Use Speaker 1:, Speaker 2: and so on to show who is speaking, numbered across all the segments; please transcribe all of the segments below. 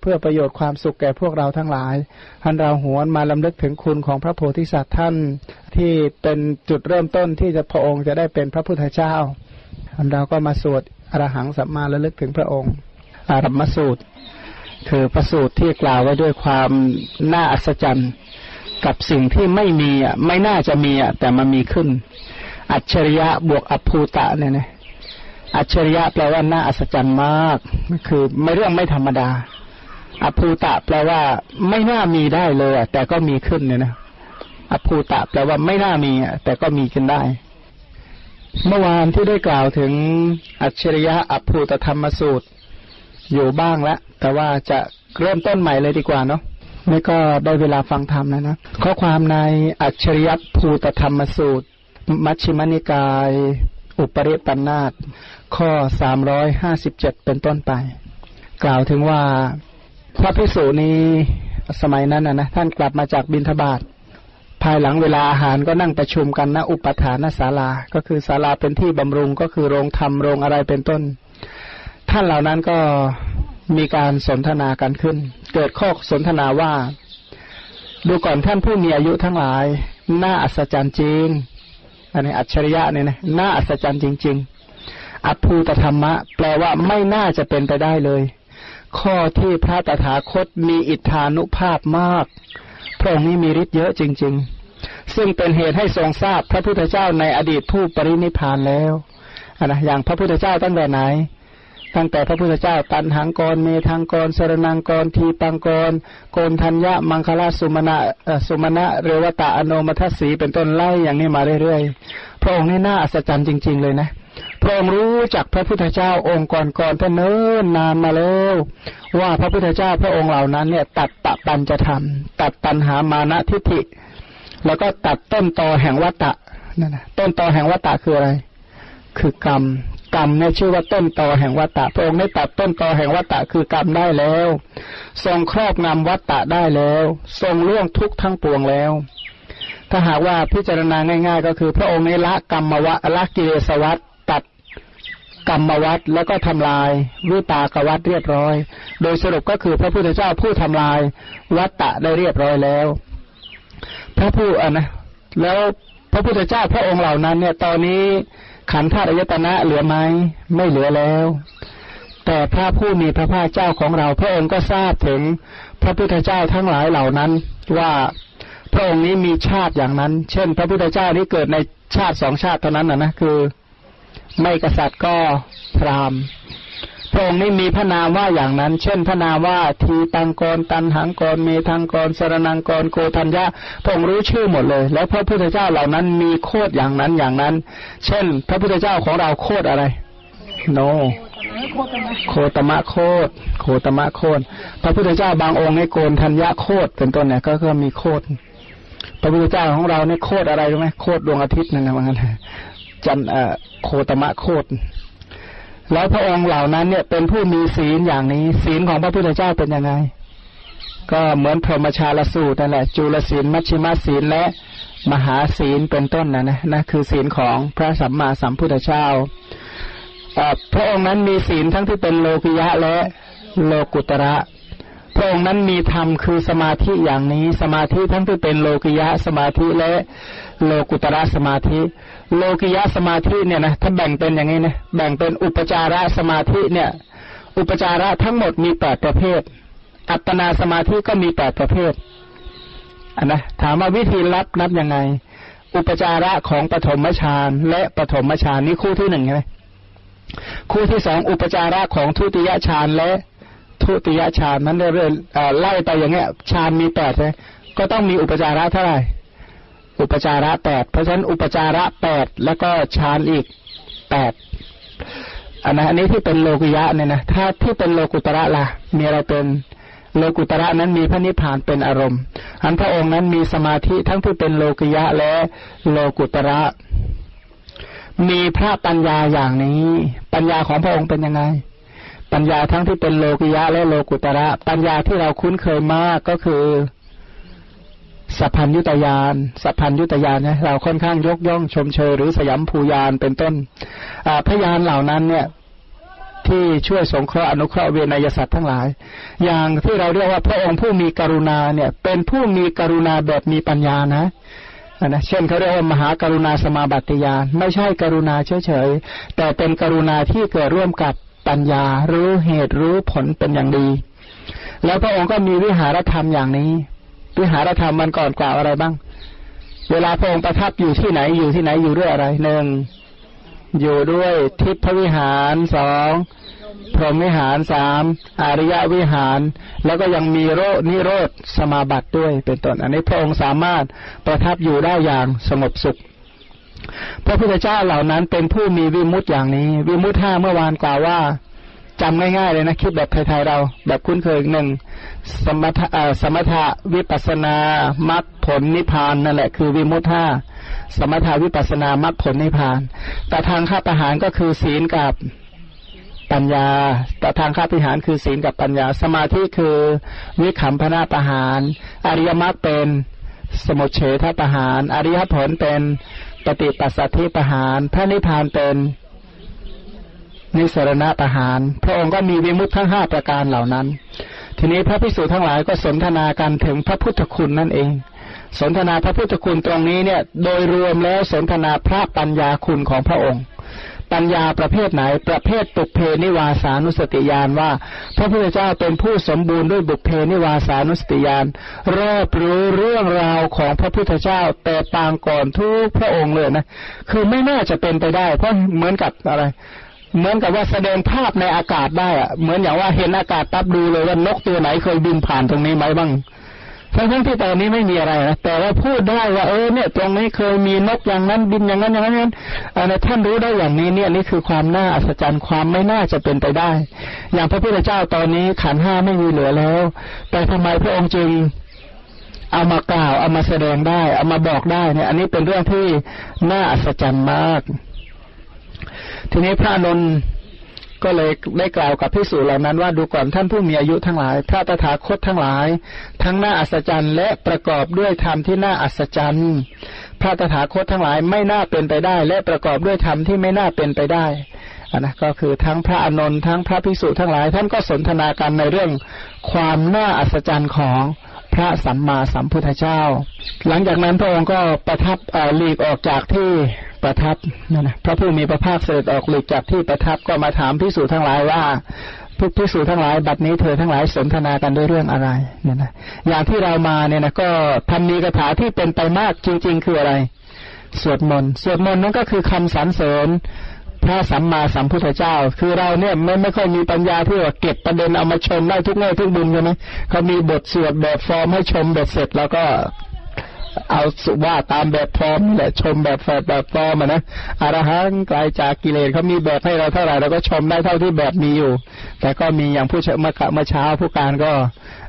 Speaker 1: เพื่อประโยชน์ความสุขแก่พวกเราทั้งหลายท่านเราหวนมาลำลึกถึงคุณของพระโพธิสัตว์ท่านที่เป็นจุดเริ่มต้นที่จะพระองค์จะได้เป็นพระพุทธเจ้าท่านเราก็มาสวดอรหังสัมมาระลึกถึงพระองค์ อารัมมสูตร คือประสูตรที่กล่าวไว้ด้วยความน่าอัศจรรย์กับสิ่งที่ไม่มีอะไม่น่าจะมีอะแต่มันมีขึ้น อัจฉริยะบวกอภูตะเนี่ยนะอัจฉริยะแปลว่าน่าอัศจรรย์มาก คือไม่เรื่องไม่ธรรมดา อภูตะแปลว่า ไม่น่ามีได้เลยแต่ก็มีขึ้นเนี่ยนะอภูตะแปลว่าไม่น่ามีแต่ก็มีขึ้นได้ เมื่อวานที่ได้กล่าวถึงอัจฉริยะอภูตธรรมสูตร อยู่บ้างแล้วแต่ว่าจะเริ่มต้นใหม่เลยดีกว่าเนาะนี่ก็ได้เวลาฟังธรรมแล้วนะข้อความในอัจฉริยภูตธรรมสูตร มัชฌิมนิกาย อุปริปันธาตข้อสามร้อยห้าสิบเจ็ดเป็นต้นไป กล่าวถึงว่า พระภิกษุนี้สมัยนั้นนะนะท่านกลับมาจากบินทบาทภายหลังเวลาอาหารก็นั่งประชุมกันณอุปทานศาลา ก็คือศาลาเป็นที่บำรุงก็คือโรงธรรมโรงอะไรเป็นต้น ท่านเหล่านั้นก็มีการสนทนากันขึ้น เกิดข้อสนทนาว่า ดูก่อนท่านผู้มีอายุทั้งหลาย น่าอัศจรรย์จริงอันนี้อัจฉริยะเนี่ยนะน่าอัศจรรย์จริง ๆ อภูตธรรมะ แปลว่าไม่น่าจะเป็นไปได้เลย ข้อที่พระตถาคตมีอิทธานุภาพมาก พระองค์นี้มีฤทธิ์เยอะจริง ๆ ซึ่งเป็นเหตุให้ทรงทราบพระพุทธเจ้าในอดีตผู้ปรินิพานแล้วนะอย่างพระพุทธเจ้าตั้งแต่ไหน ตั้งแต่พระพุทธเจ้าตันหังกรเมทังกรสรนังกรทีปังกรโกนทัญญะมังคลาสุมาณะสุมาณะเรวตะอโนมัทสีเป็นต้นไล่อย่างนี้มาเรื่อยๆพระองค์นี่น่าอัศจรรย์จริง ๆ เลยนะ ระองค์รู้จักพระพุทธเจ้าองค์ก่อนๆท่านเนิ่นนานมาแล้วว่าพระพุทธเจ้าพระองค์เหล่านั้นเนี่ย ตัดตะปัญจะทำตัดปัญหามานะทิฏฐิ แล้วก็ตัดต้นตอแห่งวัตตะนั่นนะต้นตอแห่งวัตตะคืออะไร คือกรรมกรรมเนี่ยชื่อว่าต้นตอแห่งวัตตะพระองค์ได้ตัดต้นตอแห่งวัตตะคือกรรมได้แล้ว ทรงครอบงำวัตตะได้แล้ว ทรงล่วงทุกข์ทั้งปวงแล้ว ถ้าหากว่าพิจารณาง่าย ๆ ก็คือพระองค์ในละกรรมวะละกิเลสวัต กรรมวัดแล้วก็ทำลายวิปากวัดเรียบร้อย โดยสรุปก็คือพระพุทธเจ้าผู้ทำลายวัตตะได้เรียบร้อยแล้ว พระผู้อะนะแล้วพระพุทธเจ้าพระองค์เหล่านั้นเนี่ย ตอนนี้ขันธ์ธาตุอายตนะเหลือไหมไม่เหลือแล้ว แต่พระผู้มีพระภาคเจ้าของเราพระองค์ก็ทราบถึงพระพุทธเจ้าทั้งหลายเหล่านั้น ว่าพระองค์นี้มีชาติอย่างนั้น เช่น พระพุทธเจ้านี้เกิดในชาติสองชาติเท่านั้นนะนะคือ ไม่กษัตริย์ก็พราหมณ์พระองค์นี้มีพระนามว่าอย่างนั้น เช่นพระนามว่าทีปังกรตัณหังกรเมธังกรสรณังกรโกณฑัญญะพระองค์รู้ชื่อหมดเลย แล้วพระพุทธเจ้าเหล่านั้นมีโคตรอย่างนั้นอย่างนั้น เช่น พระพุทธเจ้าของเราโคตรอะไร โนโคตมะโคตรโคตมะโคตรพระพุทธเจ้าบางองค์ในโกณฑัญญะโคตรเป็นต้นเนี่ยก็ก็มีโคตรพระพุทธเจ้าของเราเนี่ยโคตรอะไรรู้ไหมโคตรดวงอาทิตย์นั่นนะว่างั้น จันโคตมะโคตแล้วพระองค์เหล่านั้นเนี่ยเป็นผู้มีศีลอย่างนี้ ศีลของพระพุทธเจ้าเป็นยังไง ก็เหมือนพรหมชาลสูตรนั่นแหละจุลศีลมัชชิมศีลและมหาศีลเป็นต้นนะนะนะคือศีลของพระสัมมาสัมพุทธเจ้าพระองค์นั้นมีศีลทั้งที่เป็นโลกิยะและโลกุตระพระองค์นั้นมีธรรมคือสมาธิอย่างนี้ สมาธิทั้งที่เป็นโลกิยะสมาธิและ โลกุตระสมาธิ โลกิยะสมาธิเนี่ยนะถ้าแบ่งเป็นอย่างนี้นะแบ่งเป็นอุปจาระสมาธิเนี่ย อุปจาระทั้งหมดมีแปดประเภท อัปปนาสมาธิก็มีแปดประเภทอันนะถามว่าวิธีรับนับยังไง อุปจาระของปฐมฌานและปฐมฌานนี่คู่ที่หนึ่งใช่ไหมคู่ที่สองอุปจาระของทุติยฌานและทุติยฌานนั้นเรื่อยๆไล่ไปอย่างเงี้ยฌานมีแปดใช่ก็ต้องมีอุปจาระเท่าไหร่ อุปจาระแปดเพราะฉะนั้นอุปจาระแปดแล้วก็ฌานอีกแปดอันนะอันนี้ที่เป็นโลกุยะเนี่ยนะถ้าที่เป็นโลกุตระล่ะ มีอะไรเป็นโลกุตระนั้นมีพระนิพพานเป็นอารมณ์ อันพระองค์นั้นมีสมาธิทั้งที่เป็นโลกุยะและโลกุตระ มีพระปัญญาอย่างนี้ ปัญญาของพระองค์เป็นยังไง ปัญญาทั้งที่เป็นโลกุยะและโลกุตระ ปัญญาที่เราคุ้นเคยมากก็คือ สัพพัญยุตยานสัพพัญยุตยานเนี่ยเราค่อนข้างยกย่องชมเชยหรือสยามภูยานเป็นต้นพยานเหล่านั้นเนี่ยที่ช่วยสงเคราะห์อนุเคราะห์เวนยสัตว์ทั้งหลาย อย่างที่เราเรียกว่าพระองค์ผู้มีกรุณาเนี่ย เป็นผู้มีกรุณาแบบมีปัญญานะนะเช่นเขาเรียกว่ามหากรุณาสมาบัติยานไม่ใช่กรุณาเฉยๆแต่เป็นกรุณาที่เกิดร่วมกับปัญญา รู้เหตุรู้ผลเป็นอย่างดี แล้วพระองค์ก็มีวิหารธรรมอย่างนี้ วิหารธรรมมันก่อนกล่าวอะไรบ้าง เวลาพระองค์ประทับอยู่ที่ไหนอยู่ที่ไหนอยู่ด้วยอะไรหนึ่งอยู่ด้วยทิพวิหารสองพรหมวิหารสามอริยวิหาร แล้วก็ยังมีโรนิโรธสมาบัติด้วยเป็นต้นอันนี้พระองค์สามารถประทับอยู่ได้อย่างสงบสุข พระพุทธเจ้าเหล่านั้นเป็นผู้มีวิมุตติอย่างนี้ วิมุตติห้าเมื่อวานกล่าวว่า จำง่ายๆเลยนะ คิดแบบไทยๆเรา แบบคุ้นเคยหนึ่งสมถะสมถะวิปัสนามรรคผลนิพพานนั่นแหละคือวิมุตห้าสมถาวิปัสนามรรคผลนิพพาน แต่ทางข้าประหารก็คือศีลกับปัญญา แต่ทางข้าพิหารคือศีลกับปัญญา สมาธิคือวิขำพนาประหาร อริยมรรคเป็นสมุทเฉทประหาร อริยผลเป็นปฏิปัสสัทธิประหาร พระนิพพานเป็น นิสรณะประหาร พระองค์ก็มีวิมุตทั้งห้าประการเหล่านั้น ทีนี้พระพิสุทั้งหลายก็สนทนากันถึงพระพุทธคุณนั่นเอง สนทนาพระพุทธคุณตรงนี้เนี่ย โดยรวมแล้วสนทนาพระปัญญาคุณของพระองค์ ปัญญาประเภทไหน ประเภทปุเพนิวาสานุสติญาณว่า พระพุทธเจ้าเป็นผู้สมบูรณ์ด้วยบุเพนิวาสานุสติญาณรอบรู้เรื่องราวของพระพุทธเจ้าแต่ปางก่อนทุกพระองค์เลยนะ คือไม่น่าจะเป็นไปได้ เพราะเหมือนกับอะไร เหมือนกับว่าแสดงภาพในอากาศได้อะเหมือนอย่างว่าเห็นอากาศตับดูเลยว่านกตัวไหนเคยบินผ่านตรงนี้ไหมบ้างทั้งทั้งที่ตอนนี้ไม่มีอะไรนะแต่ว่าพูดได้ว่าเออเนี่ย ตรงนี้เคยมีนกอย่างนั้นบินอย่างนั้นอย่างนั้นอันนี้ท่านรู้ได้อย่างนี้เนี่ยนี่คือความน่าอัศจรรย์ความไม่น่าจะเป็นไปได้ อย่างพระพุทธเจ้าตอนนี้ขันห้าไม่มีเหลือแล้ว แต่ทำไมพระองค์จึงเอามากล่าวเอามาแสดงได้ เอามาบอกได้เนี่ย อันนี้เป็นเรื่องที่น่าอัศจรรย์มาก ทีนี้พระนนท์ก็เลยได้กล่าวกับพิสูจเหล่านั้นว่าดูก่อนท่านผู้มีอายุทั้งหลาย พระตถาคตทั้งหลาย ทั้งหน้าอัศจรรย์ และประกอบด้วยธรรมที่น่าอัศจรรย์ พระตถาคตทั้งหลายไม่น่าเป็นไปได้ และประกอบด้วยธรรมที่ไม่น่าเป็นไปได้อันนะก็คือทั้งพระอนนท์ทั้งพระพิสุทั้งหลาย ท่านก็สนทนากันในเรื่องความน่าอัศจรรย์ของ พระสัมมาสัมพุทธเจ้า หลังจากนั้นพระองค์ก็ประทับหลีกออกจากที่ประทับนั่นนะพระผู้มีพระภาคเสด็จออกหลีกจากที่ประทับก็มาถามพิสูจทั้งหลายว่าพวกพิสูจทั้งหลายบัดนี้เธอทั้งหลายสนทนากันด้วยเรื่องอะไรเนี่ยนะอย่างที่เรามาเนี่ยนะก็ทำมีคาถาที่เป็นไปมากจริง ๆ คืออะไร สวดมนต์สวดมนต์นั่นก็คือคำสรรเสริญ พระสัมมาสัมพุทธเจ้า คือเราเนี่ยไม่ไม่ค่อยมีปัญญาที่ว่าเก็บประเด็นเอามาชมได้ทุกแง่ทุกมุมใช่ไหมเขามีบทสวดแบบฟอร์มให้ชมแบบเสร็จแล้วก็เอาสุว่าตามแบบพร้อมแหละชมแบบแฝดแบบฟอร์มนะอรหังไกลาจากกิเลสเขามีแบบให้เราเท่าไหร่เราก็ชมได้เท่าที่แบบมีอยู่ แต่ก็มีอย่างผู้เมื่อเมื่อเช้าผู้การก็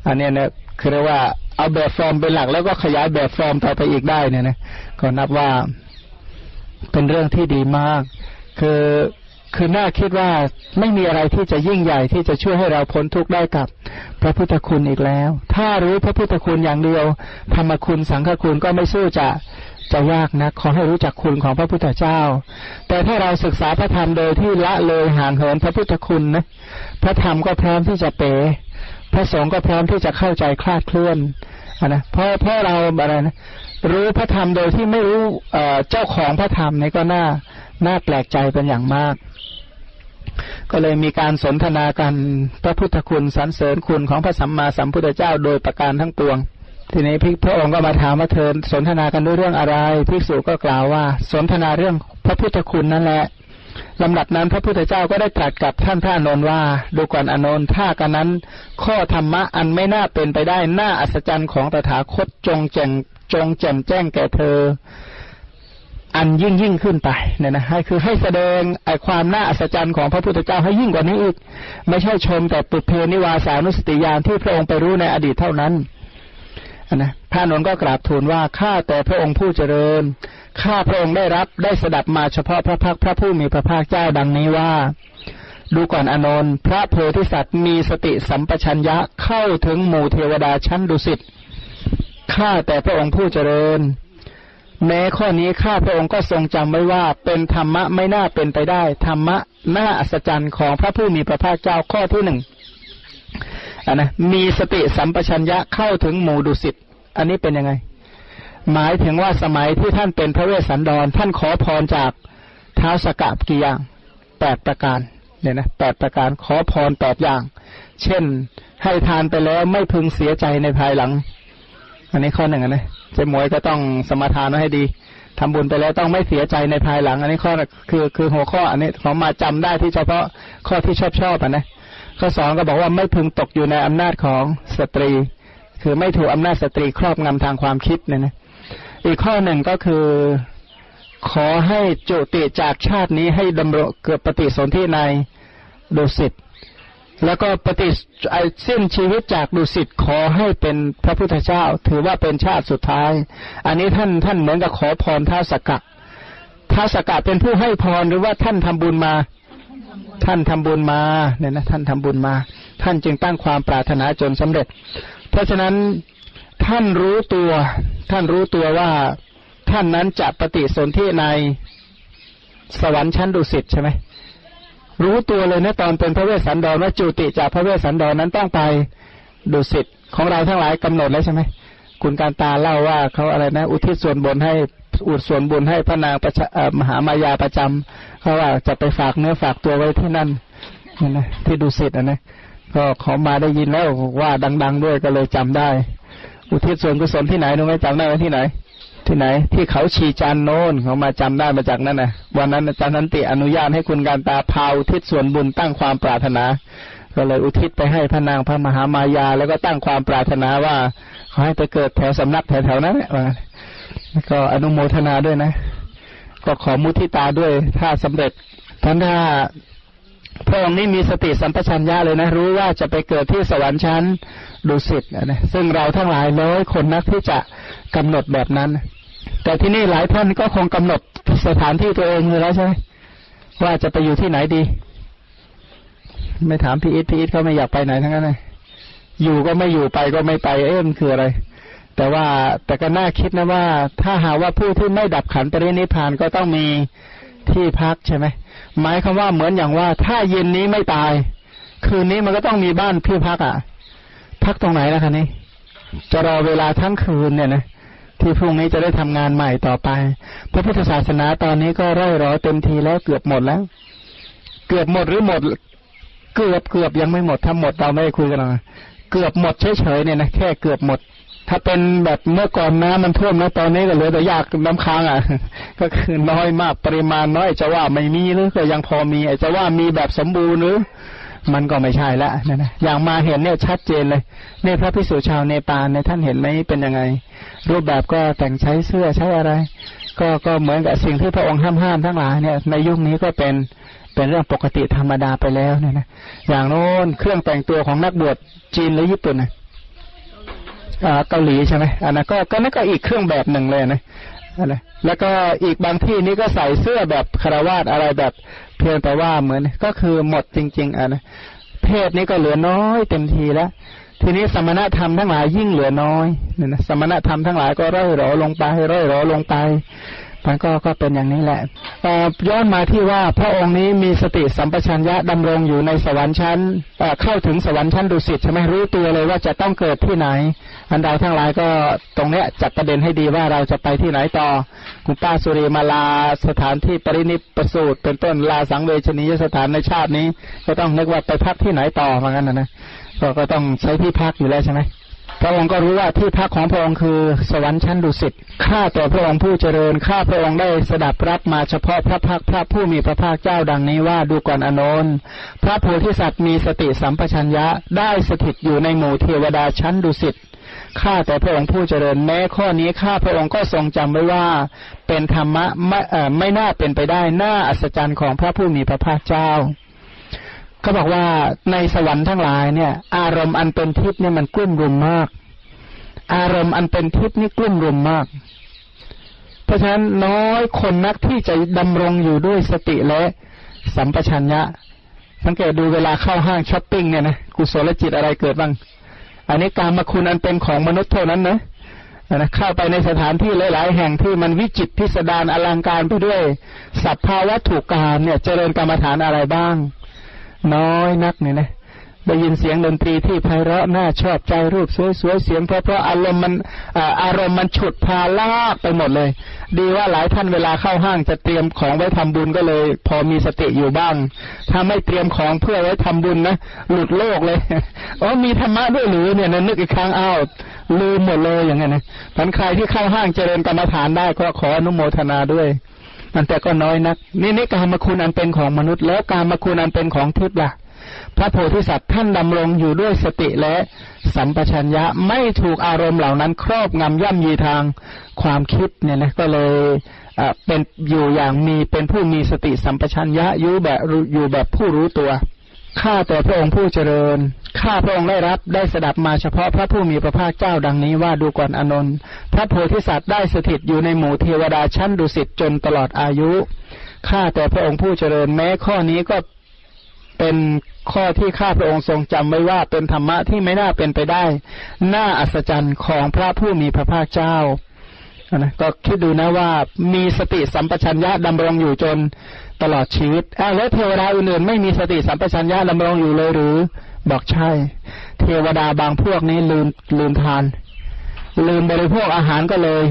Speaker 1: อันนี้เนี่ยคือเรียกว่าเอาแบบฟอร์มเป็นหลักแล้วก็ขยายแบบฟอร์มต่อไปอีกได้เนี่ยนะก็นับว่าเป็นเรื่องที่ดีมาก คือคือน่าคิดว่าไม่มีอะไรที่จะยิ่งใหญ่ที่จะช่วยให้เราพ้นทุกข์ได้กับพระพุทธคุณอีกแล้ว ถ้ารู้พระพุทธคุณอย่างเดียว ธรรมคุณสังฆคุณก็ไม่สู้จะจะยากนะขอให้รู้จักคุณของพระพุทธเจ้า แต่ถ้าเราศึกษาพระธรรมโดยที่ละเลยห่างเหินพระพุทธคุณนะพระธรรมก็พร้อมที่จะเป๋พระสงฆ์ก็พร้อมที่จะเข้าใจคลาดเคลื่อนนะเพราะเพราะเราอะไรนะรู้พระธรรมโดยที่ไม่รู้เจ้าของพระธรรมนี่ก็น่า น่าแปลกใจเป็นอย่างมาก ก็เลยมีการสนทนากันพระพุทธคุณสรรเสริญคุณของพระสัมมาสัมพุทธเจ้าโดยประการทั้งปวง ทีนี้พระองค์ก็มาถามว่าเธอสนทนากันด้วยเรื่องอะไรภิกษุก็กล่าวว่า สนทนาเรื่องพระพุทธคุณนั่นแหละลำดับนั้นพระพุทธเจ้าก็ได้ตรัสกับท่านพระอนนท์ว่า ดูก่อนอนนท์ถ้ากันนั้น ข้อธรรมะอันไม่น่าเป็นไปได้น่าอัศจรรย์ของตถาคตจงแจ่งจงแจ่มแจ้งแก่เธอ อันยิ่งยิ่งขึ้นไปเนี่ยนะให้คือให้แสดงไอความน่าอัศจรรย์ของพระพุทธเจ้าให้ยิ่งกว่านี้อีก ไม่ใช่ชมแต่ปุเพนิวาสานุสติญาณที่พระองค์ไปรู้ในอดีตเท่านั้นนะพระนนท์ก็กราบทูลว่าข้าแต่พระองค์ผู้เจริญข้าพระองค์ได้รับได้สดับมาเฉพาะพระพักพระผู้มีพระภาคเจ้าดังนี้ว่า ดูก่อนอนนท์พระโพธิสัตว์มีสติสัมปชัญญะเข้าถึงหมู่เทวดาชั้นดุสิตข้าแต่พระองค์ผู้เจริญ แม้ข้อนี้ข้าพระองค์ก็ทรงจำไว้ว่าเป็นธรรมะไม่น่าเป็นไปได้ ธรรมะน่าอัศจรรย์ของพระผู้มีพระภาคเจ้าข้อที่หนึ่งอันนะมีสติสัมปชัญญะเข้าถึงหมู่ดุสิตอันนี้เป็นยังไง หมายถึงว่าสมัยที่ท่านเป็นพระเวสสันดร ท่านขอพรจากเท้าสกัดกี่อย่างแปดประการเนี่ยนะแปดประการขอพรแปดอย่าง เช่น ให้ทานไปแล้วไม่พึงเสียใจในภายหลัง อันนี้ข้อหนึ่งนะเจ๊มวยก็ต้องสมาทานไว้ให้ดีทำบุญไปแล้วต้องไม่เสียใจในภายหลัง อันนี้ข้อคือคือหัวข้อ อันนี้ขอมาจำได้ที่เฉพาะข้อที่ชอบชอบอะนะข้อสองก็บอกว่าไม่พึงตกอยู่ในอำนาจของสตรี คือไม่ถูกอำนาจสตรีครอบงำทางความคิดเนี่ยนะอีกข้อหนึ่งก็คือขอให้จุติจากชาตินี้ให้ดำรงเกิดปฏิสนธิในดุสิต แล้วก็ปฏิสิ้นชีวิตจากดุสิตขอให้เป็นพระพุทธเจ้า ถือว่าเป็นชาติสุดท้าย อันนี้ท่านท่านเหมือนกับขอพรท้าสกะท้าสกะเป็นผู้ให้พรหรือว่าท่านทำบุญมา ท่านทำบุญมาเนี่ยนะท่านทำบุญมา ท่านจึงตั้งความปรารถนาจนสำเร็จ เพราะฉะนั้นท่านรู้ตัว ท่านรู้ตัวว่าท่านนั้นจะปฏิสนธิในสวรรค์ชั้นดุสิตใช่ไหม รู้ตัวเลยนะตอนเป็นพระเวสสันดรว่าจุติจากพระเวสสันดรนั้นต้องไปดุสิตของเราทั้งหลายกำหนดแล้วใช่ไหมคุณการตาเล่าว่าเขาอะไรนะ อุทิศส่วนบนให้อุดส่วนบุญให้พระนางประมหามายาประจำเขาว่าจะไปฝากเนื้อฝากตัวไว้ที่นั่นนะที่ดุสิตนะนะก็เขามาได้ยินแล้วว่าดัง ๆ ด้วยก็เลยจำได้ อุทิศส่วนกุศลที่ไหนรู้ไหมจำได้ไหมที่ไหน ที่ไหน ที่เขาชีจานโน้นเขามาจำได้มาจากนั้นนะวันนั้นอาจารย์นันติอนุญาตให้คุณการตาพาอุทิศส่วนบุญตั้งความปรารถนา ก็เลยอุทิศไปให้พระนางพระมหามายา แล้วก็ตั้งความปรารถนาว่าขาให้ไปเกิดแถวสำนักแถวๆนั้นแหละก็อนุโมทนาด้วยนะ ก็ขอมุทิตาด้วย ถ้าสำเร็จท่านถ้าพระองค์นี้มีสติสัมปชัญญะเลยนะ รู้ว่าจะไปเกิดที่สวรรค์ชั้นดุสิตนะซึ่งเราทั้งหลายร้อยคนนักที่จะกำหนดแบบนั้น แต่ที่นี่หลายท่านก็คงกำหนดสถานที่ตัวเองเลยแล้วใช่ไหมว่าจะไปอยู่ที่ไหนดี ไม่ถามพี่อิทพี่อิทเขาไม่อยากไปไหนทั้งนั้นเลยอยู่ก็ไม่อยู่ไปก็ไม่ไปเอ๊ะมันคืออะไร แต่ว่าแต่ก็น่าคิดนะว่า ถ้าหาว่าผู้ที่ไม่ดับขันปรินิพานก็ต้องมีที่พักใช่ไหมหมายคำว่าเหมือนอย่างว่า ถ้าเย็นนี้ไม่ตาย คืนนี้มันก็ต้องมีบ้านพี่พักอะ พักตรงไหนล่ะคะนี่จะรอเวลาทั้งคืนเนี่ยนะ ที่พรุ่งนี้จะได้ทำงานใหม่ต่อไป พระพุทธศาสนาตอนนี้ก็ร่อยรอยเต็มทีแล้วเกือบหมดแล้ว เกือบหมดหรือหมด เกือบเกือบยังไม่หมดถ้าหมดเราไม่คุยกันหรอกเกือบหมดเฉยๆเนี่ยนะแค่เกือบหมด ถ้าเป็นแบบเมื่อก่อนน้ำมันท่วมนะตอนนี้ก็เหลือแต่ยากน้ำค้างอะ ก็คือน้อยมากปริมาณน้อยจะว่าไม่มีหรือก็ยังพอมีจะว่ามีแบบสมบูรณ์หรือ มันก็ไม่ใช่ละนะนะอย่างมาเห็นเนี่ยชัดเจนเลยในพระพิสุชาวเนปาลในท่านเห็นไหมเป็นยังไง รูปแบบก็แต่งใช้เสื้อใช้อะไร ก็ก็เหมือนกับสิ่งที่พระองค์ห้ามห้ามทั้งหลายเนี่ยในยุคนี้ก็เป็นเป็นเรื่องปกติธรรมดาไปแล้วเนี่ยนะอย่างโน้นเครื่องแต่งตัวของนักบวชจีนหรือญี่ปุ่นนะเกาหลีใช่ไหมอันนั้นก็ก็นั่นก็อีกเครื่องแบบหนึ่งเลยนะ นะแล้วก็อีกบางที่นี่ก็ใส่เสื้อแบบคารวาสอะไรแบบเพียงแต่ว่าเหมือนก็คือหมดจริง ๆอะนะเพศนี้ก็เหลือน้อยเต็มทีแล้วทีนี้สมณธรรมทั้งหลายยิ่งเหลือน้อยเนี่ยนะสมณธรรมทั้งหลายก็ร่อยหรอลงไปร่อยหรอลงไป มันก็ก็เป็นอย่างนี้แหละย้อนมาที่ว่าพระองค์นี้มีสติสัมปชัญญะดำรงอยู่ในสวรรค์ชั้นเข้าถึงสวรรค์ชั้นดุสิตใช่ไหมรู้ตัวเลยว่าจะต้องเกิดที่ไหน อันใดทั้งหลายก็ตรงเนี้ยจัดประเด็นให้ดีว่าเราจะไปที่ไหนต่อ คุณป้าสุริมาลาสถานที่ปรินิพสูตร เป็นต้นลาสังเวชนียสถานในชาตินี้ ก็ต้องนึกว่าไปพักที่ไหนต่อเหมือนกันนะนะก็ก็ต้องใช้ที่พักอยู่แล้วใช่ไหม พระองค์ก็รู้ว่าที่พักของพระองค์คือสวรรค์ชั้นดุสิต ข้าแต่พระองค์ผู้เจริญ ข้าพระองค์ได้สดับรับมาเฉพาะพระพักพระผู้มีพระภาคเจ้าดังนี้ว่าดูก่อนอนนท์พระโพธิสัตว์มีสติสัมปชัญญะได้สถิตอยู่ในหมู่เทวดาชั้นดุสิตข้าแต่พระองค์ผู้เจริญแม้ข้อนี้ข้าพระองค์ก็ทรงจำไว้ว่า เป็นธรรมะไม่เอ่อไม่น่าเป็นไปได้น่าอัศจรรย์ของพระผู้มีพระภาคเจ้า เขาบอกว่าในสวรรค์ทั้งหลายเนี่ย อารมณ์อันเป็นทิพย์เนี่ยมันกลุ่มรุมมาก อารมณ์อันเป็นทิพย์นี่กลุ่มรุมมาก เพราะฉะนั้นน้อยคนนักที่จะดำรงอยู่ด้วยสติและสัมปชัญญะ สังเกตดูเวลาเข้าห้างช้อปปิ้งเนี่ยนะกุศลจิตอะไรเกิดบ้าง อันนี้การมาคุณอันเป็นของมนุษย์เท่านั้นนะนะเข้าไปในสถานที่หลาย ๆ แห่งที่มันวิจิตพิสดารอลังการไปด้วยสัพพาวัตถุการเนี่ย เจริญกรรมฐานอะไรบ้าง น้อยนักเนี่ยนะได้ยินเสียงดนตรีที่ไพเราะน่าชอบใจรูปสวยๆเสียงเพราะเพราะอารมณ์มันอารมณ์มันฉุดพาลากไปหมดเลย ดีว่าหลายท่านเวลาเข้าห้างจะเตรียมของไว้ทำบุญก็เลย พอมีสติอยู่บ้าง ถ้าไม่เตรียมของเพื่อไว้ทำบุญนะหลุดโลกเลยอ๋อมีธรรมะด้วยหรือเนี่ยนึกอีกครั้งอ้าวลืมหมดเลยอย่างเงี้ยนะท่านใครที่เข้าห้างเจริญกรรมฐานได้ก็ขออนุโมทนาด้วย มันแต่ก็น้อยนัก นี่นี่การมาคุณอันเป็นของมนุษย์ แล้วการมาคุณอันเป็นของทิพย์ล่ะ พระโพธิสัตว์ท่านดำรงอยู่ด้วยสติและสัมปชัญญะไม่ถูกอารมณ์เหล่านั้น ครอบงำย่ำยีทางความคิดเนี่ยนะก็เลยเป็นอยู่อย่างมีเป็นผู้มีสติสัมปชัญญะอยู่แบบอยู่แบบผู้รู้ตัว ข้าแต่พระองค์ผู้เจริญ ข้าพระองค์ได้รับได้สดับมาเฉพาะพระผู้มีพระภาคเจ้าดังนี้ว่าดูก่อนอนนท์พระโพธิสัตว์ได้สถิตอยู่ในหมู่เทวดาชั้นดุสิตจนตลอดอายุ ข้าแต่พระองค์ผู้เจริญแม้ข้อนี้ก็เป็นข้อที่ข้าพระองค์ทรงจำไว้ว่าเป็นธรรมะที่ไม่น่าเป็นไปได้ น่าอัศจรรย์ของพระผู้มีพระภาคเจ้า นะก็คิดดูนะว่ามีสติสัมปชัญญะดำรงอยู่จนตลอดชีวิตอ้าวแล้วเทวดาอื่นๆไม่มีสติสัมปชัญญะดำรงอยู่เลยหรือ บอกใช่ เทวดาบางพวกนี้ลืมลืมทาน ลืมบริโภคอาหารก็เลย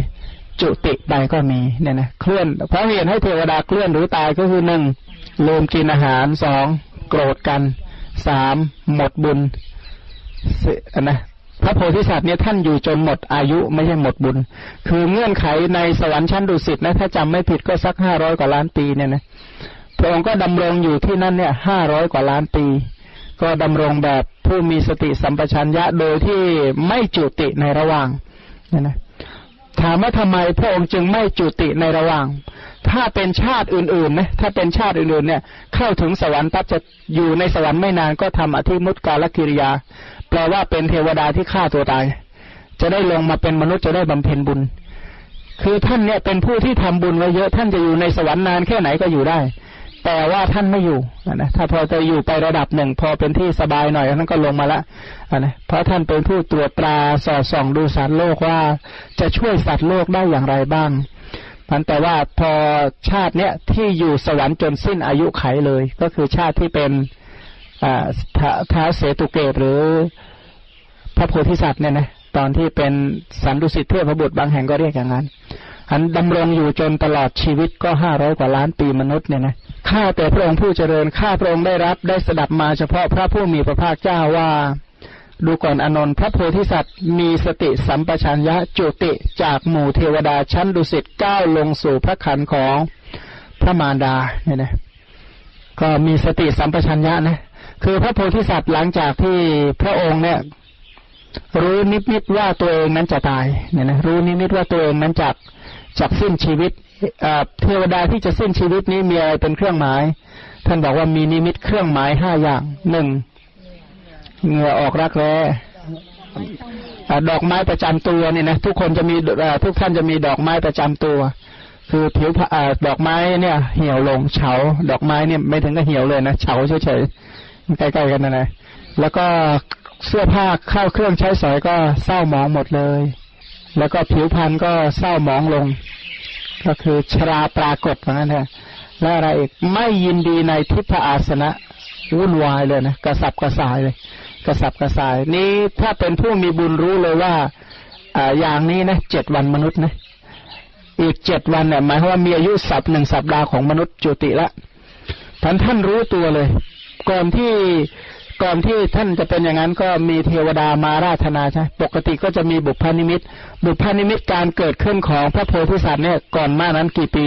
Speaker 1: จุติไปก็มีเนี่ยนะเคลื่อนเพราะเหตุให้เทวดาเคลื่อนหรือตายก็คือหนึ่งลืมกินอาหารสองโกรธกันสามหมดบุญนะ พระโพธิสัตว์เนี่ยท่านอยู่จนหมดอายุไม่ใช่หมดบุญ คือเงื่อนไขในสวรรค์ชั้นดุสิตนะถ้าจำไม่ผิดก็สักห้าร้อยกว่าล้านปีเนี่ยนะพระองค์ก็ดำรงอยู่ที่นั่นเนี่ยห้าร้อยกว่าล้านปี ก็ดำรงแบบผู้มีสติสัมปชัญญะโดยที่ไม่จุติในระหว่างเนี่ยนะถามว่าทำไมพระองค์จึงไม่จุติในระหว่าง ถ้าเป็นชาติอื่นๆนะถ้าเป็นชาติอื่นๆเนี่ย เข้าถึงสวรรค์ปั๊บจะอยู่ในสวรรค์ไม่นานก็ทำอธิมุตกาลกิริยา ลว่าเป็นเทวดาที่ฆ่าตัวตาย จะได้ลงมาเป็นมนุษย์จะได้บำเพ็ญบุญ คือท่านเนี่ยเป็นผู้ที่ทำบุญไว้เยอะท่านจะอยู่ในสวรรค์นานแค่ไหนก็อยู่ได้ แต่ว่าท่านไม่อยู่นะถ้าพอจะอยู่ไประดับหนึ่ง พอเป็นที่สบายหน่อยท่านก็ลงมาละนะเพราะท่านเป็นผู้ตรวจตราสอดส่องดูสัตว์โลกว่าจะช่วยสัตว์โลกได้อย่างไรบ้างพันแต่ว่าพอชาติเนี้ยที่อยู่สวรรค์จนสิ้นอายุไขเลย ก็คือชาติที่เป็นท้าเสตุเกตหรือ พระโพธิสัตว์เนี่ยนะตอนที่เป็นสันดุสิตเทพบุตรบางแห่งก็เรียกอย่างนั้นอันดำรงอยู่จนตลอดชีวิตก็ห้าร้อยกว่าล้านปีมนุษย์เนี่ยนะข้าแต่พระองค์ผู้เจริญข้าพระองค์ได้รับได้สดับมาเฉพาะพระผู้มีพระภาคเจ้าว่า ดูก่อนอนนท์พระโพธิสัตว์มีสติสัมปชัญญะจุติจากหมู่เทวดาชั้นดุสิตก้าวลงสู่พระขันของพระมารดาเนี่ยนะก็มีสติสัมปชัญญะนะคือพระโพธิสัตว์หลังจากที่พระองค์เนี่ย รู้นิมิตว่าตัวเองนั้นจะตายเนี่ยนะรู้นิมิตว่าตัวเองนั้นจะจับสิ้นชีวิตเทวดาที่จะสิ้นชีวิตนี้มีอะไรเป็นเครื่องหมาย ท่านบอกว่ามีนิมิตเครื่องหมายห้าอย่างหนึ่งเหงื่อออกรักแร้ดอกไม้ประจำตัวเนี่ยนะทุกคนจะมีทุกท่านจะมีดอกไม้ประจำตัว คือผิวดอกไม้เนี่ย เหี่ยวลงเฉา ดอกไม้เนี่ยไม่ถึงกับเหี่ยวเลยนะเฉาเฉยๆใกล้ๆกันนะนะแล้วก็ เสื้อผ้าเข้าเครื่องใช้สอยก็เศร้าหมองหมดเลย แล้วก็ผิวพรรณก็เศร้าหมองลง ก็คือชราปรากฏเหมือนกันนะและอะไรอีกไม่ยินดีในทิพอาสนะวุ่นวายเลยนะกระสับกระส่ายเลย กระสับกระส่าย นี้ถ้าเป็นผู้มีบุญรู้เลยว่าอ่าอย่างนี้นะเจ็ดวันมนุษย์นะอีกเจ็ดวันเนี่ยหมายความว่ามีอายุสับหนึ่งสัปดาห์ของมนุษย์จุติละท่านท่านรู้ตัวเลย ก่อนที่ ก่อนที่ท่านจะเป็นอย่างนั้นก็มีเทวดามาราธนาใช่ปกติก็จะมีบุพานิมิต บุพานิมิตการเกิดขึ้นของพระโพธิสัตว์เนี่ยก่อนมานั้นกี่ปี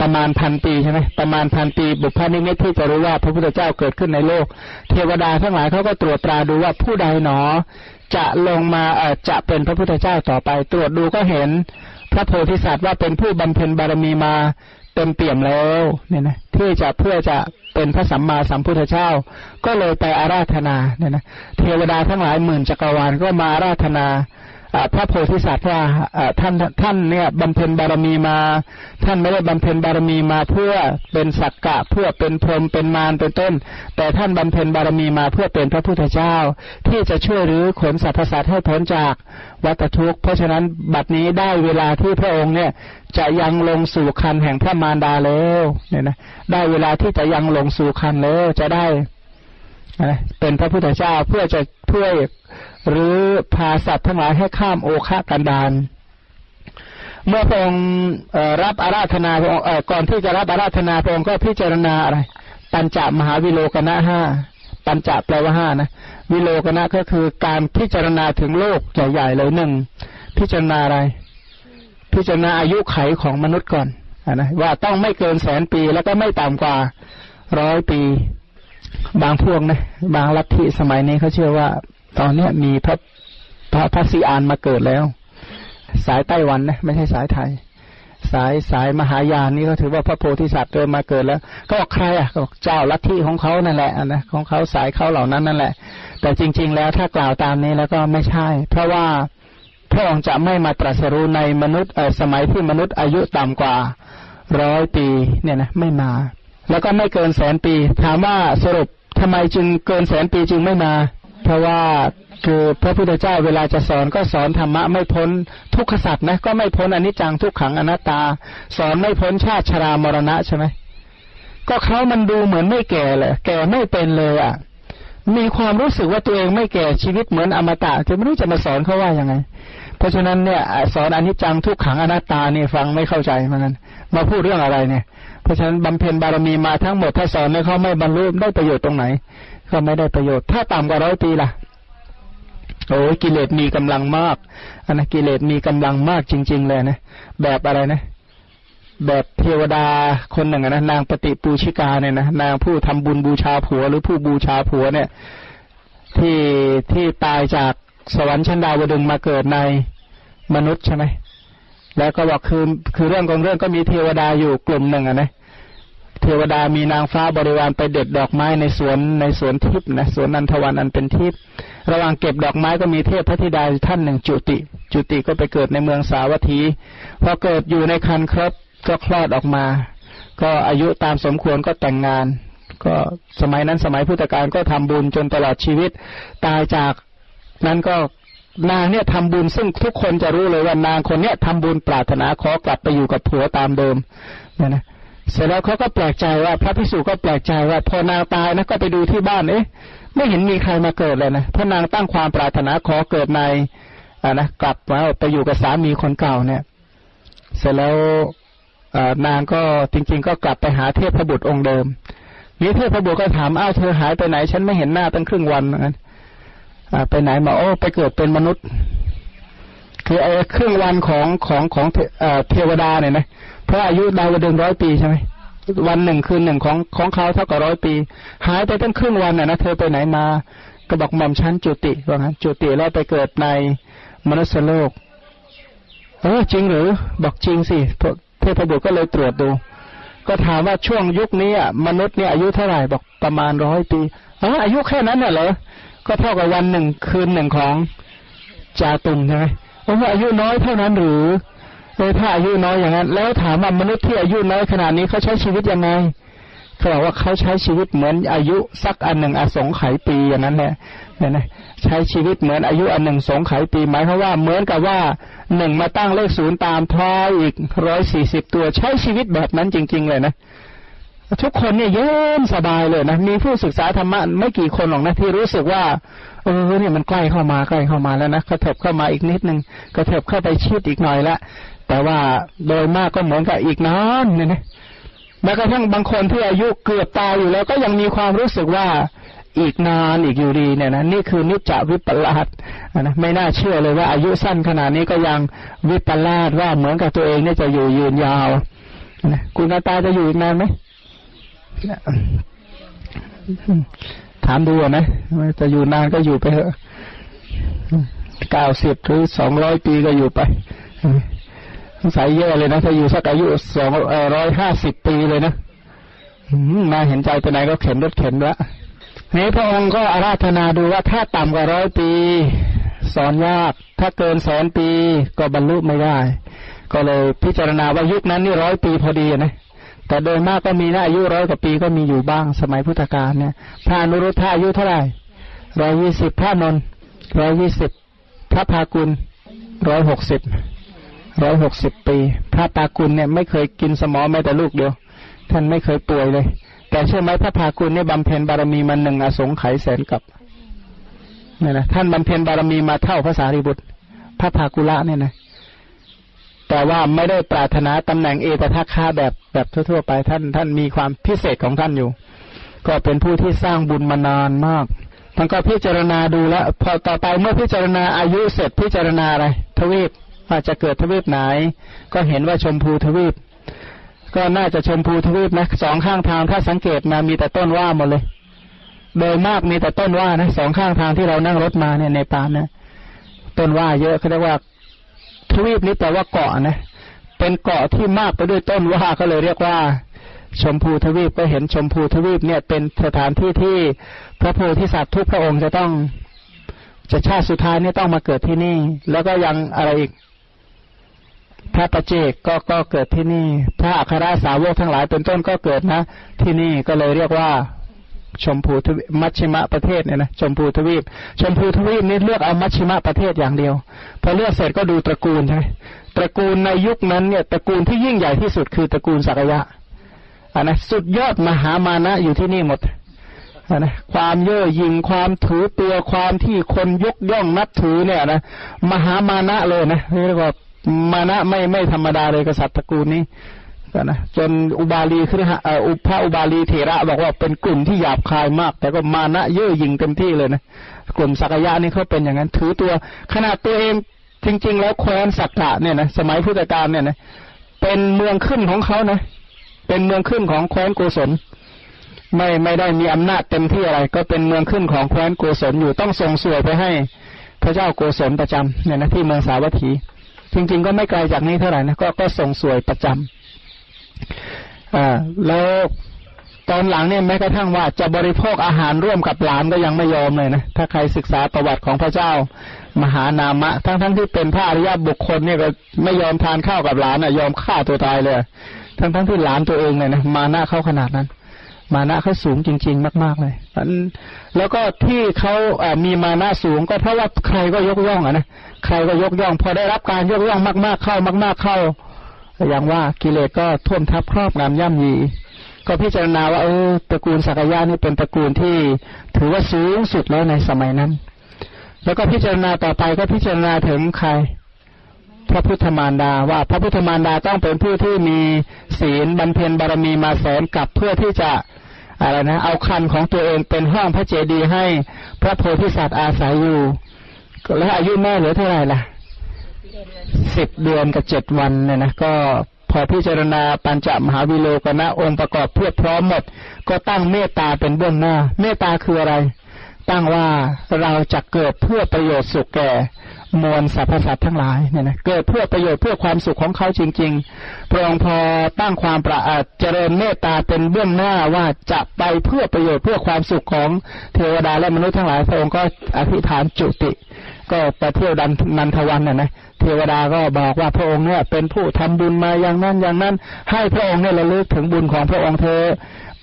Speaker 1: ประมาณพันปีใช่ไหมประมาณพันปี บุพานิมิตที่จะรู้ว่าพระพุทธเจ้าเกิดขึ้นในโลก เทวดาทั้งหลายเขาก็ตรวจตราดูว่าผู้ใดหนอ จะลงมาเออจะเป็นพระพุทธเจ้าต่อไป ตรวจดูก็เห็นพระโพธิสัตว์ว่าเป็นผู้บำเพ็ญบารมีมา เต็มเปี่ยมแล้วเนี่ยนะที่จะเพื่อจะเป็นพระสัมมาสัมพุทธเจ้า ก็เลยไปอาราธนาเนี่ยนะเทวดาทั้งหลายหมื่นจักรวาลก็มาอาราธนา พระโพธิสัตว์ว่าท่านท่านเนี่ยบำเพ็ญบารมีมา ท่านไม่ได้บำเพ็ญบารมีมาเพื่อเป็นสักกะ เพื่อเป็นพรหมเป็นมารเป็นต้น แต่ท่านบำเพ็ญบารมีมาเพื่อเป็นพระพุทธเจ้า ที่จะช่วยรื้อขนสรรพสัตว์ให้พ้นจากวัฏทุกข์ เพราะฉะนั้นบัดนี้ได้เวลาที่พระองค์เนี่ยจะยังลงสู่คันแห่งพระมารดาแล้วเนี่ยนะได้เวลาที่จะยังลงสู่คันแล้วจะได้เป็นพระพุทธเจ้าเพื่อจะเพื่อ หรือพาสัตว์ทั้งหลายให้ข้ามโอคะกันดานเมื่อพระองค์รับอาราธนาพระองค์ก่อนที่จะรับอาราธนาพระองค์ก็พิจารณาอะไร ปัญจมหาวิโลกนะห้าปัญจแปลว่าห้านะวิโลกนะก็คือการพิจารณาถึงโลกใหญ่ๆเลยหนึ่งพิจารณาอะไร พิจารณาอายุไขของมนุษย์ก่อนนะว่าต้องไม่เกินแสนปีแล้วก็ไม่ต่ำกว่าร้อยปี บางพวกนะ บางลัทธิสมัยนี้เขาเชื่อว่า ตอนเนี้ยมีพระพระพระสีอานมาเกิดแล้ว สายไต้หวันนะไม่ใช่สายไทย สายสายมหายานนี่ก็ถือว่าพระโพธิสัตว์เกิดมาเกิดแล้ว ก็บอกใครอะก็บอกเจ้าลัทธิของเขานั่นแหละนะของเขาสายเขาเหล่านั้นนั่นแหละ แต่จริง ๆ แล้วถ้ากล่าวตามนี้แล้วก็ไม่ใช่ เพราะว่าพระองค์จะไม่มาตรัสรู้ในมนุษย์สมัยที่มนุษย์อายุต่ำกว่าร้อยปีเนี่ยนะไม่มา แล้วก็ไม่เกินแสนปี ถามว่าสรุปทำไมจึงเกินแสนปีจึงไม่มา เพราะว่าคือพระพุทธเจ้าเวลาจะสอนก็สอนธรรมะไม่พ้นทุกขสัตว์นะก็ไม่พ้นอนิจจังทุกขังอนัตตา สอนไม่พ้นชาติชรามรณะใช่ไหมก็เขามันดูเหมือนไม่แก่เลยแก่ไม่เป็นเลยอะ มีความรู้สึกว่าตัวเองไม่แก่ชีวิตเหมือนอมตะจะไม่รู้จะมาสอนเขาว่ายังไง เพราะฉะนั้นเนี่ยสอนอนิจจังทุกขังอนัตตาเนี่ยฟังไม่เข้าใจเหมือนกันมาพูดเรื่องอะไรเนี่ย เพราะฉะนั้นบำเพ็ญบารมีมาทั้งหมดถ้าสอนให้เขาไม่บรรลุได้ประโยชน์ตรงไหน ก็ไม่ได้ประโยชน์ ถ้าต่ำกว่าร้อยปีล่ะโอ้กิเลสมีกำลังมากอันนะกิเลสมีกำลังมากจริง ๆ เลยนะแบบอะไรนะ แบบเทวดาคนหนึ่งนะนางปฏิปูชิกาเนี่ยนะนางผู้ทำบุญบูชาผัว หรือผู้บูชาผัวเนี่ย ที่ที่ตายจากสวรรค์ชั้นดาวดึงมาเกิดในมนุษย์ใช่ไหมแล้วก็บอกคือคือเรื่องของเรื่องก็มีเทวดาอยู่กลุ่มหนึ่งอะนะ เทวดามีนางฟ้าบริวารไปเด็ดดอกไม้ในสวนในสวนทิพย์นะสวนนันทวันอันเป็นทิพย์ระหว่างเก็บดอกไม้ก็มีเทพพระธิดาท่านหนึ่งจุติ จุติก็ไปเกิดในเมืองสาวัตถีพอเกิดอยู่ในคันครบก็คลอดออกมา ก็อายุตามสมควรก็แต่งงาน ก็สมัยนั้นสมัยพุทธกาลก็ทำบุญจนตลอดชีวิต ตายจากนั้นก็นางเนี่ยทำบุญซึ่งทุกคนจะรู้เลยว่านางคนเนี้ยทำบุญปรารถนาขอกลับไปอยู่กับผัวตามเดิมเนี่ยนะ เสร็จแล้วเขาก็แปลกใจว่า พระพิสุก็แปลกใจว่า พอนางตายนะก็ไปดูที่บ้านเอ๊ะ ไม่เห็นมีใครมาเกิดเลยนะพระนางตั้งความปรารถนาขอเกิดในอ่านะกลับมาไปอยู่กับสามีคนเก่าเนี่ย เสร็จแล้วนางก็จริง ๆ ก็กลับไปหาเทพบุตรองค์เดิมนี้เทพบุตรก็ถามอ้าวเธอหายไปไหน ฉันไม่เห็นหน้าตั้งครึ่งวันงั้นไปไหนมาโอ้ไปเกิดเป็นมนุษย์ คือไอ้ครึ่งวันของของของเทวดาเนี่ยนะ ราะอายุดาวดึงร้อยปีใช่ไหมวันหนึ่งคืนหนึ่งของของเขาเท่ากับร้อยปี หายไปตั้งครึ่งวันน่ะนะเธอไปไหนมา ก็บอกหม่อมชั้นจุติว่างั้นจุติแล้วไปเกิดในมนุษย์โลกเออจริงหรือบอกจริงสิเทพบุตรก็เลยตรวจดู ก็ถามว่าช่วงยุคนี้มนุษย์เนี่ยอายุเท่าไหร่บอกประมาณร้อยปีอ๋ออายุแค่นั้นน่ะเหรอก็เท่ากับวันหนึ่งคืนหนึ่งของจาตุมใช่ไหมโอ้อายุน้อยเท่านั้นหรือ เลยถ้าอายุน้อยอย่างนั้น แล้วถามว่ามนุษย์ที่อายุน้อยขนาดนี้เขาใช้ชีวิตยังไงเขาบอกว่าเขาใช้ชีวิตเหมือนอายุสักอันหนึ่งอสงไขยปีอย่างนั้นแหละเนี่ยนะใช้ชีวิตเหมือนอายุอันหนึ่งสงไขปี หมายความว่าเหมือนกับว่าหนึ่งมาตั้งเลขศูนย์ตามท้ายอีกร้อยสี่สิบตัวใช้ชีวิตแบบนั้นจริง ๆ เลยนะทุกคนเนี่ยเย็นสบายเลยนะมีผู้ศึกษาธรรมะไม่กี่คนหรอกนะที่รู้สึกว่าเออเนี่ยมันใกล้เข้ามาใกล้เข้ามาแล้วนะกระเถิบเข้ามาอีกนิดนึงกระเถิบเข้าไปชิดอีกหน่อยละ แต่ว่าโดยมากก็เหมือนกับอีกนานเนี่ยนะแม้กระทั่งบางคนที่อายุเกือบตายอยู่แล้วก็ยังมีความรู้สึกว่าอีกนานอีกอยู่ดีเนี่ยนะนี่คือนิจจวิปลาสนะไม่น่าเชื่อเลยว่าอายุสั้นขนาดนี้ก็ยังวิปลาสว่าเหมือนกับตัวเองเนี่ยจะอยู่ยืนยาวนะคุณกาตาจะอยู่อีกนานไหมถามดูนะจะอยู่นานก็อยู่ไปเถอะเก้าสิบหรือสองร้อยปีก็อยู่ไป สายเยอะเลยนะ ถ้าอยู่สักอายุสองร้อยห้าสิบปีเลยนะน่าเห็นใจไปไหนก็เข็นรถเข็นละนี้พระองค์ก็อาราธนาดูว่าถ้าต่ำกว่าร้อยปี สอนยาก ถ้าเกินแสนปีก็บรรลุไม่ได้ ก็เลยพิจารณาว่ายุคนั้นนี่ร้อยปีพอดีนะแต่โดยมากก็มีนะอายุร้อยกว่าปีก็มีอยู่บ้าง สมัยพุทธกาลเนี่ยพระนุรุทธาอายุเท่าไหร่ร้อยยี่สิบพระนนร้อยยี่สิบพระพากุลร้อยหกสิบ ร้อยหกสิบปี พระปากุลเนี่ยไม่เคยกินสมอแม้แต่ลูกเดียว ท่านไม่เคยป่วยเลย แต่เชื่อไหมพระพากุลเนี่ยบำเพ็ญบารมีมันหนึ่งอสงไขยแสนกับนี่ยนะท่านบำเพ็ญบารมีมาเท่าพระสารีบุตร พระภากุละเนี่ยนะแต่ว่าไม่ได้ปรารถนาตำแหน่งเอตทัคคาแบบแบบทั่วๆไปท่านท่านมีความพิเศษของท่านอยู่ ก็เป็นผู้ที่สร้างบุญมานานมากท่านก็พิจารณาดูแล้ว พอต่อไปเมื่อพิจารณาอายุเสร็จพิจารณาอะไรทวีป ว่าจะเกิดทวีปไหน ก็เห็นว่าชมพูทวีป ก็น่าจะชมพูทวีปนะสองข้างทางถ้าสังเกตมามีแต่ต้นว่าหมดเลย โดยมากมีแต่ต้นว่านะสองข้างทางที่เรานั่งรถมาเนี่ยในป่านะต้นว่าเยอะเขาเรียกว่าทวีปนี้แปลว่าเกาะนะ เป็นเกาะที่มากไปด้วยต้นว่าก็เลยเรียกว่า ชมพูทวีปก็เห็นชมพูทวีปเนี่ย เป็นสถานที่ที่พระโพธิสัตว์ทุกพระองค์จะต้องจะชาติสุดท้ายนี่ต้องมาเกิดที่นี่ แล้วก็ยังอะไรอีก พระประเจกก็ก็เกิดที่นี่ พระอัครสาวกทั้งหลายเป็นต้นก็เกิดนะ ที่นี่ก็เลยเรียกว่าชมพูทวีมัชชิมะประเทศเนี่ยนะชมพูทวีป ชมพูทวีปนี่เลือกเอามัชชิมะประเทศอย่างเดียว พอเลือกเสร็จก็ดูตระกูลใช่ไหมตระกูลในยุคนั้นเนี่ยตระกูลที่ยิ่งใหญ่ที่สุดคือตระกูลสักยะอันนะสุดยอดมหามานะอยู่ที่นี่หมดอันนะความเย่อหยิ่งความถือตัวความที่คนยกย่องนับถือเนี่ยนะมหามานะเลยนะเรียกว่า มานะไม่ไม่ธรรมดาเลยกษัตริย์ตระกูลนี้นะจนอุบาลีคืออุพระอุบาลีเถระบอกว่าเป็นกลุ่มที่หยาบคายมาก แต่ก็มานะเย่อหยิ่งเต็มที่เลยนะกลุ่มสักยะนี่เขาเป็นอย่างนั้น ถือตัว ขนาดตัวเองจริง ๆ แล้วแคว้นสักกะเนี่ยนะสมัยพุทธกาลเนี่ยนะเป็นเมืองขึ้นของเขานะเป็นเมืองขึ้นของแคว้นโกศลไม่ไม่ได้มีอำนาจเต็มที่อะไร ก็เป็นเมืองขึ้นของแคว้นโกศลอยู่ต้องส่งสวยไปให้ พระเจ้าโกศลประจำเนี่ยนะที่เมืองสาวัตถี จริงๆก็ไม่ไกลจากนี้เท่าไหร่นะก็ก็ส่งสวยประจำอ่าแล้วตอนหลังเนี่ยแม้กระทั่งว่าจะบริโภคอาหารร่วมกับหลานก็ยังไม่ยอมเลยนะถ้าใครศึกษาประวัติของพระเจ้า มหานามะ ทั้งทั้งที่เป็นพระอริยบุคคลเนี่ยก็ไม่ยอมทานข้าวกับหลานอะยอมฆ่าตัวตายเลย ทั้งทั้งที่หลานตัวเองเนี่ยนะมาหน้าเข้าขนาดนั้น มานะเขาสูงจริง ๆ มาก ๆ เลยแล้วก็ที่เขาอ่มีมานะสูง ก็เพราะว่าใครก็ยกย่องอะนะใครก็ยกย่อง พอได้รับการยกย่องมาก ๆ เข้ามาก ๆ เข้า อย่างว่ากิเลสก็ท่วมทับครอบงำย่ำยี ก็พิจารณาว่าเออตระกูลสักยะนี่เป็นตระกูลที่ถือว่าสูงสุดแล้วในสมัยนั้น แล้วก็พิจารณาต่อไปก็พิจารณาถึงใคร พระพุทธมารดาว่าพระพุทธมารดาต้องเป็นผู้ที่มีศีลบำเพ็ญบารมีมาแสนกับเพื่อที่จะอะไรนะเอาคันของตัวเองเป็นห้องพระเจดีย์ให้พระโพธิสัตว์อาศัยอยู่ แล้วอายุแม่เหลือเท่าไหร่ล่ะสิบเดือนกับเจ็ดวันเนี่ยนะก็พอพิจารณาปัญจมหาวิโลกนะองค์ประกอบเพื่อพร้อมหมด ก็ตั้งเมตตาเป็นเบื้องหน้า เมตตาคืออะไร ตั้งว่าเราจะเกิดเพื่อประโยชน์สุขแก่ มวลสรรพสัตว์ทั้งหลายเนี่ยนะเกิดเพื่อประโยชน์เพื่อความสุขของเขาจริงๆ พระองค์พอตั้งความประอาจเจริญเมตตาเป็นเบื้องหน้าว่าจะไปเพื่อประโยชน์เพื่อความสุขของเทวดาและมนุษย์ทั้งหลาย พระองค์ก็อธิษฐานจุติ ก็ไปเที่ยวดันนันทวันน่ะนะเทวดาก็บอกว่าพระองค์เนี่ยเป็นผู้ทำบุญมาอย่างนั้นอย่างนั้น ให้พระองค์เนี่ยระลึกถึงบุญของพระองค์เธอ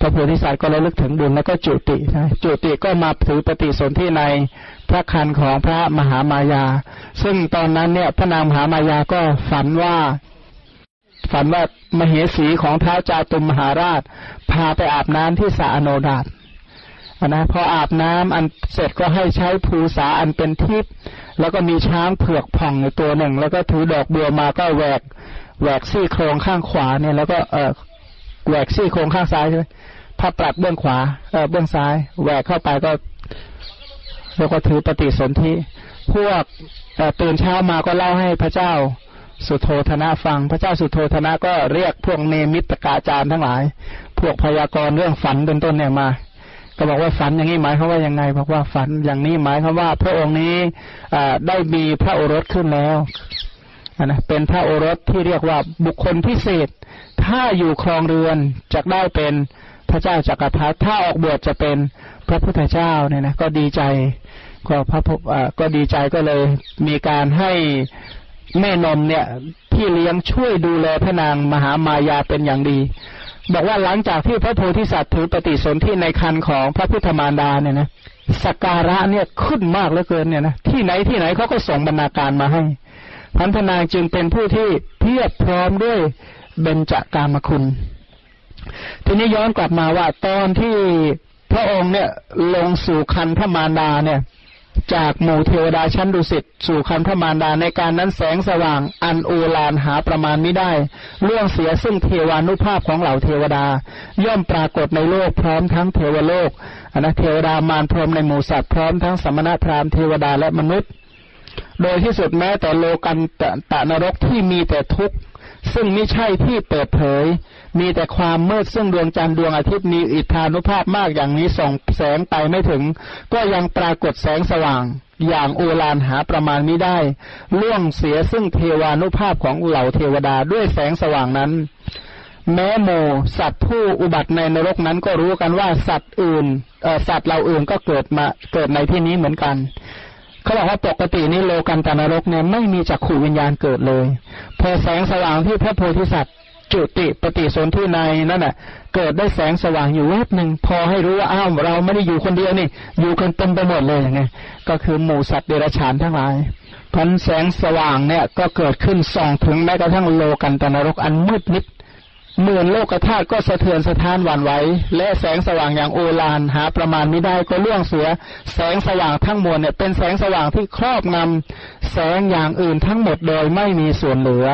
Speaker 1: พระโพธิสัตว์ก็ระลึกถึงบุญแล้วก็จุตินะจุติก็มาถือปฏิสนธิใน พระคันของพระมหามายา ซึ่งตอนนั้นเนี่ยพระนางมหามายาก็ฝันว่า ฝันว่ามเหสีของเท้าจาตุมมหาราช พาไปอาบน้ำที่สาอโนดาตนะพออาบน้ำอันเสร็จก็ให้ใช้ภูษาอันเป็นทิพย์แล้วก็มีช้างเผือกผ่องในตัวหนึ่ง แล้วก็ถือดอกบัวมาก็แหวกแหวกซี่โครงข้างขวาเนี่ยแล้วก็เออแหวกซี่โครงข้างซ้ายใช่ไหมผ้าปรับเบื้องขวาเออเบื้องซ้ายแหวกเข้าไปก็ แล้วก็ถือปฏิสนธิพวกตื่นเช้ามาก็เล่าให้พระเจ้าสุโธธนะฟัง พระเจ้าสุโธธนะก็เรียกพวกเนมิตกาจารย์ทั้งหลาย พวกพยากรณ์เรื่องฝันเป็นต้นเนี่ยมา ก็บอกว่าฝันอย่างนี้หมายเขาว่ายังไงบอกว่าฝันอย่างนี้หมายเขาว่า พระองค์นี้ได้มีพระโอรสขึ้นแล้วนะเป็นพระโอรสที่เรียกว่าบุคคลพิเศษ ถ้าอยู่ครองเรือนจะได้เป็นพระเจ้าจักรพรรดิถ้าออกบวชจะเป็น พระพุทธเจ้าเนี่ยนะก็ดีใจก็พระพก็ดีใจก็เลย มีการให้แม่นมเนี่ยพี่เลี้ยงช่วยดูแลพระนางมหามายาเป็นอย่างดี บอกว่าหลังจากที่พระโพธิสัตว์ถือปฏิสนธิในคันของพระพุทธมารดาเนี่ยนะสักการะเนี่ยขึ้นมากเหลือเกินเนี่ยนะที่ไหนที่ไหนเขาก็ส่งบรรณาการมาให้พันธนางจึงเป็นผู้ที่เพียบพร้อมด้วยเบญจากามคุณ ทีนี้ย้อนกลับมาว่าตอนที่ พระองค์เนี่ยลงสู่คันพระมารดาเนี่ย จากหมู่เทวดาชั้นดุสิตสู่คันพระมารดาในการนั้นแสงสว่าง อันโอฬารหาประมาณไม่ได้เรื่องเสียซึ่งเทวานุภาพของเหล่าเทวดา ย่อมปรากฏในโลกพร้อมทั้งเทวโลกอนะเทวดามารพรมในหมู่สัตว์พร้อมทั้งสมณพราหมณ์เทวดาและมนุษย์ โดยที่สุดแม้แต่โลกันตะตะนรกที่มีแต่ทุกข์ซึ่งไม่ใช่ที่เปิดเผย มีแต่ความมืดซึ่งดวงจันทร์ดวงอาทิตย์มีอิทธานุภาพมากอย่างนี้ส่องแสงไปไม่ถึง ก็ยังปรากฏแสงสว่าง อย่างโอฬารหาประมาณไม่ได้ ล่วงเสียซึ่งเทวานุภาพของเหล่าเทวดาด้วยแสงสว่างนั้น แม้โมสัตว์ผู้อุบัติในนรกนั้นก็รู้กันว่าสัตว์อื่นสัตว์เราอื่นก็เกิดมาเกิดในที่นี้เหมือนกันเขาบอกว่าปกตินี้โลกันตานรกเนี่ยไม่มีจักขู่วิญญาณเกิดเลย พอแสงสว่างที่พระโพธิสัตว์ จุติปฏิสนธิในนั่นแหะเกิดได้แสงสว่างอยู่แวบหนึ่งพอให้รู้ว่าอ้าวเราไม่ได้อยู่คนเดียวนี่ อยู่กันเต็มไปหมดเลยไงก็คือหมู่สัตว์เดรัจฉานทั้งหลายพันแสงสว่างเนี่ยก็เกิดขึ้นส่องถึงแม้กระทั่งโลกันตนรกอันมืดมิดเหมือนโลกธาตุก็สะเทือนสะท้านหวั่นไหวและแสงสว่างอย่างโอฬารหาประมาณไม่ได้ก็ล่วงเสีย แสงสว่างทั้งมวลเนี่ยเป็นแสงสว่างที่ครอบงำแสงอย่างอื่นทั้งหมดโดยไม่มีส่วนเหลือ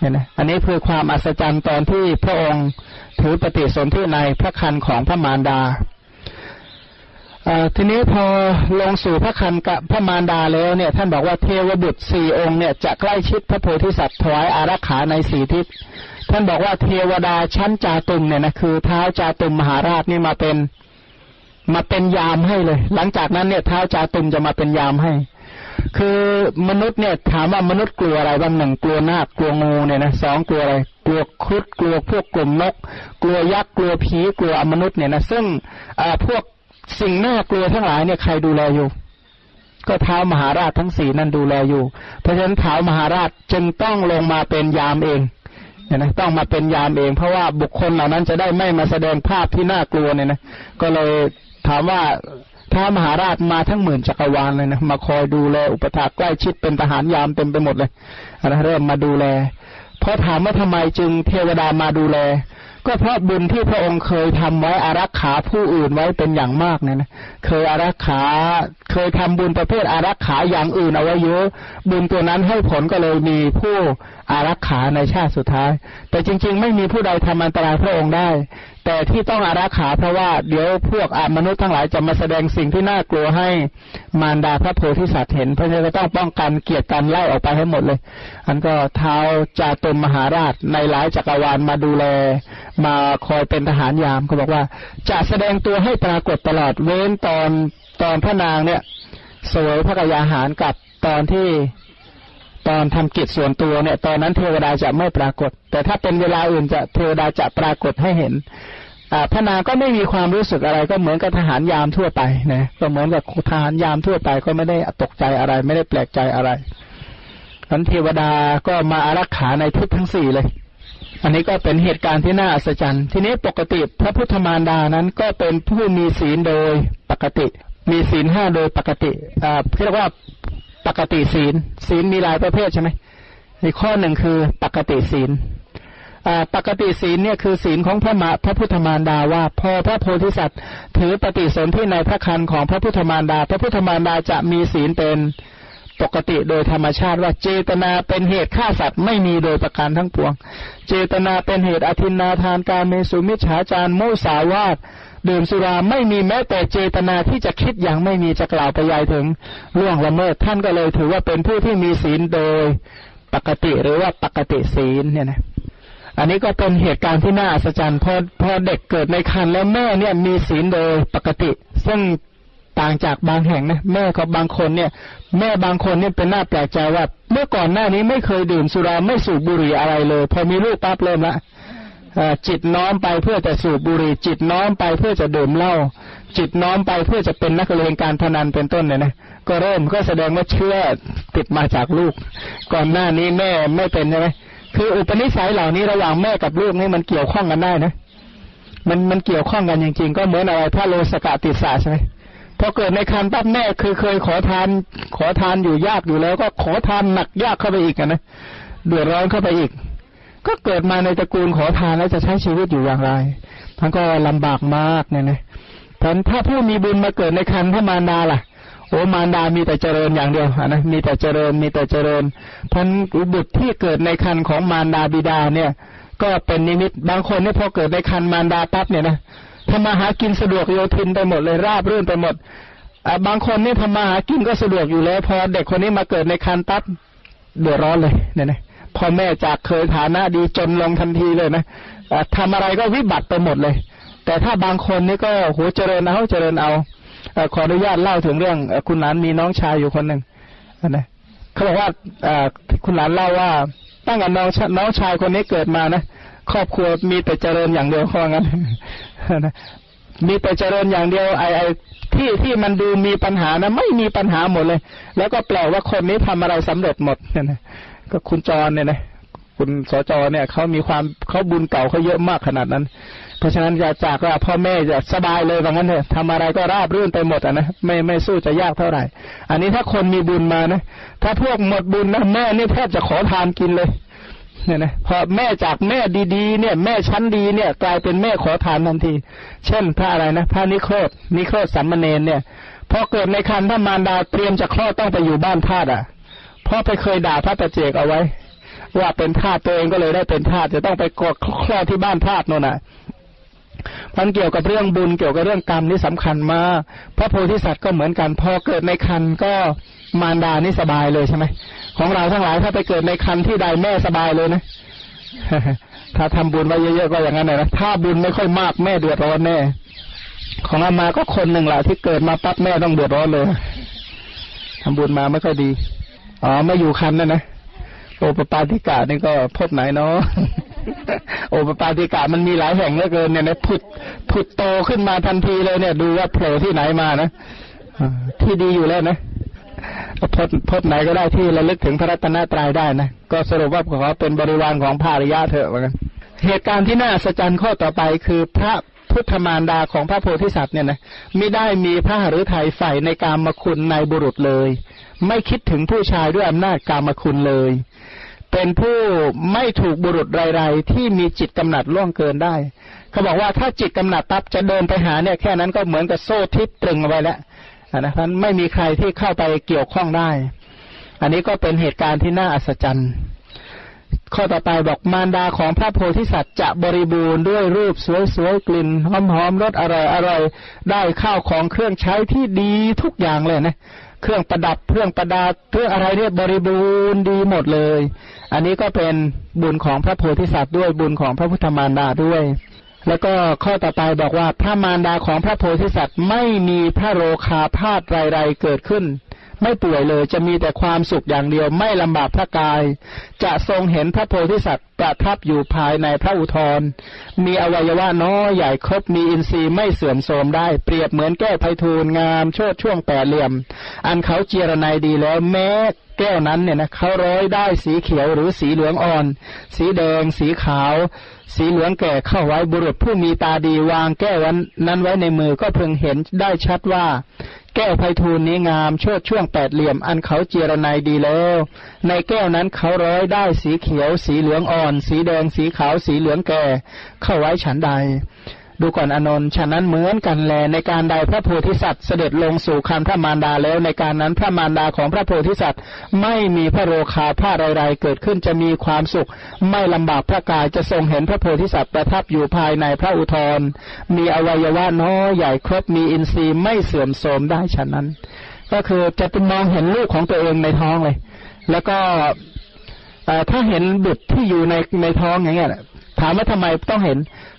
Speaker 1: เนี่ยนะอันนี้คือความอัศจรรย์ตอนที่พระองค์ถือปฏิสนธิในพระคันของพระมารดาทีนี้พอลงสู่พระคันกับพระมารดาแล้วเนี่ย ท่านบอกว่าเทวบุตรสี่องค์เนี่ยจะใกล้ชิดพระโพธิสัตว์ถวายอารักขาในสี่ทิศ ท่านบอกว่าเทวดาชั้นจาตุมเนี่ยนะคือเท้าจาตุมมหาราชนี่มาเป็นมาเป็นยามให้เลย หลังจากนั้นเนี่ยเท้าจาตุมจะมาเป็นยามให้ คือมนุษย์เนี่ย ถามว่ามนุษย์กลัวอะไรบ้างหนึ่งกลัวนาคกลัวงูเนี่ยนะสองกลัวอะไร กลัวคุดกลัวพวกกลุ่มนก กลัวยักษ์กลัวผีกลัวมนุษย์เนี่ยนะซึ่งอ่าพวกสิ่งน่ากลัวทั้งหลายเนี่ยใครดูแลอยู่ ก็เท้ามหาราชทั้งสี่นั่นดูแลอยู่ เพราะฉะนั้นเท้ามหาราชจึงต้องลงมาเป็นยามเองเนี่ยนะต้องมาเป็นยามเองเพราะว่าบุคคลเหล่านั้นจะได้ไม่มาแสดงภาพที่น่ากลัวเนี่ยนะก็เลยถามว่า ท้ามหาราชมาทั้งหมื่นจักรวาลเลยนะมาคอยดูแลอุปถากใกล้ชิดเป็นทหารยามเต็มไปหมดเลยนะเริ่มมาดูแลเพราะถามว่าทำไมจึงเทวดามาดูแล ก็เพราะบุญที่พระองค์เคยทำไว้อารักขาผู้อื่นไว้เป็นอย่างมากเนี่ยนะเคยอารักขาเคยทำบุญประเภทอารักขาอย่างอื่นเอาไว้เยอะบุญตัวนั้นให้ผลก็เลยมีผู้ อารักขาในชาติสุดท้าย แต่จริง ๆ ไม่มีผู้ใดทำอันตรายพระองค์ได้ แต่ที่ต้องอารักขาเพราะว่าเดี๋ยวพวกอมนุษย์ทั้งหลายจะมาแสดงสิ่งที่น่ากลัวให้มารดาพระโพธิสัตว์เห็น เพราะฉะนั้นก็ต้องป้องกันเกียรติกันไล่ออกไปให้หมดเลย อันก็เท้าจาตุมมหาราชในหลายจักรวาลมาดูแล มาคอยเป็นทหารยามเขาบอกว่า จะแสดงตัวให้ปรากฏตลอดเว้นตอนตอนพระนางเนี่ยสวยพระกยาหารกับตอนที่ ตอนทำกิจส่วนตัวเนี่ย ตอนนั้นเทวดาจะไม่ปรากฏ แต่ถ้าเป็นเวลาอื่นจะเทวดาจะปรากฏให้เห็นพระนางก็ไม่มีความรู้สึกอะไรก็เหมือนกับทหารยามทั่วไปนะก็เหมือนกับทหารยามทั่วไปก็ไม่ได้ตกใจอะไร ไม่ได้แปลกใจอะไรนั้นเทวดาก็มาอารักขาในทิศทั้งสี่เลย อันนี้ก็เป็นเหตุการณ์ที่น่าอัศจรรย์ ทีนี้ปกติพระพุทธมารดานั้นก็เป็นผู้มีศีลโดยปกติ มีศีลห้าโดยปกติอ่าเรียกว่า ปกติศีล ศีลมีหลายประเภทใช่ไหมอีกข้อหนึ่งคือปกติศีลปกติศีลเนี่ยคือศีลของพระมาพระพุทธมารดาว่า พอพระโพธิสัตว์ถือปฏิสนธิในพระคันของพระพุทธมารดา พระพุทธมารดาจะมีศีลเป็นปกติโดยธรรมชาติว่าเจตนาเป็นเหตุฆ่าสัตว์ไม่มีโดยประการทั้งปวง เจตนาเป็นเหตุอธินนาทานการเมสุมิจฉาจารโมสาวาท ดื่มสุราไม่มีแม้แต่เจตนาที่จะคิดอย่างไม่มีจะกล่าวไปยายถึงล่วงละเมิดท่านก็เลยถือว่าเป็นผู้ที่มีศีลโดยปกติหรือว่าปกติศีลเนี่ยนะอันนี้ก็เป็นเหตุการณ์ที่น่าอัศจรรย์พอพอเด็กเกิดในครรภ์แล้วแม่เนี่ยมีศีลโดยปกติ ซึ่งต่างจากบางแห่งนะแม่กับบางคนเนี่ย แม่บางคนเนี่ยเป็นหน้าแปลกใจว่า เมื่อก่อนหน้านี้ไม่เคยดื่มสุราไม่สูบบุหรี่อะไรเลย พอมีลูกปั๊บเริ่มละ จิตน้อมไปเพื่อจะสูบบุหรี่จิตน้อมไปเพื่อจะดื่มเหล้าจิตน้อมไปเพื่อจะเป็นนักเลงการพนันเป็นต้นเนี่ยนะก็เริ่มก็แสดงว่าเชื่อติดมาจากลูก ก่อนหน้านี้แม่ไม่เป็นใช่ไหมคืออุปนิสัยเหล่านี้ระหว่างแม่กับลูกนี่มันเกี่ยวข้องกันได้นะมันมันเกี่ยวข้องกันจริงๆ ก็เหมือนอะไรพระโลสกาติสาใช่ไหมพอเกิดในคันปั๊บแม่คือเคยขอทาน ขอทานอยู่ยากอยู่แล้ว ก็ขอทานหนักยากเข้าไปอีกนะเดือดร้อนเข้าไปอีก ก็เกิดมาในตระกูลขอทานแล้วจะใช้ชีวิตอยู่อย่างไรมันก็ลำบากมากเนี่ยนะท่านถ้าผู้มีบุญมาเกิดในคันถ้ามารดาล่ะ โอ้มารดามีแต่เจริญอย่างเดียวนะมีแต่เจริญมีแต่เจริญพันบุตรที่เกิดในคันของมารดาบิดาเนี่ย ก็เป็นนิมิตบางคนเนี่ยพอเกิดในคันมารดาปั๊บเนี่ยนะทำมาหากินสะดวกโยทินไปหมดเลยราบรื่นไปหมดบางคนนี่ทำมาหากินก็สะดวกอยู่แล้ว พอเด็กคนนี้มาเกิดในคันปั๊บเดือดร้อนเลยเนี่ยนะ พ่อแม่จากเคยฐานะดีจนลงทันทีเลยนะทำอะไรก็วิบัติไปหมดเลย แต่ถ้าบางคนนี่ก็โหเจริญเอาเจริญเอาขออนุญาตเล่าถึงเรื่องคุณหลานมีน้องชายอยู่คนหนึ่งนะเขาบอกว่าคุณหลานเล่าว่าตั้งแต่น้องน้องชายคนนี้เกิดมานะครอบครัวมีแต่เจริญอย่างเดียวข้องั้นนะมีแต่เจริญอย่างเดียวไอไอที่ที่มันดูมีปัญหานะไม่มีปัญหาหมดเลย แล้วก็แปลว่าคนนี้ทำอะไรสำเร็จหมดเนี่ยนะ ก็คุณจรเนี่ยนะคุณสจเนี่ยเขามีความเขาบุญเก่าเขาเยอะมากขนาดนั้น เพราะฉะนั้นจะจากว่าพ่อแม่จะสบายเลยว่างั้นเถอะทำอะไรก็ราบรื่นไปหมดอะนะไม่ไม่สู้จะยากเท่าไหร่ อันนี้ถ้าคนมีบุญมานะถ้าพวกหมดบุญนะแม่นี่แทบจะขอทานกินเลยเนี่ยนะพอแม่จากแม่ดีๆ เนี่ย แม่ชั้นดีเนี่ย กลายเป็นแม่ขอทานทันที เช่นพระอะไรนะพระนิโครธนิโครธสัมมเนนเนี่ยพอเกิดในคันถ้ามารดาเตรียมจะคลอดต้องไปอยู่บ้านทาสอะ เพราะไปเคยด่าพระตะเจกเอาไว้ ว่าเป็นทาสตัวเองก็เลยได้เป็นทาสจะต้องไปกดคลอดที่บ้านทาสโน่นน่ะมันเกี่ยวกับเรื่องบุญเกี่ยวกับเรื่องกรรมนี่สำคัญมากพระโพธิสัตว์ก็เหมือนกันพอเกิดในคันก็มารดานี่สบายเลยใช่ไหมของเราทั้งหลายถ้าไปเกิดในคันที่ใดแม่สบายเลยนะถ้าทำบุญไว้เยอะๆก็อย่างนั้นนะถ้าบุญไม่ค่อยมากแม่เดือดร้อนแน่ของอามาก็คนหนึ่งแหละที่เกิดมาปั๊บแม่ต้องเดือดร้อนเลยทำบุญมาไม่ค่อยดี อ๋อไม่อยู่คันนั่นนะโอปปาติกานี่ก็พบไหนเนาะโอปปาติกามันมีหลายแห่งเหลือเกินเนี่ยนะผุดผุดโตขึ้นมาทันทีเลยเนี่ย ดูว่าโผล่ที่ไหนมานะที่ดีอยู่แล้วนะพบพบไหนก็ได้ที่ระลึกถึงพระรัตนตรัยได้นะก็สรุปว่าขอเป็นบริวารของภาริยะเถอะเหมือนกัน เหตุการณ์ที่น่าสัศจรรย์ข้อต่อไปคือพระพุทธมารดาของพระโพธิสัตว์เนี่ยนะไม่ได้มีพระหฤทัยใฝ่ในการมคุณในบุรุษเลย ไม่คิดถึงผู้ชายด้วยอำนาจกามคุณเลย เป็นผู้ไม่ถูกบุรุษไรๆที่มีจิตกำหนัดล่วงเกินได้ เขาบอกว่าถ้าจิตกำหนัดตับจะเดินไปหาเนี่ยแค่นั้นก็เหมือนกับโซ่ทิพตรึงเอาไว้แล้วนะท่านไม่มีใครที่เข้าไปเกี่ยวข้องได้ อันนี้ก็เป็นเหตุการณ์ที่น่าอัศจรรย์ ข้อต่อไปบอกมารดาของพระโพธิสัตว์จะบริบูรณ์ด้วยรูปสวยๆกลิ่นหอมๆรสอร่อยๆได้ข้าวของเครื่องใช้ที่ดีทุกอย่างเลยนะเครื่องประดับเครื่องประดาเครื่องอะไรเนี่ยบริบูรณ์ดีหมดเลย อันนี้ก็เป็นบุญของพระโพธิสัตว์ด้วยบุญของพระพุทธมารดาด้วย แล้วก็ข้อต่อไปบอกว่าพระมารดาของพระโพธิสัตว์ไม่มีพระโรคาพาธไรๆเกิดขึ้น ไม่ป่วยเลยจะมีแต่ความสุขอย่างเดียวไม่ลำบากพระกาย จะทรงเห็นพระโพธิสัตว์ประทับอยู่ภายในพระอุทรมีอวัยวะน้อยใหญ่ครบมีอินทรีย์ไม่เสื่อมโทรมได้ เปรียบเหมือนแก้วไพฑูรย์งามโชดช่วงแปดเหลี่ยม อันเขาเจรนายดีแล้วแม้ แก้วนั้นเนี่ยนะเขาร้อยได้สีเขียวหรือสีเหลืองอ่อน สีแดง สีขาว สีเหลืองแก่เข้าไว้บุรุษผู้มีตาดีวางแก้วนั้นไว้ในมือก็เพิ่งเห็นได้ชัดว่า แก้วไพทูลนี้งามโชดช่วงแปดเหลี่ยมอันเขาเจรนายดีแล้ว ในแก้วนั้นเขาร้อยได้สีเขียว สีเหลืองอ่อน สีแดง สีขาว สีเหลืองแก่ เข้าไว้ฉันใด ดูก่อนอนนท์ฉะนั้นเหมือนกันแลในการใดพระโพธิสัตว์เสด็จลงสู่คันพระมารดาแล้วในการนั้นพระมารดาของพระโพธิสัตว์ ไม่มีพระโรคาผ้าไรๆเกิดขึ้นจะมีความสุข ไม่ลำบากพระกายจะทรงเห็นพระโพธิสัตว์ประทับอยู่ภายในพระอุทรมีอวัยวะน้อยใหญ่ครบมีอินทรีย์ไม่เสื่อมโทรมได้ฉะนั้น ก็คือจะเป็นมองเห็นลูกของตัวเองในท้องเลย แล้วก็ถ้าเห็นบุตรที่อยู่ในในท้องอย่างเงี้ย ถามว่าทำไมต้องเห็น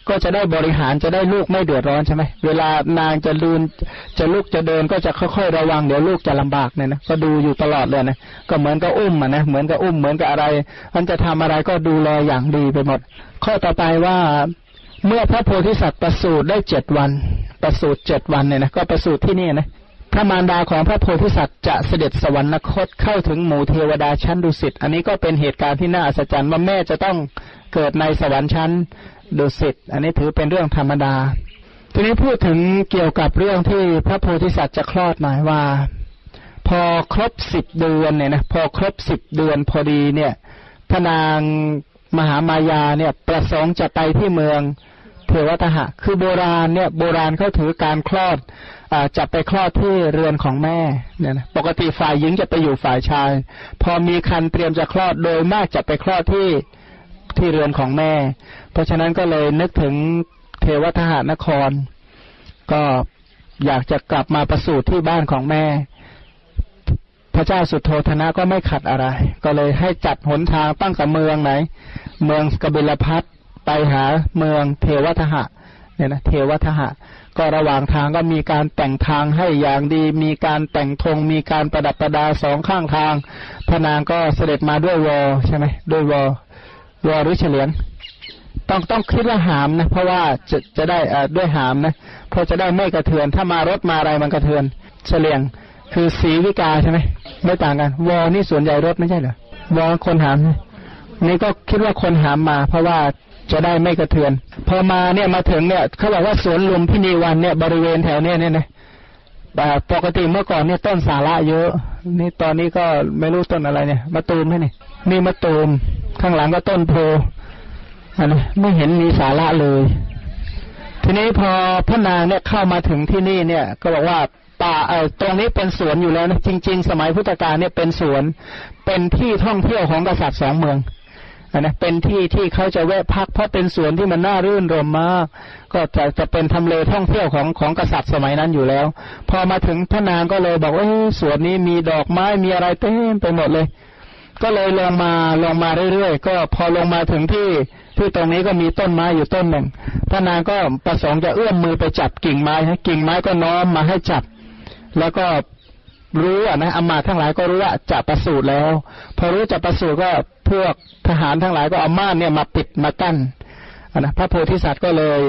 Speaker 1: ก็จะได้บริหารจะได้ลูกไม่เดือดร้อนใช่ไหมเวลานางจะลืนจะลูกจะเดินก็จะค่อยๆระวังเดี๋ยวลูกจะลำบากเนี่ยนะก็ดูอยู่ตลอดเลยนะก็เหมือนกับอุ้มอะนะเหมือนกับอุ้มเหมือนกับอะไร มันจะทำอะไรก็ดูแลอย่างดีไปหมด ข้อต่อไปว่าเมื่อพระโพธิสัตว์ประสูติได้เจ็ดวัน ประสูติเจ็ดวันเนี่ยนะก็ประสูติที่นี่นะพระมารดาของพระโพธิสัตว์จะเสด็จสวรรคตเข้าถึงหมู่เทวดาชั้นดุสิต อันนี้ก็เป็นเหตุการณ์ที่น่าอัศจรรย์ว่าแม่จะต้อง เกิดในสวรรค์ชั้นดุสิตอันนี้ถือเป็นเรื่องธรรมดา ทีนี้พูดถึงเกี่ยวกับเรื่องที่พระโพธิสัตว์จะคลอดหมายว่า พอครบสิบเดือนเนี่ยนะพอครบสิบเดือนพอดีเนี่ยพนางมหามายาเนี่ยประสงค์จะไปที่เมืองเทวทหะ คือโบราณเนี่ยโบราณเขาถือการคลอดอจะไปคลอดที่เรือนของแม่เนี่ยนะปกติฝ่ายหญิงจะไปอยู่ฝ่ายชาย พอมีคันเตรียมจะคลอดโดยมากจะไปคลอดที่ ที่เรือนของแม่ เพราะฉะนั้นก็เลยนึกถึงเทวทหานคร ก็อยากจะกลับมาประสูติที่บ้านของแม่ พระเจ้าสุโธธนะก็ไม่ขัดอะไร ก็เลยให้จัดหนทางตั้งแต่เมืองไหน เมืองกบิลพัทไปหาเมืองเทวทหะเนี่ยนะเทวทหะ ก็ระหว่างทางก็มีการแต่งทางให้อย่างดี มีการแต่งธงมีการประดับประดาสองข้างทางพระนางก็เสด็จมาด้วยวอใช่ไหมด้วยวอ วอหรือเฉลียงต้องต้องคิดว่าหามนะ เพราะว่าจะจะได้อ่ด้วยหามนะเพราะจะได้ไม่กระเทือน ถ้ามารถมาอะไรมันกระเทือนเฉลียง คือสีวิกาใช่ไหมไม่ต่างกันวอนี่ส่วนใหญ่รถไม่ใช่เหรอวอคนหามนี่ก็คิดว่าคนหามมา เพราะว่าจะได้ไม่กระเทือน พอมาเนี่ยมาถึงเนี่ยเขาบอกว่าสวนลุมพินีวันเนี่ยบริเวณแถวเนี้ยเนี่ยนะแต่ปกติเมื่อก่อนเนี่ยต้นสาระเยอะ นี่ตอนนี้ก็ไม่รู้ต้นอะไรเนี่ยมาตูมไหมนี่นี่ มาตูม ข้างหลังก็ต้นโพอันนี้ไม่เห็นมีสาระเลย ทีนี้พอพระนางเนี่ยเข้ามาถึงที่นี่เนี่ย ก็บอกว่าป่าเออตรงนี้เป็นสวนอยู่แล้วนะจริง ๆ สมัยพุทธกาลเนี่ยเป็นสวน เป็นที่ท่องเที่ยวของกษัตริย์สองเมืองอันนะเป็นที่ที่เขาจะแวะพักเพราะเป็นสวนที่มันน่ารื่นรมมาก ก็จะจะเป็นทำเลท่องเที่ยวของของกษัตริย์สมัยนั้นอยู่แล้ว พอมาถึงพระนางก็เลยบอกว่าสวนนี้มีดอกไม้มีอะไรเต็มไปหมดเลย ก็เลยลงมาลงมาเรื่อยๆ ก็พอลงมาถึงที่ที่ตรงนี้ก็มีต้นไม้อยู่ต้นหนึ่งพระนางก็ประสงค์จะเอื้อมมือไปจับกิ่งไม้ให้กิ่งไม้ก็น้อมมาให้จับ แล้วก็รู้อะนะอามาทั้งหลายก็รู้ว่าจะประสูติแล้ว พอรู้จะประสูติก็พวกทหารทั้งหลายก็เอาม่านเนี่ยมาปิดมากั้นนะพระโพธิสัตว์ก็เลย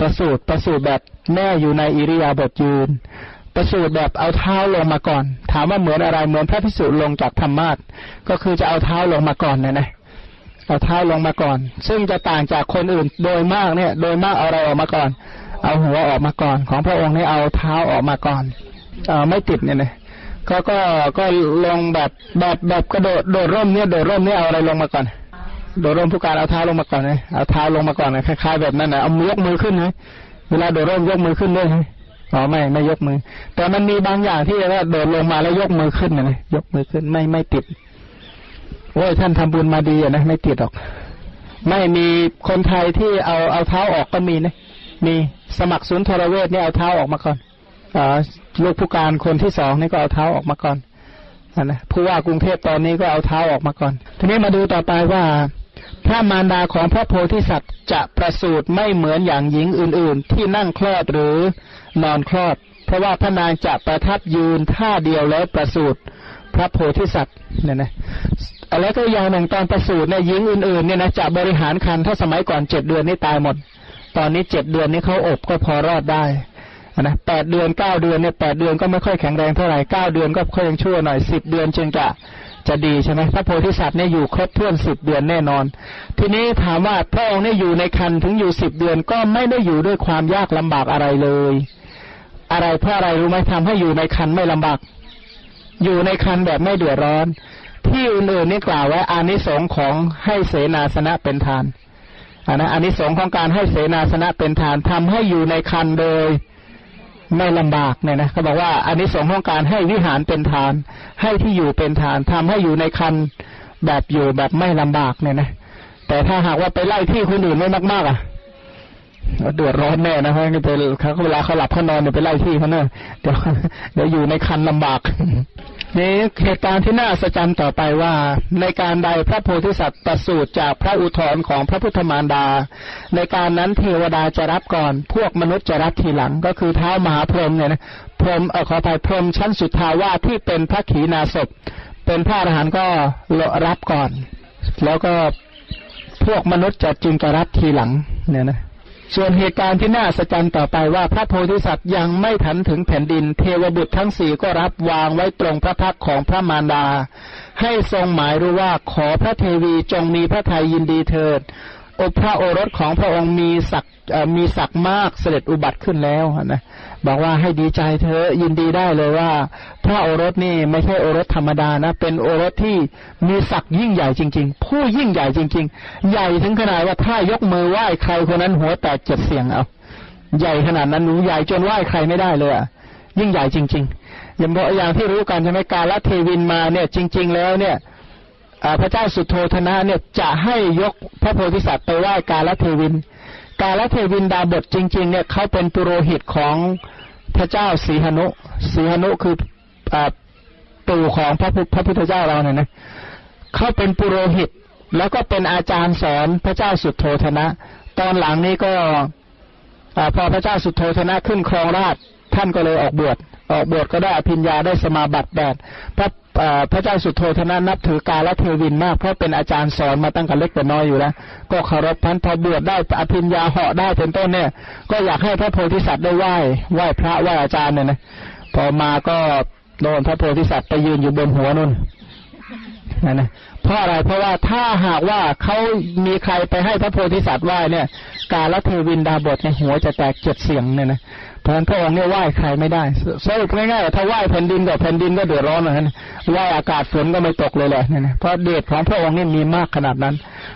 Speaker 1: ประสูติประสูติแบบแม่อยู่ในอิริยาบถยืน ประสูติแบบเอาเท้าลงมาก่อน ถามว่าเหมือนอะไรเหมือนพระพิสุลงจากธรรมาทก็คือจะเอาเท้าลงมาก่อนนะนะเอาเท้าลงมาก่อน ซึ่งจะต่างจากคนอื่นโดยมากเนี่ย โดยมากเอาอะไรออกมาก่อน เอาหัวออกมาก่อน ของพระองค์นี่เอาเท้าออกมาก่อนเออไม่ติดเนี่ยนะก็ก็ก็ลงแบบแบบแบบกระโดดโดดร่มเนี่ยโดดร่มเนี่ยเอาอะไรลงมาก่อน โดดร่มผู้การเอาเท้าลงมาก่อนเลยเอาเท้าลงมาก่อนนะคล้ายๆแบบนั้นนะเอามือยกมือขึ้นนะเวลาโดดร่มยกมือขึ้นด้วย อ๋อไม่ไม่ยกมือ แต่มันมีบางอย่างที่ว่าเดินลงมาแล้วยกมือขึ้นนะยกมือขึ้นไม่ไม่ติดโอ้ยท่านทำบุญมาดีนะไม่ติดหรอก ไม่มีคนไทยที่เอาเอาเท้าออกก็มีนะมีสมัครศูนย์ทรเวทเนี่ยเอาเท้าออกมาก่อนอลูกผู้การคนที่สองนี่ก็เอาเท้าออกมาก่อนอนะผู้ว่ากรุงเทพตอนนี้ก็เอาเท้าออกมาก่อน ทีนี้มาดูต่อไปว่า พระมารดาของพระโพธิสัตว์จะประสูติไม่เหมือนอย่างหญิงอื่น ๆ ที่นั่งคลอดหรือ นอนคลอด เพราะว่าพระนางจะประทับยืนท่าเดียวแล้วประสูติพระโพธิสัตว์เนี่ยนะแล้วก็อย่างหนึ่งตอนประสูติเนี่ยหญิงอื่นๆเนี่ยนะจะบริหารคันถ้าสมัยก่อนเจ็ดเดือนนี่ตายหมด ตอนนี้เจ็ดเดือนนี้เขาอบก็พอรอดได้นะแปดเดือนเก้าเดือนเนี่ยแปดเดือนก็ไม่ค่อยแข็งแรงเท่าไหร่เก้าเดือนก็ค่อยยังชั่วหน่อยสิบเดือนจึงจะจะดีใช่ไหมพระโพธิสัตว์เนี่ยอยู่ครบถ้วนสิบเดือนแน่นอน ทีนี้ถามว่าพระองค์เนี่ยอยู่ในคันถึงอยู่สิบเดือนก็ไม่ได้อยู่ด้วยความยากลำบากอะไรเลย อะไรเพราะอะไรรู้ไหมทำให้อยู่ในคันไม่ลำบากอยู่ในคันแบบไม่เดือดร้อน ที่อื่นๆนี่กล่าวไว้อานิสงส์ของให้เสนาสนะเป็นทานอันนะอานิสงส์ของการให้เสนาสนะเป็นทานทำให้อยู่ในคันโดยไม่ลำบากเนี่ยนะเขาบอกว่าอานิสงส์ของการให้วิหารเป็นทาน ให้ที่อยู่เป็นทานทำให้อยู่ในคันแบบอยู่แบบไม่ลำบากเนี่ยนะแต่ถ้าหากว่าไปไล่ที่คนอื่นไม่มากๆอะ เดือดร้อนแน่นะเพราะงั้นไปเขาเวลาเขาหลับเขานอนเนี่ยไปไล่ที่เขาเนอะเดี๋ยวเดี๋ยวอยู่ในคันลำบากนี่เหตุการณ์ที่น่าสะใจต่อไปว่า ในการใดพระโพธิสัตว์ประสูติจากพระอุทธรของพระพุทธมารดา ในการนั้นเทวดาจะรับก่อน พวกมนุษย์จะรับทีหลัง ก็คือเท้ามหาพรหมเนี่ยนะพรหมเออขอไปพรหมชั้นสุดท้ายว่าที่เป็นพระขีณาสพเป็นพระอรหันต์ก็รับก่อน แล้วก็พวกมนุษย์จะจึงจะรับทีหลังเนี่ยนะ ส่วนเหตุการณ์ที่น่าสะใจต่อไปว่าพระโพธิสัตว์ยังไม่ทันถึงแผ่นดิน เทวบุตรทั้งสี่ก็รับวางไว้ตรงพระพักของพระมารดา ให้ทรงหมายรู้ว่าขอพระเทวีจงมีพระทัยยินดีเถิด โอพระโอรสของพระองค์มีศักมีศักมากเสด็จอุบัติขึ้นแล้วนะบอกว่าให้ดีใจเธอยินดีได้เลยว่า พระโอรสนี่ไม่ใช่โอรสธรรมดานะ เป็นโอรสที่มีศักยิ่งใหญ่จริง ๆ ผู้ยิ่งใหญ่จริง ๆ ใหญ่ถึงขนาดว่าถ้ายกมือไหว้ใครคนนั้นหัวแตกเจ็ดเสียงเอาใหญ่ขนาดนั้นหนูใหญ่จนไหว้ใครไม่ได้เลยอะยิ่งใหญ่จริง ๆ อย่างบอกอย่างที่รู้กันใช่ไหมการละเทวินมาเนี่ย จริง ๆ แล้วเนี่ย พระเจ้าสุโธธนะเนี่ยจะให้ยกพระโพธิสัตว์ไปไหว้กาลเทวิน กาลเทวินดาบทจริง ๆ เนี่ยเขาเป็นปุโรหิตของพระเจ้าสีหนุสีหนุคือปู่ของพระพระพุทธเจ้าเราเนี่ยนะเขาเป็นปุโรหิต แล้วก็เป็นอาจารย์สอนพระเจ้าสุโธธนะ ตอนหลังนี้ก็อพอพระเจ้าสุโธธนะขึ้นครองราชท่านก็เลยออกบวชออกบวชก็ได้อภิญญาได้สมาบัติแดดพระ พระเจ้าสุโธธนะนับถือกาลเทวินมากเพราะเป็นอาจารย์สอนมาตั้งแต่เล็กแต่น้อยอยู่แล้วก็เคารพพันพอบวชได้อภิญญาเหาะได้เป็นต้นเนี่ย ก็อยากให้พระโพธิสัตว์ได้ไหว้ไหว้พระไหว้อาจารย์เนี่ยนะพอมาก็โดนพระโพธิสัตว์ไปยืนอยู่บนหัวนุ่นนั่นนะเพราะอะไรเพราะว่าถ้าหากว่าเขามีใครไปให้พระโพธิสัตว์ไหว้เนี่ย กาลเทวินดาบทเนี่ยหัวจะแตกเจ็ดเสียงเนี่ยนะ พราะนั้นพระองค์เนี่ยไหว้ใครไม่ได้สรุปง่ายๆถ้าไหว้แผ่นดินกับแผ่นดินก็เดือดร้อนเหมือนกันไหว้อากาศฝนก็ไม่ตกเลยแหละเนี่ยเพราะเดชของพระองค์นี่มีมากขนาดนั้น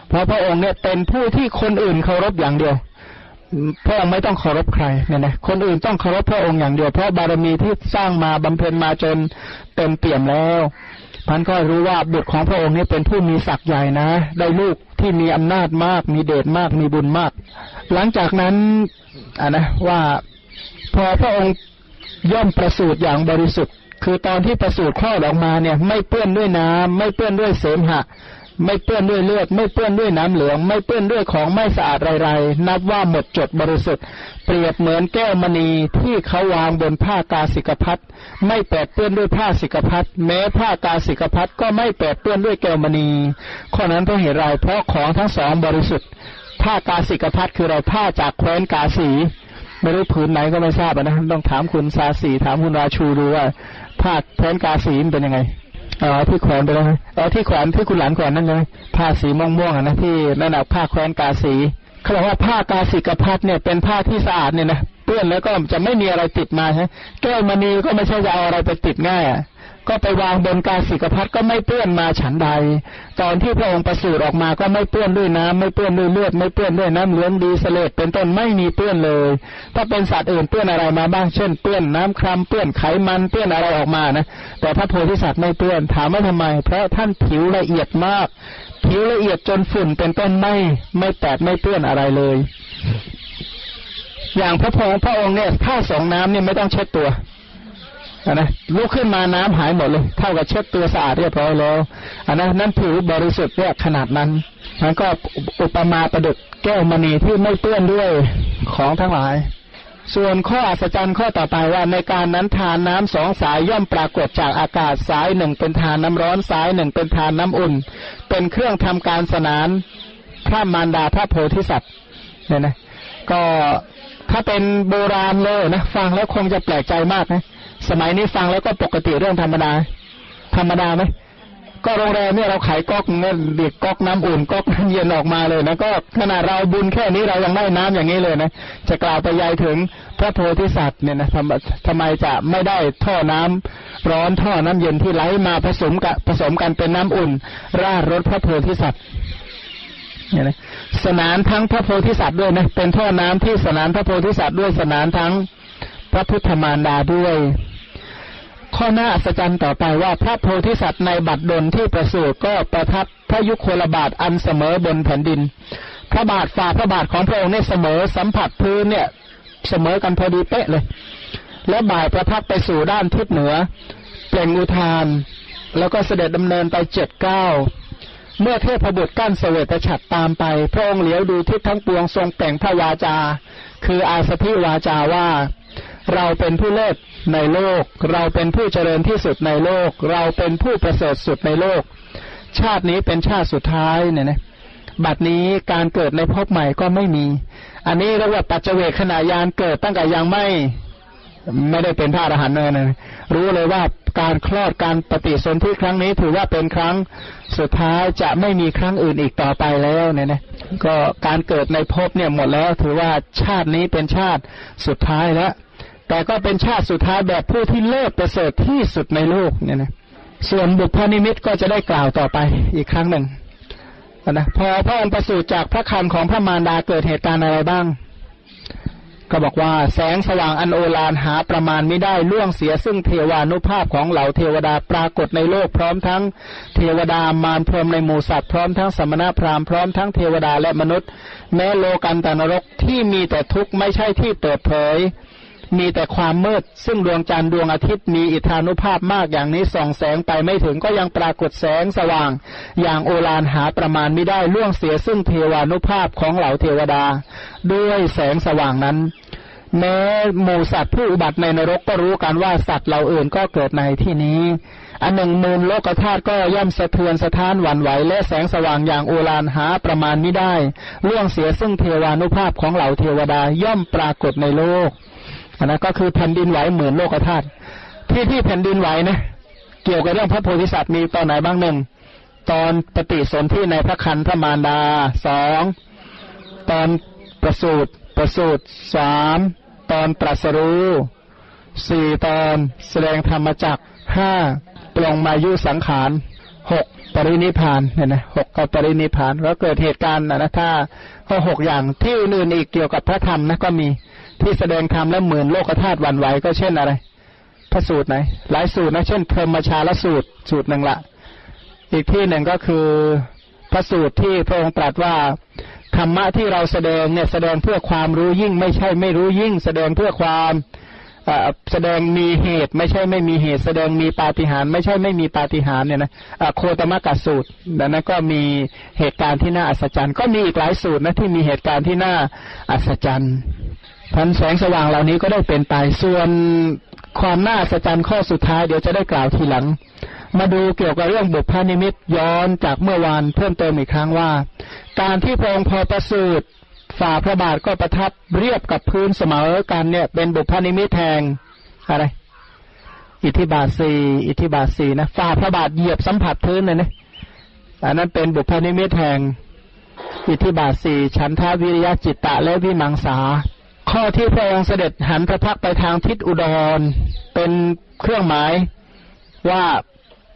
Speaker 1: เพราะพระองค์เนี่ยเป็นผู้ที่คนอื่นเคารพอย่างเดียว พระองค์ไม่ต้องเคารพใครเนี่ยนะคนอื่นต้องเคารพพระองค์อย่างเดียวเพราะบารมีที่สร้างมาบำเพ็ญมาจนเต็มเปี่ยมแล้วพันก็รู้ว่าบุตรของพระองค์นี่เป็นผู้มีศักย์ใหญ่นะ ได้ลูกที่มีอำนาจมาก มีเดชมากมีบุญมาก หลังจากนั้นอ่านะว่า พอพระองค์ย่อมประสูติอย่างบริสุทธิ์ คือตอนที่ประสูติคลอดออกมาเนี่ย ไม่เปื้อนด้วยน้ำไม่เปื้อนด้วยเสมหะ ไม่เปื้อนด้วยเลือด ไม่เปื้อนด้วยน้ำเหลือง ไม่เปื้อนด้วยของไม่สะอาดไรๆ นับว่าหมดจดบริสุทธิ์ เปรียบเหมือนแก้วมณีที่เขาวางบนผ้ากาสิกพัดไม่แปดเปื้อนด้วยผ้าสิกพัดแม้ผ้ากาสิกพัดก็ไม่แปดเปื้อนด้วยแก้วมณี ข้อนั้นเพราะเหตุไรเพราะของทั้งสองบริสุทธิ์ผ้ากาสิกพัดคือเราผ้าจากแคว้นกาสี ไม่รู้ผืนไหนก็ไม่ทราบนะต้องถามคุณซาสีถามคุณราชูดูว่าผ้าแทนกาสีเป็นยังไงอ๋อที่แขวนไปแล้วอ๋อที่แขวนที่คุณหลานแขวนนั่นเลยผ้าสีม่วงๆนะที่นั่นแหะผ้าแขวนกาสีเขาบอกว่าผ้ากาสีกระพัดเนี่ยเป็นผ้าที่สะอาดเนี่ยนะเปื้อนแล้วก็จะไม่มีอะไรติดมาใช่แก้วมณีก็ไม่ใช่จะเอาอะไรไปติดง่ายอะ ก็ไปวางบนกาสิกพัดก็ไม่เปื้อนมาฉันใด ตอนที่พระองค์ประสูติออกมาก็ไม่เปื้อนด้วยน้ำไม่เปื้อนด้วยเลือด ไม่เปื้อนด้วยน้ำเหลืองดีเสลดเป็นต้นไม่มีเปื้อนเลย ถ้าเป็นสัตว์อื่นเปื้อนอะไรมาบ้างเช่นเปื้อนน้ำครัมเปื้อนไขมันเปื้อนอะไรออกมานะ แต่พระโพธิสัตว์ไม่เปื้อนถามว่าทำไม เพราะท่านผิวละเอียดมาก ผิวละเอียดจนฝุ่นเป็นต้นไม่ไม่แตกไม่เปื้อนอะไรเลย อย่างพระพงพระองค์เนี่ยถ้าสองน้ำเนี่ยไม่ต้องเช็ดตัว นะลุกขึ้นมาน้ำหายหมดเลย เท่ากับเช็ดตัวสะอาดเรียบร้อยแล้วอันนั้นนั่นผิวบริสุทธิ์เนี่ยขนาดนั้นมันก็อุปมาประดุจแก้วมณีที่ไม่เปื้อนด้วยของทั้งหลาย ส่วนข้ออัศจรรย์ข้อต่อไปว่าในการนั้นทานน้ำสองสายย่อมปรากฏจากอากาศสายหนึ่งเป็นทานน้ำร้อนสายหนึ่งเป็นทานน้ำอุ่น เป็นเครื่องทำการสนานพระมารดาพระโพธิสัตว์เนี่ยนะก็ถ้าเป็นโบราณเลยนะ ฟังแล้วคงจะแปลกใจมากนะ สมัยนี้ฟังแล้วก็ปกติเรื่องธรรมดา ธรรมดาไหมก็โรงแรมเนี่ยเราขายก๊อกเนี่ยเด็กก๊อกน้ำอุ่นก๊อกน้ำเย็นออกมาเลยนะก็ขนาดเราบุญแค่นี้เรายังได้น้ำอย่างนี้เลยนะจะกล่าวไปยายถึงพระโพธิสัตว์เนี่ยนะทำทำไมจะไม่ได้ท่อน้ำร้อนท่อน้ำเย็นที่ไหลมาผสมกับผสมกันเป็นน้ำอุ่นราดรถพระโพธิสัตว์เนี่ยนะสนานทั้งพระโพธิสัตว์ด้วยนะเป็นท่อน้ำที่สนานพระโพธิสัตว์ด้วยสนานทั้งพระพุทธมารดาด้วย ข้อหน้าอัศจรรย์ต่อไปว่าพระโพธิสัตว์ในบัดดลที่ประสูติก็ประทับพระยุคลบาทอันเสมอบนแผ่นดิน พระบาทฝ่าพระบาทของพระองค์เนี่ยเสมอสัมผัสพื้นเนี่ยเสมอกันพอดีเป๊ะเลย และบ่ายประทับไปสู่ด้านทิศเหนือ เปล่งอุทาน แล้วก็เสด็จดำเนินไปเจ็ดเก้าเมื่อเทพบุตรกั้นเสวตฉัตรตามไป พระองค์เหลียวดูทิศทั้งปวงทรงแปล่งพระวาจา คืออาสพิวาจาว่า เราเป็นผู้เลิศในโลก เราเป็นผู้เจริญที่สุดในโลก เราเป็นผู้ประเสริฐสุดในโลก ชาตินี้เป็นชาติสุดท้ายเนี่ยนะบัดนี้การเกิดในภพใหม่ก็ไม่มี อันนี้เรียกว่าปัจเจกขณะยานเกิดตั้งแต่ยังไม่ไม่ได้เป็นพระอรหันต์เลยนะรู้เลยว่าการคลอดการปฏิสนธิครั้งนี้ถือว่าเป็นครั้งสุดท้ายจะไม่มีครั้งอื่นอีกต่อไปแล้วเนี่ยนะก็การเกิดในภพเนี่ยหมดแล้ว ถือว่าชาตินี้เป็นชาติสุดท้ายแล้ว แต่ก็เป็นชาติสุดท้ายแบบผู้ที่เลิศประเสริฐที่สุดในโลกเนี่ยนะส่วนบุพนิมิตก็จะได้กล่าวต่อไปอีกครั้งหนึ่งนะพอพระองค์ประสูติจากพระคันของพระมารดาเกิดเหตุการณ์อะไรบ้าง ก็บอกว่าแสงสว่างอันโอฬารหาประมาณไม่ได้ล่วงเสียซึ่งเทวานุภาพของเหล่าเทวดาปรากฏในโลกพร้อมทั้งเทวดามารพรมในหมู่สัตว์พร้อมทั้งสมณพราหมณ์พร้อมทั้งเทวดาและมนุษย์ แม้โลกันตนรกที่มีแต่ทุกข์ไม่ใช่ที่เปิดเผย มีแต่ความมืด ซึ่งดวงจันทร์ดวงอาทิตย์มีอิทธานุภาพมากอย่างนี้ส่องแสงไปไม่ถึงก็ยังปรากฏแสงสว่าง อย่างโอฬารหาประมาณไม่ได้ล่วงเสียซึ่งเทวานุภาพของเหล่าเทวดา ด้วยแสงสว่างนั้นแม้หมูสัตว์ผู้อุบัติในนรกก็รู้กันว่าสัตว์เหล่าอื่นก็เกิดในที่นี้ อันหนึ่งมูลโลกธาตุก็ย่อมสะเทือนสะท้านหวั่นไหวและแสงสว่างอย่างโอฬารหาประมาณไม่ได้ล่วงเสียซึ่งเทวานุภาพของเหล่าเทวดาย่อมปรากฏในโลก นนั้นก็คือแผ่นดินไหวเหมือนโลกธาตุที่ที่แผ่นดินไหวนะเกี่ยวกับเรื่องพระโพธิสัตว์มีตอนไหนบ้างหนึ่งตอนปฏิสนธิในพระคันพระมารดาสองตอนประสูตรประสูตรสามตอนตรัสรู้สี่ตอนแสดงธรรมจักห้าปลงมายุสังขารหกปรินิพานเนี่ยนะหกก็ปรินิพานแล้วเกิดเหตุการณ์นะถ้าข้อหกอย่างที่อื่นอีกเกี่ยวกับพระธรรมนะก็มี ที่แสดงธรรมแล้วหมื่นโลกธาตุวันไหวก็เช่นอะไร พระสูตรไหน หลายสูตรนะเช่นพรหมชาลสูตรสูตรหนึ่งละ อีกที่หนึ่งก็คือพระสูตรที่พระองค์ตรัสว่าธรรมะที่เราแสดงเนี่ยแสดงเพื่อความรู้ยิ่งไม่ใช่ไม่รู้ยิ่ง แสดงเพื่อความแสดงมีเหตุไม่ใช่ไม่มีเหตุ แสดงมีปาฏิหาริย์ไม่ใช่ไม่มีปาฏิหาริย์เนี่ยนะโคตมกัสสูตรดังนั้นก็มีเหตุการณ์ที่น่าอัศจรรย์ ก็มีอีกหลายสูตรนะที่มีเหตุการณ์ที่น่าอัศจรรย์ พันแสงสว่างเหล่านี้ก็ได้เป็นไปส่วนความน่าสะใจข้อสุดท้ายเดี๋ยวจะได้กล่าวทีหลัง มาดูเกี่ยวกับเรื่องบุพนิมิตย้อนจากเมื่อวานเพิ่มเติมอีกครั้งว่า การที่พระองค์พอประสูติฝ่าพระบาทก็ประทับเรียบกับพื้นเสมอกันเนี่ย เป็นบุพนิมิตแทงอะไร อิทธิบาทสีอิทธิบาทสีนะฝ่าพระบาทเหยียบสัมผัสพื้นเลยนะอันนั้นเป็นบุพนิมิตแทงอิทธิบาทสีฉันทาวิริยะจิตตะและวิมังสา ข้อที่พระองค์เสด็จหันพระพักไปทางทิศอุดร เป็นเครื่องหมายว่า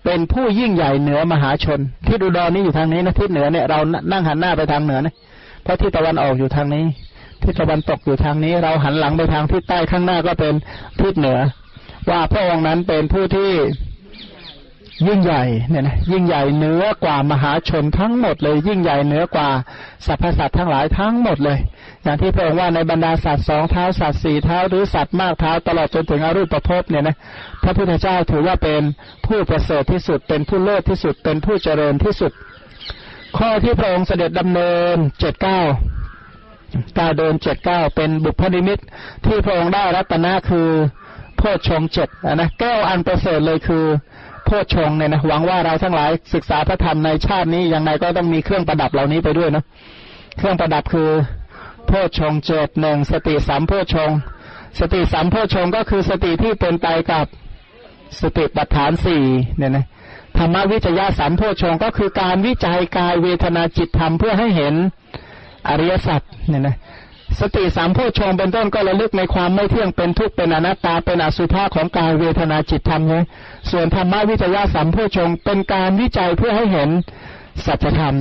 Speaker 1: เป็นผู้ยิ่งใหญ่เหนือมหาชน ทิศอุดรนี่อยู่ทางนี้นะทิศเหนือเนี่ยเรานั่งหันหน้าไปทางเหนือนะเพราะทิศตะวันออกอยู่ทางนี้ทิศตะวันตกอยู่ทางนี้ เราหันหลังไปทางทิศใต้ข้างหน้าก็เป็นทิศเหนือ ว่าพระองค์นั้นเป็นผู้ที่ยิ่งใหญ่เนี่ยนะยิ่งใหญ่เหนือกว่ามหาชนทั้งหมดเลย ยิ่งใหญ่เหนือกว่าสรรพสัตว์ทั้งหลายทั้งหมดเลย อย่างที่พระองค์ว่าในบรรดาสัตว์สองเท้าสัตว์สี่เท้าหรือสัตว์มากเท้าตลอดจนถึงอรูปประพบเนี่ยนะพระพุทธเจ้าถือว่าเป็นผู้ประเสริฐที่สุดเป็นผู้เลิศที่สุดเป็นผู้เจริญที่สุด ข้อที่พระองค์เสด็จดำเนินเจ็ดเก้าการเดินเจ็ดเก้าเป็นบุพนิมิตที่พระองค์ได้รัตนะคือโพชฌงเจ็ดนะแก้วอันประเสริฐเลยคือโพชฌงเนี่ยนะหวังว่าเราทั้งหลายศึกษาพระธรรมในชาตินี้ยังไงก็ต้องมีเครื่องประดับเหล่านี้ไปด้วยเนาะเครื่องประดับคือ โพชงเจ็ดหนึ่งสติสัมโพชง สติสัมโพชงก็คือสติที่เป็นไปกับสติปัฏฐานสี่เนี่ยนะธรรมวิจยะสัมโพชงก็คือการวิจัยกายเวทนาจิตธรรมเพื่อให้เห็นอริยสัจเนี่ยนะสติสามโพชงเป็นต้นก็ระลึกในความไม่เที่ยงเป็นทุกข์เป็นอนัตตาเป็นอสุภะของกายเวทนาจิตธรรมเนี่ยส่วนธรรมวิจยะสัมโพชงเป็นการวิจัยเพื่อให้เห็นสัจธรรม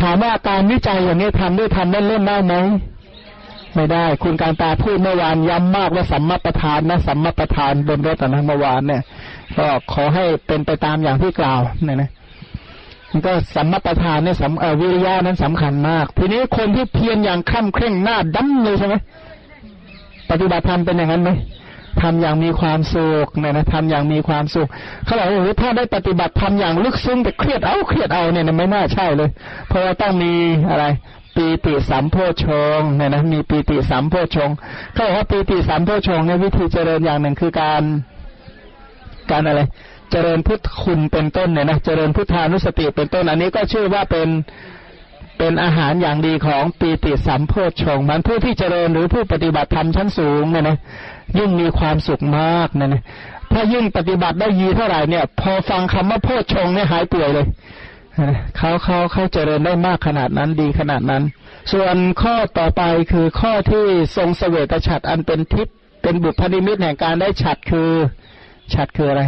Speaker 1: ถามว่าการวิจัยอย่างนี้ทำด้วยทำเล่นๆได้ไหม ไม่ได้ คุณการตาพูดเมื่อวานย้ำมากว่าสัมมาประธานนะสัมมาประธานบนรถนะเมื่อวานเนี่ยก็ขอให้เป็นไปตามอย่างที่กล่าวเนี่ยนะมันก็สัมมาประธานเนี่ยสำเออวิริยะนั้นสำคัญมาก ทีนี้คนที่เพียรอย่างคล่ำเคร่งหน้าดำเลยใช่ไหมปฏิบัติธรรมเป็นอย่างนั้นไหมทำอย่างมีความสุขเนี่ยนะทำอย่างมีความสุขเขาบอกว่าถ้าได้ปฏิบัติทำอย่างลึกซึ้งแต่เครียดเอาเครียดเอาเนี่ยไม่น่าใช่เลย เพราะว่าต้องมีอะไร ปีติสัมโพชงเนี่ยนะมีปีติสัมโพชงเขาบอกว่าปีติสัมโพชงเนี่ยวิธีเจริญอย่างหนึ่งคือการ การอะไร เจริญพุทธคุณเป็นต้นเนี่ยนะเจริญพุทธานุสติเป็นต้น อันนี้ก็ชื่อว่าเป็นเป็นอาหารอย่างดีของปีติสัมโพชงมันผู้ที่เจริญหรือผู้ปฏิบัติธรรมชั้นสูงเนี่ยนะยิ่งมีความสุขมากเนี่ยนะถ้ายิ่งปฏิบัติได้ยีเท่าไหร่เนี่ย พอฟังคำว่าโพชงเนี่ยหายป่วยเลย เขาเขาเขาเจริญได้มากขนาดนั้นดีขนาดนั้น ส่วนข้อต่อไปคือข้อที่ทรงเสวตฉัตรอันเป็นทิพย์เป็นบุพนิมิตแห่งการได้ฉัตรคือฉัตรคืออะไร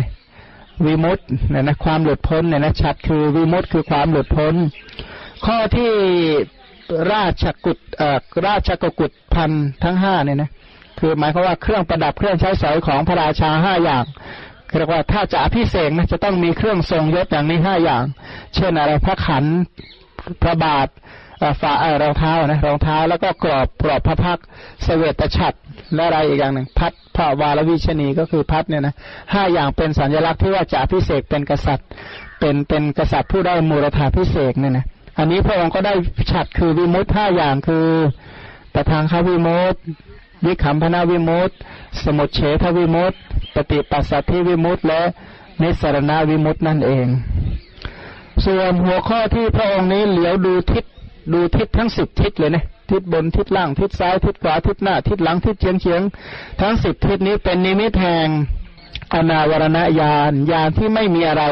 Speaker 1: วิมุตต์เนี่ยนะความหลุดพ้นเนี่ยนะฉัตรคือวิมุตต์คือความหลุดพ้น ข้อที่ราชกุฏเอ่อราชกกุฏพันทั้งห้าเนี่ยนะคือหมายความว่าเครื่องประดับเครื่องใช้สอยของพระราชาห้าอย่าง เรียกว่าถ้าจะอภิเษกนะจะต้องมีเครื่องทรงยศอย่างนี้ห้าอย่าง เช่นอะไรพระขันพระบาทฝ่ารองเท้านะรองเท้าแล้วก็กรอบกรอบพระพักเสวตฉัตรและอะไรอีกอย่างหนึ่งพัดพระวาลวิชนีก็คือพัดเนี่ยนะห้าอย่างเป็นสัญลักษณ์ที่ว่าจะอภิเศษเป็นกษัตริย์ เป็นเป็นกษัตริย์ผู้ได้มูรธาพิเศษเนี่ยนะอันนี้พระองค์ก็ได้ฉัดคือวิมุตห้าอย่างคือประทางขาวิมุต วิคัมพนาวิมุตสมุทเฉทวิมุตปฏิปัสสัทธิวิมุตและนิสรณวิมุตนั่นเอง ส่วนหัวข้อที่พระองค์นี้เหลียวดูทิศดูทิศทั้งสิบทิศเลยนะทิศบนทิศล่างทิศซ้ายทิศขวาทิศหน้า ทิศหลังทิศเฉียงเฉียงทั้งสิบทิศนี้เป็นนิมิตแห่งอนาวรณญาณญาณที่ไม่มีอะไร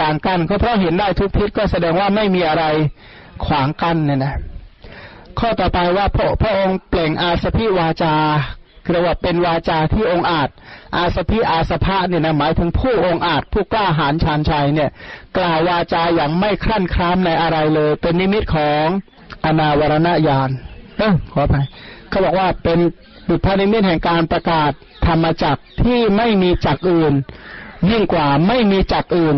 Speaker 1: กลางกันก็เพราะเห็นได้ทุกทิศก็แสดงว่าไม่มีอะไรขวางกั้นเนี่ยนะ ข้อต่อไปว่าพระพระองค์เปล่งอาสพิวาจาเรียกว่าเป็นวาจาที่องอาจ อาสพิอาสภะเนี่ยนะหมายถึงผู้องอาจ ผู้กล้าหาญชาญชัยเนี่ย กล่าววาจาอย่างไม่คลั่นคล้ามในอะไรเลย เป็นนิมิตของอนาวรณญาณเออขออภัยเขาบอกว่าเป็นบุพนิมิตแห่งการประกาศธรรมจักที่ไม่มีจักอื่น ยิ่งกว่าไม่มีจักอื่น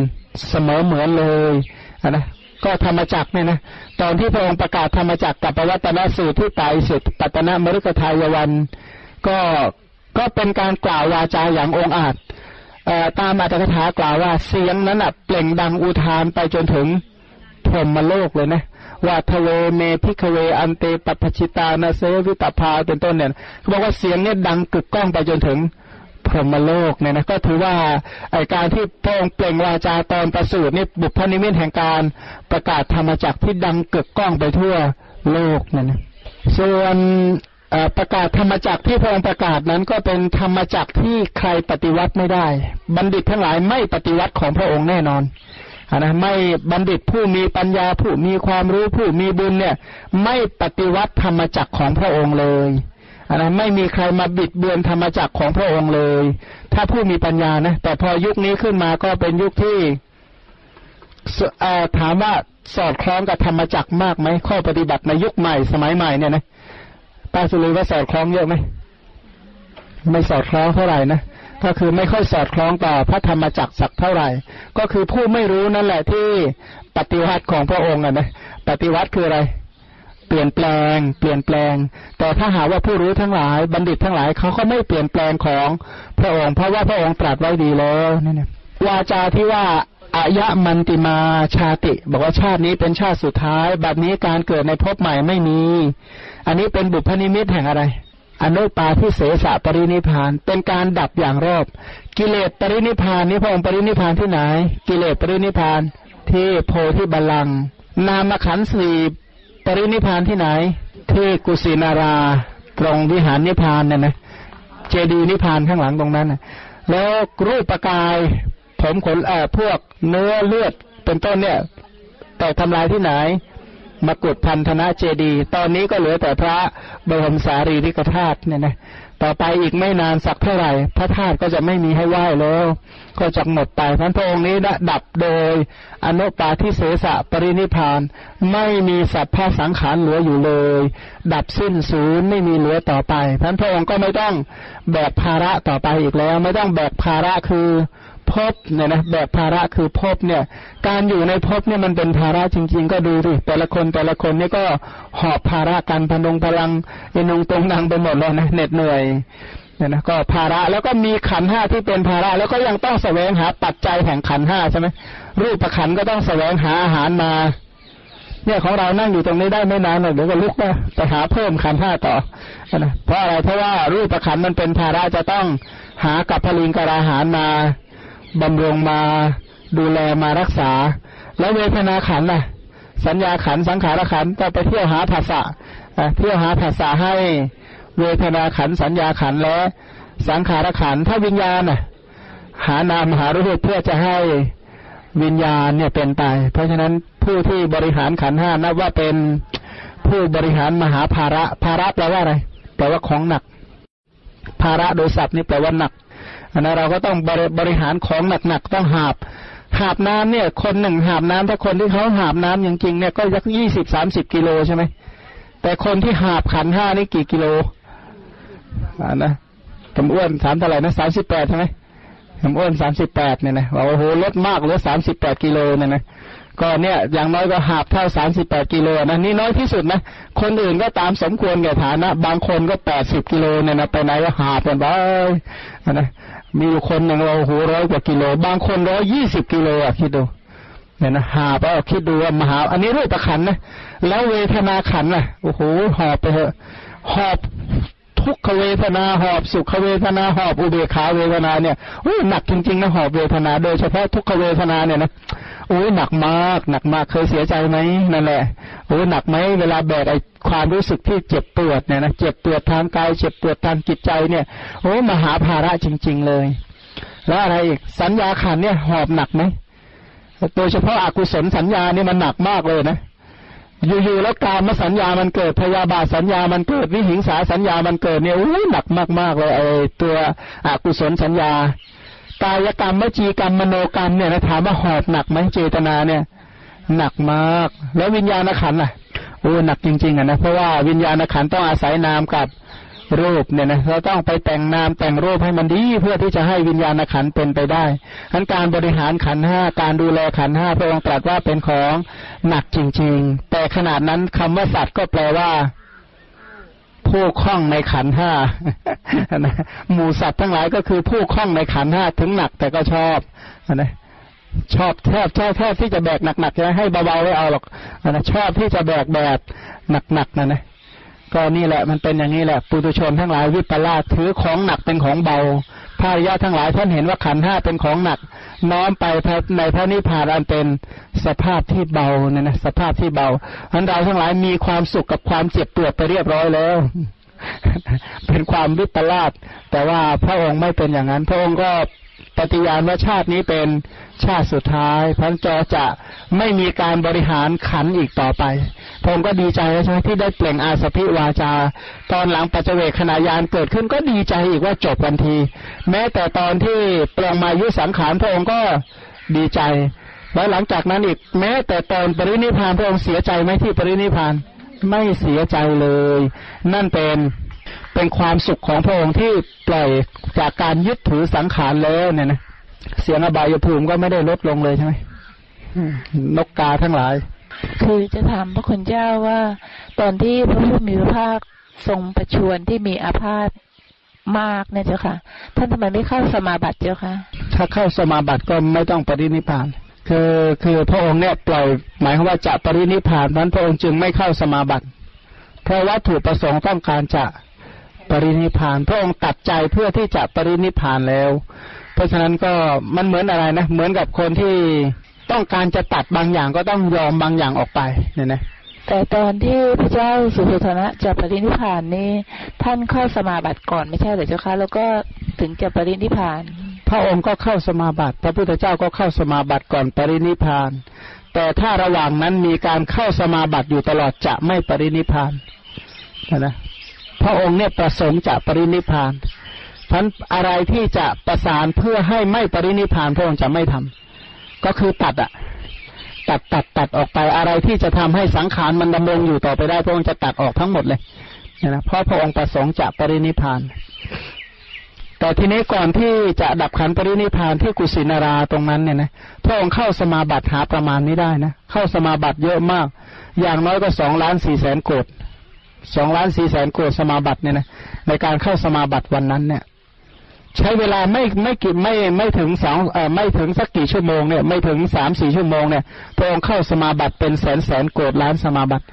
Speaker 1: เสมอเหมือนเลยนะ ก็ธรรมจักเนี่ยนะตอนที่พระองค์ประกาศธรรมจักกับปวัตนสูตรที่ตายสุดปัตนมฤคทายวัน ก็ก็เป็นการกล่าววาจาอย่างองอาจตามอัตถกถากล่าวว่าเสียงนั้นเปล่งดังอุทานไปจนถึงพรหมโลกเลยนะว่าทเวเม ภิกขเวอันตา ปัพพชิเตนะ นะ เสวิตัพพาเป็นต้นเนี่ยเขาบอกว่าเสียงเนี่ยดังกึกก้องไปจนถึง พรหมโลกเนี่ยนะก็ถือว่าไอ้การที่พระองค์เปล่งวาจาตอนประสูตินี่บุพนิมิตแห่งการประกาศธรรมจักที่ดังกึกก้องไปทั่วโลกเนี่ยนะส่วนประกาศธรรมจักที่พระองค์ประกาศนั้นก็เป็นธรรมจักที่ใครปฏิวัติไม่ได้ บัณฑิตทั้งหลายไม่ปฏิวัติของพระองค์แน่นอนนะไม่บัณฑิตผู้มีปัญญาผู้มีความรู้ผู้มีบุญเนี่ย ไม่ปฏิวัติธรรมจักของพระองค์เลย อันนั้นไม่มีใครมาบิดเบือนธรรมจักรของพระองค์เลย ถ้าผู้มีปัญญานะ แต่พอยุคนี้ขึ้นมาก็เป็นยุคที่ถามว่าสอดคล้องกับธรรมจักรมากไหมข้อปฏิบัติในยุคใหม่สมัยใหม่เนี่ยนะป้าสุรีว่าสอดคล้องเยอะไหมไม่สอดคล้องเท่าไหร่นะก็คือไม่ค่อยสอดคล้องต่อพระธรรมจักรสักเท่าไหร่ ก็คือผู้ไม่รู้นั่นแหละที่ปฏิวัติของพระองค์อะนะปฏิวัติคืออะไร ปลี่ยนแปลง เปลี่ยนแปลง แต่ถ้าหาว่าผู้รู้ทั้งหลายบัณฑิตทั้งหลายเขาก็ไม่เปลี่ยนแปลงของพระองค์ เพราะว่าพระองค์ตรัสไว้ดีแล้วนี่นะวาจาที่ว่าอายะมันติมาชาติ บอกว่าชาตินี้เป็นชาติสุดท้ายแบบนี้การเกิดในภพใหม่ไม่มี อันนี้เป็นบุพนิมิตแห่งอะไรอนุปาทิเสสะปรินิพาน เป็นการดับอย่างรอบ กิเลสปรินิพานนี้พระองค์ปรินิพานที่ไหน กิเลสปรินิพานที่โพธิบัลลัง นามขันธ์สี่ ปรินิพานที่ไหน ที่กุสินาราตรงวิหารนิพานเนี่ยนะเจดีนิพานข้างหลังตรงนั้นนะแล้วรูปปกาย ผมขนเอ่อพวกเนื้อเลือดเป็นต้นเนี่ย แต่ทำลายที่ไหนมกุฎพันธนะเจดี ตอนนี้ก็เหลือแต่พระบรมสารีริกธาตุเนี่ยนะ ต่อไปอีกไม่นานสักเท่าไหร่ พระธาตุก็จะไม่มีให้ไหว้แล้ว ก็จะหมดไปพันพระองค์นี้ดับโดย อนุปาทิเสสะปรินิพาน ไม่มีสัพพะสังขารเหลืออยู่เลย ดับสิ้นศูนย์ไม่มีเหลือต่อไปพันพระองค์ก็ไม่ต้องแบกภาระต่อไปอีกแล้ว ไม่ต้องแบกภาระคือ ภพเนี่ยนะแบกภาระคือภพเนี่ย การอยู่ในภพเนี่ยมันเป็นภาระจริง ๆ ก็ดูดิแต่ละคนแต่ละคนนี่ก็หอบภาระกันพนงพลังเอนงตรงนังไปหมดเลยนะเหน็ดเหนื่อยเนี่ยนะก็ภาระแล้วก็มีขันห้าที่เป็นภาระ แล้วก็ยังต้องแสวงหาปัจจัยแห่งขันห้าใช่ไหมรูปประขันก็ต้องแสวงหาอาหารมา เนี่ยของเรานั่งอยู่ตรงนี้ได้ไม่นานหรอกเดี๋ยวก็ลุกไปไปหาเพิ่มขันห้าต่อนะเพราะอะไรเพราะว่ารูปประขันมันเป็นภาระจะต้องหากับพลิงกราหารมา บำรงมาดูแลมารักษา แล้วเวทนาขันน่ะ สัญญาขันสังขารขันก็ไปเที่ยวหาภาษาเที่ยวหาภาษาให้เวทนาขันสัญญาขันและสังขารขันถ้าวิญญาณน่ะหานามหารูปเพื่อจะให้วิญญาณเนี่ยเป็นไป เพราะฉะนั้นผู้ที่บริหารขันห้านับว่าเป็นผู้บริหารมหาภาระภาระแปลว่าอะไรแปลว่าของหนัก ภาระโดยศัพท์นี่แปลว่าหนัก นนั้นเราก็ต้องบริหารของหนักๆต้องหาบ หาบน้ำเนี่ย คนหนึ่งหาบน้ำถ้าคนที่เขาหาบน้ำจริงๆเนี่ยก็ยักยี่สิบสามสิบกิโลใช่ไหมแต่คนที่หาบขันห้านี่กี่กิโลอ่านะสมอ้วนสามเท่าไหร่นะสามสิบแปดใช่ไหมสมอ้วนสามสิบแปดเนี่ยนะว่าโอ้โหลดมากเหลือสามสิบแปดกิโลเนี่ยนะก็เนี่ยอย่างน้อยก็หาบเท่าสามสิบแปดกิโลนะนี่น้อยที่สุดนะคนอื่นก็ตามสมควรแก่ฐานะ บางคนก็แปดสิบกิโลเนี่ยนะไปไหนก็หาบกันไปนะ มีคนหนึ่งเราหูร้อยกว่ากิโล บางคนร้อยยี่สิบกิโลอะคิดดูเนี่ยนะหาไปคิดดูว่ามหา อันนี้รูปขันนะแล้วเวทนาขันน่ะโอ้โหหอบไปเถอะหอบทุกขเวทนาหอบสุขเวทนาหอบอุเบกขาเวทนาเนี่ยโอ้หนักจริงๆนะหอบเวทนาโดยเฉพาะทุกขเวทนาเนี่ยนะ โอ้ยหนักมาก หนักมากเคยเสียใจไหมนั่นแหละโอ้หนักไหมเวลาแบกไอความรู้สึกที่เจ็บปวดเนี่ยนะเจ็บปวดทางกายเจ็บปวดทางจิตใจเนี่ยโอ้มหาภาระจริง ๆ เลย แล้วอะไรอีกสัญญาขันเนี่ยหอบหนักไหมโดยเฉพาะอากุศลสัญญาเนี่ยมันหนักมากเลยนะอยู่ๆแล้วการมสัญญามันเกิดพยาบาทสัญญามันเกิดวิหิงสาสัญญามันเกิดเนี่ยอู้หนักมากๆเลยไอ้ตัวอกุศลสัญญา กายกรรมวจีกรรมมโนกรรมเนี่ยนะถามว่าหอบหนักไหมเจตนาเนี่ย หนักมาก แล้ววิญญาณขันล่ะโอ้หนักจริงๆอะนะเพราะว่าวิญญาณขันต้องอาศัยนามกับรูปเนี่ยนะเราต้องไปแต่งนามแต่งรูปให้มันดีเพื่อที่จะให้วิญญาณขันเป็นไปได้ทั้นการบริหารขันห้าการดูแลขันห้าพระองค์ตรัสว่าเป็นของหนักจริง ๆ แต่ขนาดนั้นคำว่าสัตว์ก็แปลว่า ผู้คล้องในขันห้าหมูสัตว์ทั้งหลายก็คือผู้คล้องในขันห้าถึงหนักแต่ก็ชอบนะชอบแทบชอบแทบที่จะแบกหนักๆจะให้เบาๆไม่เอาหรอกนะชอบที่จะแบกแบบหนักๆนะนะก็นี่แหละมันเป็นอย่างนี้แหละ ปุถุชนทั้งหลายวิปลาสถือของหนักเป็นของเบา พระริยะทั้งหลายท่านเห็นว่าขันห้าเป็นของหนัก น้อมไปในพระนิพพานอันเป็นสภาพที่เบาเนี่ยนะสภาพที่เบาอันเราทั้งหลายมีความสุขกับความเจ็บปวดไปเรียบร้อยแล้ว เป็นความวิปลาสแต่ว่าพระองค์ไม่เป็นอย่างนั้น พระองค์ก็ ปฏิญาณว่าชาตินี้เป็นชาติสุดท้ายพันจอจะไม่มีการบริหารขันอีกต่อไปผมก็ดีใจใช่ไหมที่ได้เปล่งอาสพิวาจา ตอนหลังปัจเจเวคขณะยานเกิดขึ้นก็ดีใจอีกว่าจบวันที แม้แต่ตอนที่เปลงมายุสังขารพระองค์ก็ดีใจ แล้วหลังจากนั้นอีกแม้แต่ตอนปรินิพานพระองค์เสียใจไหมที่ปรินิพานไม่เสียใจเลย นั่นเป็น เป็นความสุขของพระองค์ที่ปล่อยจากการยึดถือสังขารแล้วเนี่ยนะเสียงอบายภูมิก็ไม่ได้ลดลงเลยใช่ไหมนกกาทั้งหลาย
Speaker 2: คือจะถามพระคุณเจ้าว่า ตอนที่พระผู้มีพระภาคทรงประชวรที่มีอาพาธมากเนี่ยเจ้าค่ะ ท่านทำไมไม่เข้าสมาบัติเจ้าค่ะ
Speaker 1: ถ้าเข้าสมาบัติก็ไม่ต้องปรินิพานคือคือพระองค์เนี่ยปล่อยหมายความว่าจะปรินิพานนั้นพระองค์จึงไม่เข้าสมาบัติเพราะวัตถุประสงค์ต้องการจะ ปรินิพาน พระองค์ตัดใจเพื่อที่จะปรินิพานแล้ว เพราะฉะนั้นก็มันเหมือนอะไรนะ เหมือนกับคนที่ต้องการจะตัดบางอย่างก็ต้องยอมบางอย่างออกไปเนี่ยนะ
Speaker 2: แต่แต่ตอนที่พระเจ้าสุโธทนะจะปรินิพานนี่ท่านเข้าสมาบัติก่อนไม่ใช่เหรือเจ้าคะแล้วก็ถึงจะปรินิพาน
Speaker 1: พระองค์ก็เข้าสมาบัติ พระพุทธเจ้าก็เข้าสมาบัติก่อนปรินิพาน แต่ถ้าระหว่างนั้นมีการเข้าสมาบัติอยู่ตลอดจะไม่ปรินิพานนะ พระองค์เนี่ยประสงค์จะปรินิพานพันอะไรที่จะประสานเพื่อให้ไม่ปรินิพานพระองค์จะไม่ทำก็คือตัดอะตัดตัดตัดออกไปอะไรที่จะทำให้สังขารมันดำรงอยู่ต่อไปได้พระองค์จะตัดออกทั้งหมดเลยนะเพราะพระองค์ประสงค์จะปรินิพาน แต่ทีนี้ก่อนที่จะดับขันปรินิพานที่กุสินาราตรงนั้นเนี่ยนะพระองค์เข้าสมาบัติหาประมาณนี้ได้นะเข้าสมาบัติเยอะมาก อย่างน้อยก็สองล้านสี่แสนโกด สองล้านสี่แสนโกดสมาบัติเนี่ยนะในการเข้าสมาบัติวันนั้นเนี่ย ใช้เวลาไม่ไม่กี่ไม่ไม่ถึงสองเอ่อไม่ถึงสักกี่ชั่วโมงเนี่ยไม่ถึงสามสี่ชั่วโมงเนี่ยพระองค์เข้าสมาบัติเป็นแสนแสนโกดล้านสมาบัติ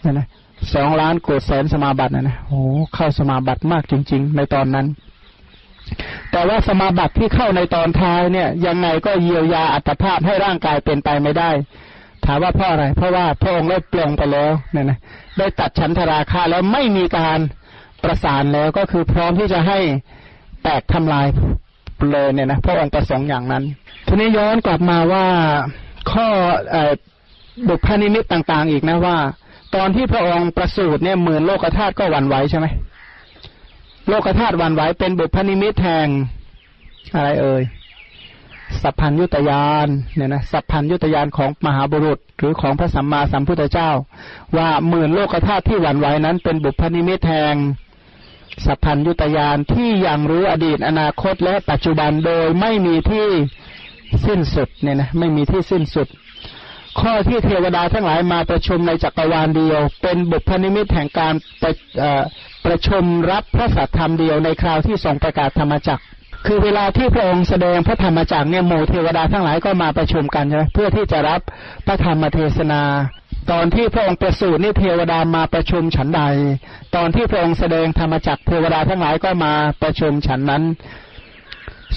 Speaker 1: เนี่ยนะสองล้านโกดแสนสมาบัตินะนะโอ้เข้าสมาบัติมากจริง ๆ ในตอนนั้น แต่ว่าสมาบัติที่เข้าในตอนท้ายเนี่ย ยังไงก็เยียวยาอัตภาพให้ร่างกายเป็นไปไม่ได้ ถามว่าเพราะอะไร เพราะว่าพระองค์ได้ปลงไปแล้วเนี่ยนะได้ตัดชั้นธราคาแล้วไม่มีการประสานแล้วก็คือพร้อมที่จะให้แตกทำลายเลยเนี่ยนะพระองค์ประสงค์อย่างนั้น ทีนี้ย้อนกลับมาว่าข้อบุพนิมิตต่าง ๆ อีกนะว่า ตอนที่พระองค์ประสูติเนี่ยหมื่นโลกธาตุก็หวั่นไหวใช่ไหมโลกธาตุหวั่นไหวเป็นบุพนิมิตแทงอะไรเอ่ย สัพพัญยุตยานเนี่ยนะสัพพัญยุตยานของมหาบุรุษหรือของพระสัมมาสัมพุทธเจ้า ว่าหมื่นโลกธาตุที่หวั่นไหวนั้นเป็นบุพนิมิตแทงสัพพัญยุตยานที่ยังรู้อดีตอนาคตและปัจจุบันโดยไม่มีที่สิ้นสุดเนี่ยนะไม่มีที่สิ้นสุด ข้อที่เทวดาทั้งหลายมาประชุมในจักรวาลเดียว เป็นบุพนิมิตแห่งการประประชุมรับพระสัทธรรมเดียวในคราวที่ทรงประกาศธรรมจักร คือเวลาที่พระองค์แสดงพระธรรมจักรเนี่ยหมู่เทวดาทั้งหลายก็มาประชุมกันใช่ไหมเพื่อที่จะรับพระธรรมเทศนา ตอนที่พระองค์ประสูตินี่เทวดามาประชุมฉันใด ตอนที่พระองค์แสดงธรรมจักรเทวดาทั้งหลายก็มาประชุมฉันนั้น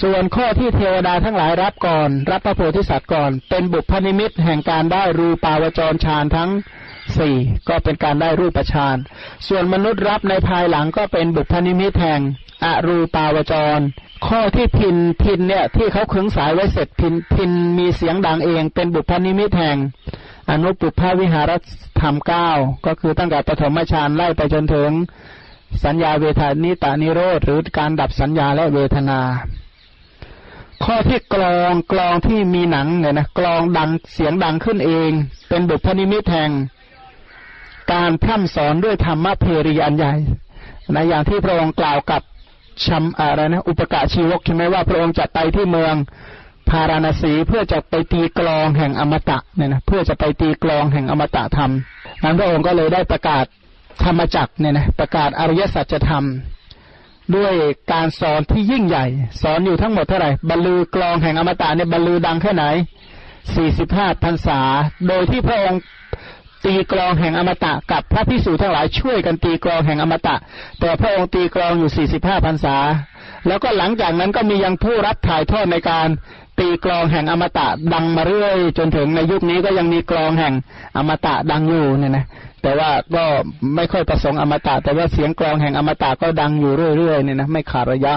Speaker 1: ส่วนข้อที่เทวดาทั้งหลายรับก่อน รับพระโพธิสัตว์ก่อน เป็นบุพนิมิตแห่งการได้รูปาวจรฌานทั้งสี่ก็เป็นการได้รูปฌานส่วนมนุษย์รับในภายหลังก็เป็นบุพนิมิตแห่ง อรูปาวจร ข้อที่พิณพิณเนี่ยที่เขาขึงสายไว้เสร็จพิณพิณมีเสียงดังเองเป็นบุพนิมิตแห่งอนุปุพพวิหารธรรมเก้าก็คือตั้งแต่ปฐมฌานไล่ไปจนถึงสัญญาเวทานิตานิโรธหรือการดับสัญญาและเวทนา ข้อที่กลองกลองที่มีหนังเนี่ยนะกลองดังเสียงดังขึ้นเอง เป็นบุพนิมิตแห่งการพร่ำสอนด้วยธรรมเภรีอันใหญ่นะอย่างที่พระองค์กล่าวกับ ชัมอะไรนะอุปกะชีวกใช่ไหมว่า พระองค์จะไปที่เมืองพาราณสีเพื่อจะไปตีกลองแห่งอมตะเนี่ยนะเพื่อจะไปตีกลองแห่งอมตะธรรมนั้นพระองค์ก็เลยได้ประกาศธรรมจักเนี่ยนะประกาศอริยสัจธรรม ด้วยการสอนที่ยิ่งใหญ่ สอนอยู่ทั้งหมดเท่าไหร่บรรลือกลองแห่งอมตะเนี่ยบรรลือดังแค่ไหนสี่สิบห้าพรรษา โดยที่พระองค์ ตีกลองแห่งอมตะกับพระพิสุทั้งหลายช่วยกันตีกลองแห่งอมตะ แต่พระองค์ตีกลองอยู่สี่สิบห้าพรรษา แล้วก็หลังจากนั้นก็มียังผู้รับถ่ายทอดในการตีกลองแห่งอมตะดังมาเรื่อย จนถึงในยุคนี้ก็ยังมีกลองแห่งอมตะดังอยู่เนี่ยนะแต่ว่าก็ไม่ค่อยประสงค์อมตะ แต่ว่าเสียงกลองแห่งอมตะก็ดังอยู่เรื่อยๆเนี่ยนะไม่ขาดระยะ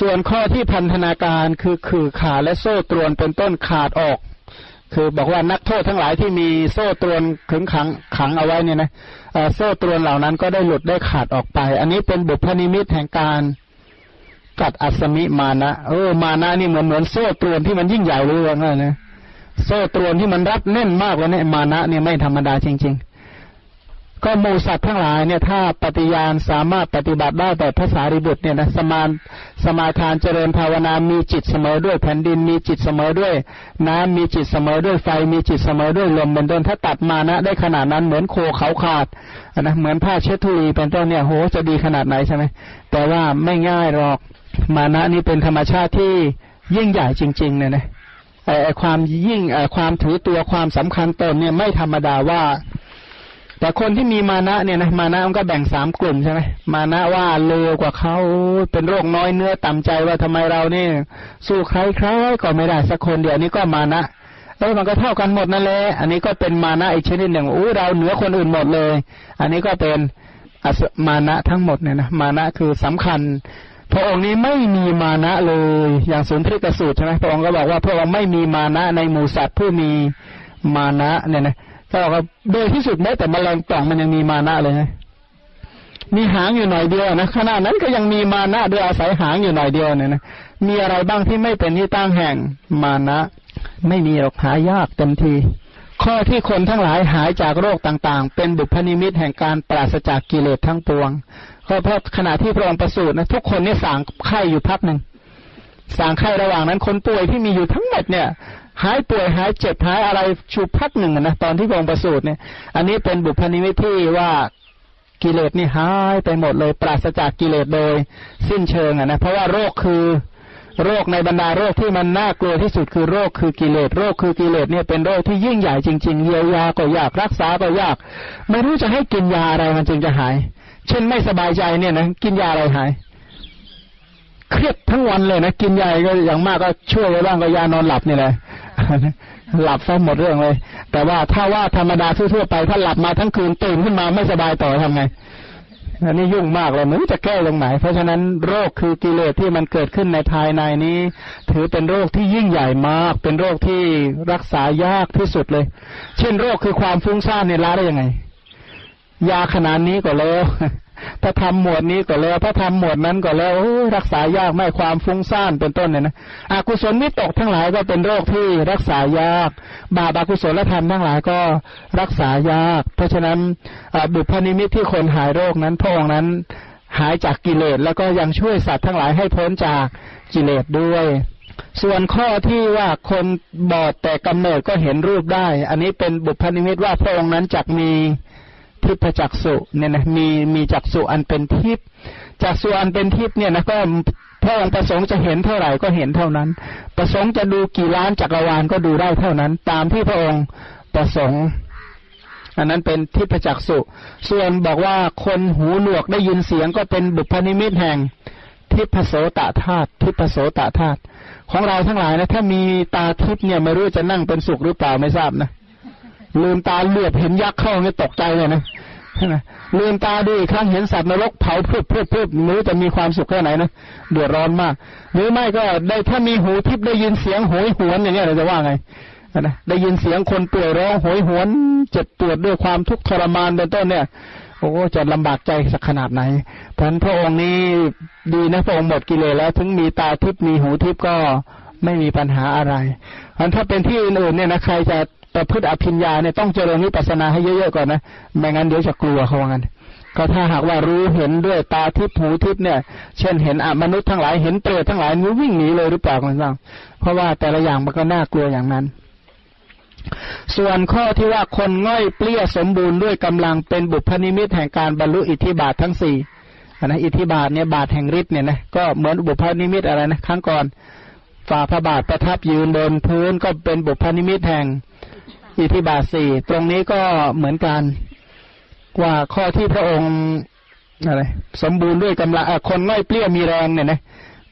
Speaker 1: ส่วนข้อที่พันธนาการคือคือขาและโซ่ตรวนเป็นต้นขาดออก คือบอกว่านักโทษทั้งหลายที่มีโซ่ตรวนขึงขังขังเอาไว้เนี่ยนะโซ่ตรวนเหล่านั้นก็ได้หลุดได้ขาดออกไป อันนี้เป็นบุพนิมิตแห่งการกัดอัศมิมานะเออมานะนี่เหมือนเหมือนโซ่ตรวนที่มันยิ่งใหญ่เลยว่างั้นนะโซ่ตรวนที่มันรัดแน่นมากเลยเนี่ยมานะเนี่ยไม่ธรรมดาจริง ก็มูสัตว์ทั้งหลายเนี่ยถ้าปฏิญาณสามารถปฏิบัติได้แต่ภาษาริบุตรเนี่ยนะสมานสมาทานเจริญภาวนา มีจิตเสมอด้วยแผ่นดินมีจิตเสมอด้วย น้ำมีจิตเสมอด้วยไฟ มีจิตเสมอด้วยลมเป็นต้นถ้าตัดมานะ ได้ขนาดนั้นเหมือนโคเขาขาดนะเหมือนผ้าเช็ดทุลีเป็นต้นเนี่ยโหจะดีขนาดไหนใช่ไหมแต่ว่าไม่ง่ายหรอกมานะนี่เป็นธรรมชาติที่ยิ่งใหญ่จริงๆเนี่ยนะไอ้ความยิ่งไอ้ความถือตัวความสำคัญตนเนี่ยไม่ธรรมดาว่า แต่คนที่มีมานะเนี่ยนะมานะมันก็แบ่งสามกลุ่มใช่ไหมมานะว่าเลวกว่าเขาเป็นโรคน้อยเนื้อต่ำใจว่าทำไมเราเนี่ยสู้ใครๆก็ไม่ได้สักคนเดียวนี่ก็มานะเอ้มันก็เท่ากันหมดนั่นแหละอันนี้ก็เป็นมานะอีกชนิดหนึ่งอู้เราเหนือคนอื่นหมดเลย อันนี้ก็เป็นอสมานะทั้งหมดเนี่ยนะมานะคือสำคัญพระองค์นี้ไม่มีมานะเลย อย่างสุนทริกสูตรใช่ไหมพระองค์ก็บอกว่าพระองค์ไม่มีมานะในหมู่สัตว์ผู้มีมานะเนี่ยนะ ก็บอกว่าโดยที่สุดแม้แต่แมลงป่องมันยังมีมานะเลยนะมีหางอยู่หน่อยเดียวนะขณะนั้นก็ยังมีมานะโดยอาศัยหางอยู่หน่อยเดียวเนี่ยนะมีอะไรบ้างที่ไม่เป็นที่ตั้งแห่งมานะ ไม่มีหรอกหายากเต็มที ข้อที่คนทั้งหลายหายจากโรคต่างๆ เป็นบุพนิมิตแห่งการปราศจากกิเลสทั้งปวง ก็เพราะขณะที่พระองค์ประสูตินะทุกคนนี่สางไข่อยู่พักหนึ่ง สางไข่ระหว่างนั้นคนป่วยที่มีอยู่ทั้งหมดเนี่ยหายป่วยหายเจ็บหายอะไรชูพักหนึ่งนะตอนที่พระองค์ประสูติเนี่ย อันนี้เป็นบุพนิมิตที่ว่ากิเลสนี่หายไปหมดเลยปราศจากกิเลสโดย สิ้นเชิงอะนะเพราะว่าโรคคือโรคในบรรดาโรคที่มันน่ากลัวที่สุดคือโรคคือกิเลสโรคคือกิเลสเนี่ยเป็นโรคที่ยิ่งใหญ่จริงๆเยียวยาก็ยากรักษาก็ยาก ไม่รู้จะให้กินยาอะไรมันจึงจะหาย เช่นไม่สบายใจเนี่ยนะกินยาอะไรหาย เครียดทั้งวันเลยนะกินยาก็อย่างมากก็ช่วยไว้บ้างก็ยานอนหลับนี่แหละหลับซะหมดเรื่องเลย แต่ว่าถ้าว่าธรรมดาทั่วๆไปถ้าหลับมาทั้งคืนตื่นขึ้นมาไม่สบายต่อทำไงอันนี้ยุ่งมากเลยม่รู้จะแก้ตรงไหน เพราะฉะนั้นโรคคือกิเลสที่มันเกิดขึ้นในภายในนี้ ถือเป็นโรคที่ยิ่งใหญ่มาก เป็นโรคที่รักษายากที่สุดเลย เช่นโรคคือความฟุ้งซ่านเนี่ยละได้ยังไง ยาขนาดนี้ก็แล้ว ถ้าทำหมวดนี้ก็แล้วถ้าทำหมวดนั้นก็แล้วรักษายากไม่ความฟุ้งซ่านเป็นต้นเนี่ยนะอกุศลวิตกทั้งหลายก็เป็นโรคที่รักษายาก บาปอกุศลธรรมทั้งหลายก็รักษายาก เพราะฉะนั้นบุพนิมิตที่คนหายโรคนั้นพระองค์นั้นหายจากกิเลสแล้วก็ยังช่วยสัตว์ทั้งหลายให้พ้นจากกิเลสด้วย ส่วนข้อที่ว่าคนบอดแต่กำเนิดก็เห็นรูปได้ อันนี้เป็นบุพนิมิตว่าพระองค์นั้นจักมี ทิพจักสุเนี่ยนะมีมีจักสุอันเป็นทิพจักสุอันเป็นทิพเนี่ยนะก็พระองค์ประสงค์จะเห็นเท่าไหร่ก็เห็นเท่านั้น ประสงค์จะดูกี่ล้านจักรวาลก็ดูได้เท่านั้น ตามที่พระองค์ประสงค์ อันนั้นเป็นทิพจักสุ ส่วนบอกว่าคนหูหนวกได้ยินเสียงก็เป็นบุพนิมิตแห่ง ทิพโสตธาตุทิพโสตธาตุของเราทั้งหลายนะถ้ามีตาทิพเนี่ยไม่รู้จะนั่งเป็นสุขหรือเปล่าไม่ทราบนะลืมตาเลือดเห็นยักษ์เข้าเนี่ยตกใจเลยนะ ลืมตาดูอีกครั้งเห็นสัตว์นรกเผาเพื่อเพื่อเพื่อมือจะมีความสุขแค่ไหนนะเดือดร้อนมาก หรือไม่ก็ได้ถ้ามีหูทิพย์ได้ยินเสียงโหยหวนอย่างเงี้ยเราจะว่าไงนะได้ยินเสียงคนป่วยร้องโหยหวนเจ็บปวดด้วยความทุกข์ทรมานเป็นต้นเนี่ยโอ้จะลำบากใจสักขนาดไหนเพราะนั้นพระองค์นี้ดีนะพระองค์หมดกิเลสแล้ว ถึงมีตาทิพย์มีหูทิพย์ก็ไม่มีปัญหาอะไรอันถ้าเป็นที่อื่นๆเนี่ยนะใครจะ ประพฤติอภิญญาเนี่ยต้องเจริญวิปัสนาให้เยอะๆก่อนนะไม่งั้นเดี๋ยวจะกลัวเขาว่างั้นก็ถ้าหากว่ารู้เห็นด้วยตาทิพย์หูทิพย์เนี่ย เช่นเห็นอมนุษย์ทั้งหลายเห็นเปรตทั้งหลายมันวิ่งหนีเลยหรือเปล่าคุณฟังเพราะว่าแต่ละอย่างมันก็น่ากลัวอย่างนั้น ส่วนข้อที่ว่าคนง่อยเปลี้ยสมบูรณ์ด้วยกำลังเป็นบุพนิมิตแห่งการบรรลุอิทธิบาททั้งสี่นะอิทธิบาทเนี่ยบาทแห่งฤทธิ์เนี่ยนะก็เหมือนบุพนิมิตอะไรนะครั้งก่อนฝ่าพระบาทประทับยืนบนพื้นก็เป็นบุพนิมิตแห่ง อิทธิบาทสี่ตรงนี้ก็เหมือนกันว่าข้อที่พระองค์อะไรสมบูรณ์ด้วยกำลังคนง่อยเปลี้ยมีแรงเนี่ยนะ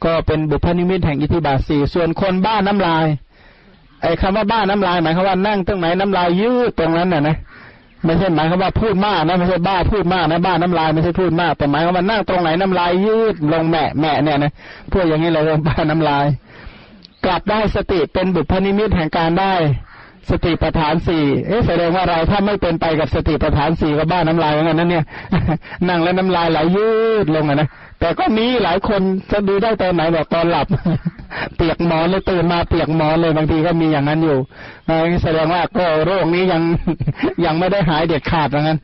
Speaker 1: ก็เป็นบุพนิมิตแห่งอิทธิบาทสี่ส่วนคนบ้าน้ำลายไอ้คำว่าบ้าน้ำลายหมายความว่านั่งตั้งไหนน้ำลายยืดตรงนั้นน่ะนะไม่ใช่หมายความว่าพูดมากนะไม่ใช่บ้าพูดมากนะบ้าน้ำลายไม่ใช่พูดมากแต่หมายความว่านั่งตรงไหนน้ำลายยืดลงแม่แม่เนี่ยนะพวกอย่างนี้เราเรียกบ้าน้ำลาย กลับได้สติเป็นบุพนิมิตแห่งการได้ สติปัฏฐานสี่เอ๊ะแสดงว่าเราถ้าไม่เป็นไปกับสติปัฏฐานสี่ก็บ้าน้ำลายเหมือนกันนั่นเนี่ย นั่งแล้วน้ำลายไหลยืดลงอะนะ แต่ก็มีหลายคนจะดูได้ตอนไหนบอกตอนหลับ เปียกหมอนเลยตื่นมาเปียกหมอนเลยบางทีก็มีอย่างนั้นอยู่แสดงว่าก็โรคนี้ยังยังไม่ได้หายเด็ดขาดเหมือนกัน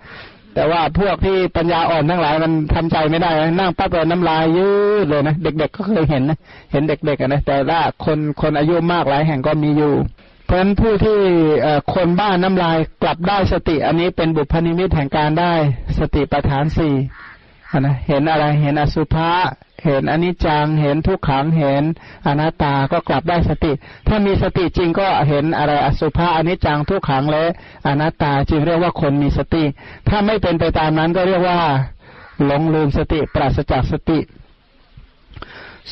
Speaker 1: แต่ว่าพวกที่ปัญญาอ่อนทั้งหลายมันทำใจไม่ได้นั่งปั๊บเลยน้ำลายยืดเลยนะเด็ก ๆ ก็เคยเห็นนะเห็นเด็กๆนะแต่ว่าคนคนอายุมากหลายแห่งก็มีอยู่ ราะฉะนั้นผู้ที่คนบ้านน้ำลายกลับได้สติ อันนี้เป็นบุพนิมิตแห่งการได้สติปัฏฐานสี่นะเห็นอะไรเห็นอสุภะเห็นอนิจจัง เห็นทุกขังเห็นอนัตตาก็กลับได้สติ ถ้ามีสติจริงก็เห็นอะไรอสุภะอนิจจังทุกขังและอนัตตาจึงเรียกว่าคนมีสติ ถ้าไม่เป็นไปตามนั้นก็เรียกว่าหลงลืมสติปราศจากสติ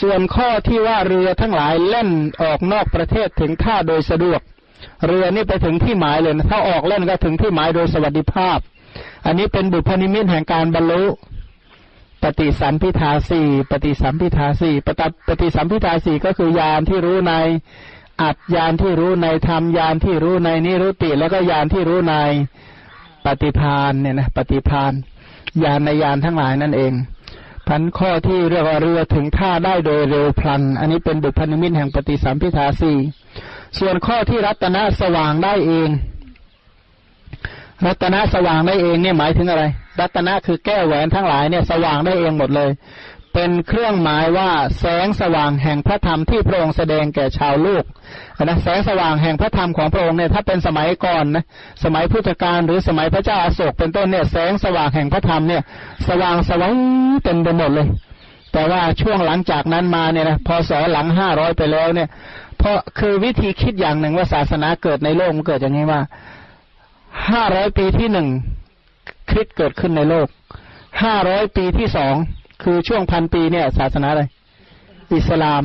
Speaker 1: ส่วนข้อที่ว่าเรือทั้งหลายเล่นออกนอกประเทศถึงท่าโดยสะดวก เรือนี่ไปถึงที่หมายเลยนะถ้าออกเล่นก็ถึงที่หมายโดยสวัสดิภาพ อันนี้เป็นบุพนิมิตแห่งการบรรลุปฏิสัมพิทาสี่ปฏิสัมพิทาสี่ปฏิปฏิสัมพิทาสี่ก็คือยานที่รู้ในอัดยานที่รู้ในธรรมยานที่รู้ในนิรุติ แล้วก็ยานที่รู้ในปฏิพานเนี่ยนะปฏิพานยานในยานทั้งหลายนั่นเอง พันข้อที่เรียกว่าเรือถึงท่าได้โดยเร็วพลัน อันนี้เป็นบุพนิมิตแห่งปฏิสัมพิทาสี่ส่วนข้อที่รัตนะสว่างได้เอง รัตนะสว่างได้เองเนี่ยหมายถึงอะไร รัตนะคือแก้วแหวนทั้งหลายเนี่ยสว่างได้เองหมดเลย เป็นเครื่องหมายว่าแสงสว่างแห่งพระธรรมที่พระองค์แสดงแก่ชาวโลกนะแสงสว่างแห่งพระธรรมของพระองค์เนี่ยถ้าเป็นสมัยก่อนนะสมัยพุทธกาลหรือสมัยพระเจ้าอาโศกเป็นต้นเนี่ยแสงสว่างแห่งพระธรรมเนี่ย สว่างสว่างเต็มไปหมดเลย แต่ว่าช่วงหลังจากนั้นมาเนี่ยนะพอสอหลังห้าร้อยไปแล้วเนี่ยเพราะคือวิธีคิดอย่างหนึ่งว่าศาสนาเกิดในโลกมันเกิดอย่างนี้ว่าห้าร้อยปีที่หนึ่งคริสเกิดขึ้นในโลกห้าร้อยปีที่สอง คือช่วงพันปีเนี่ย ศาสนาอะไร อิสลาม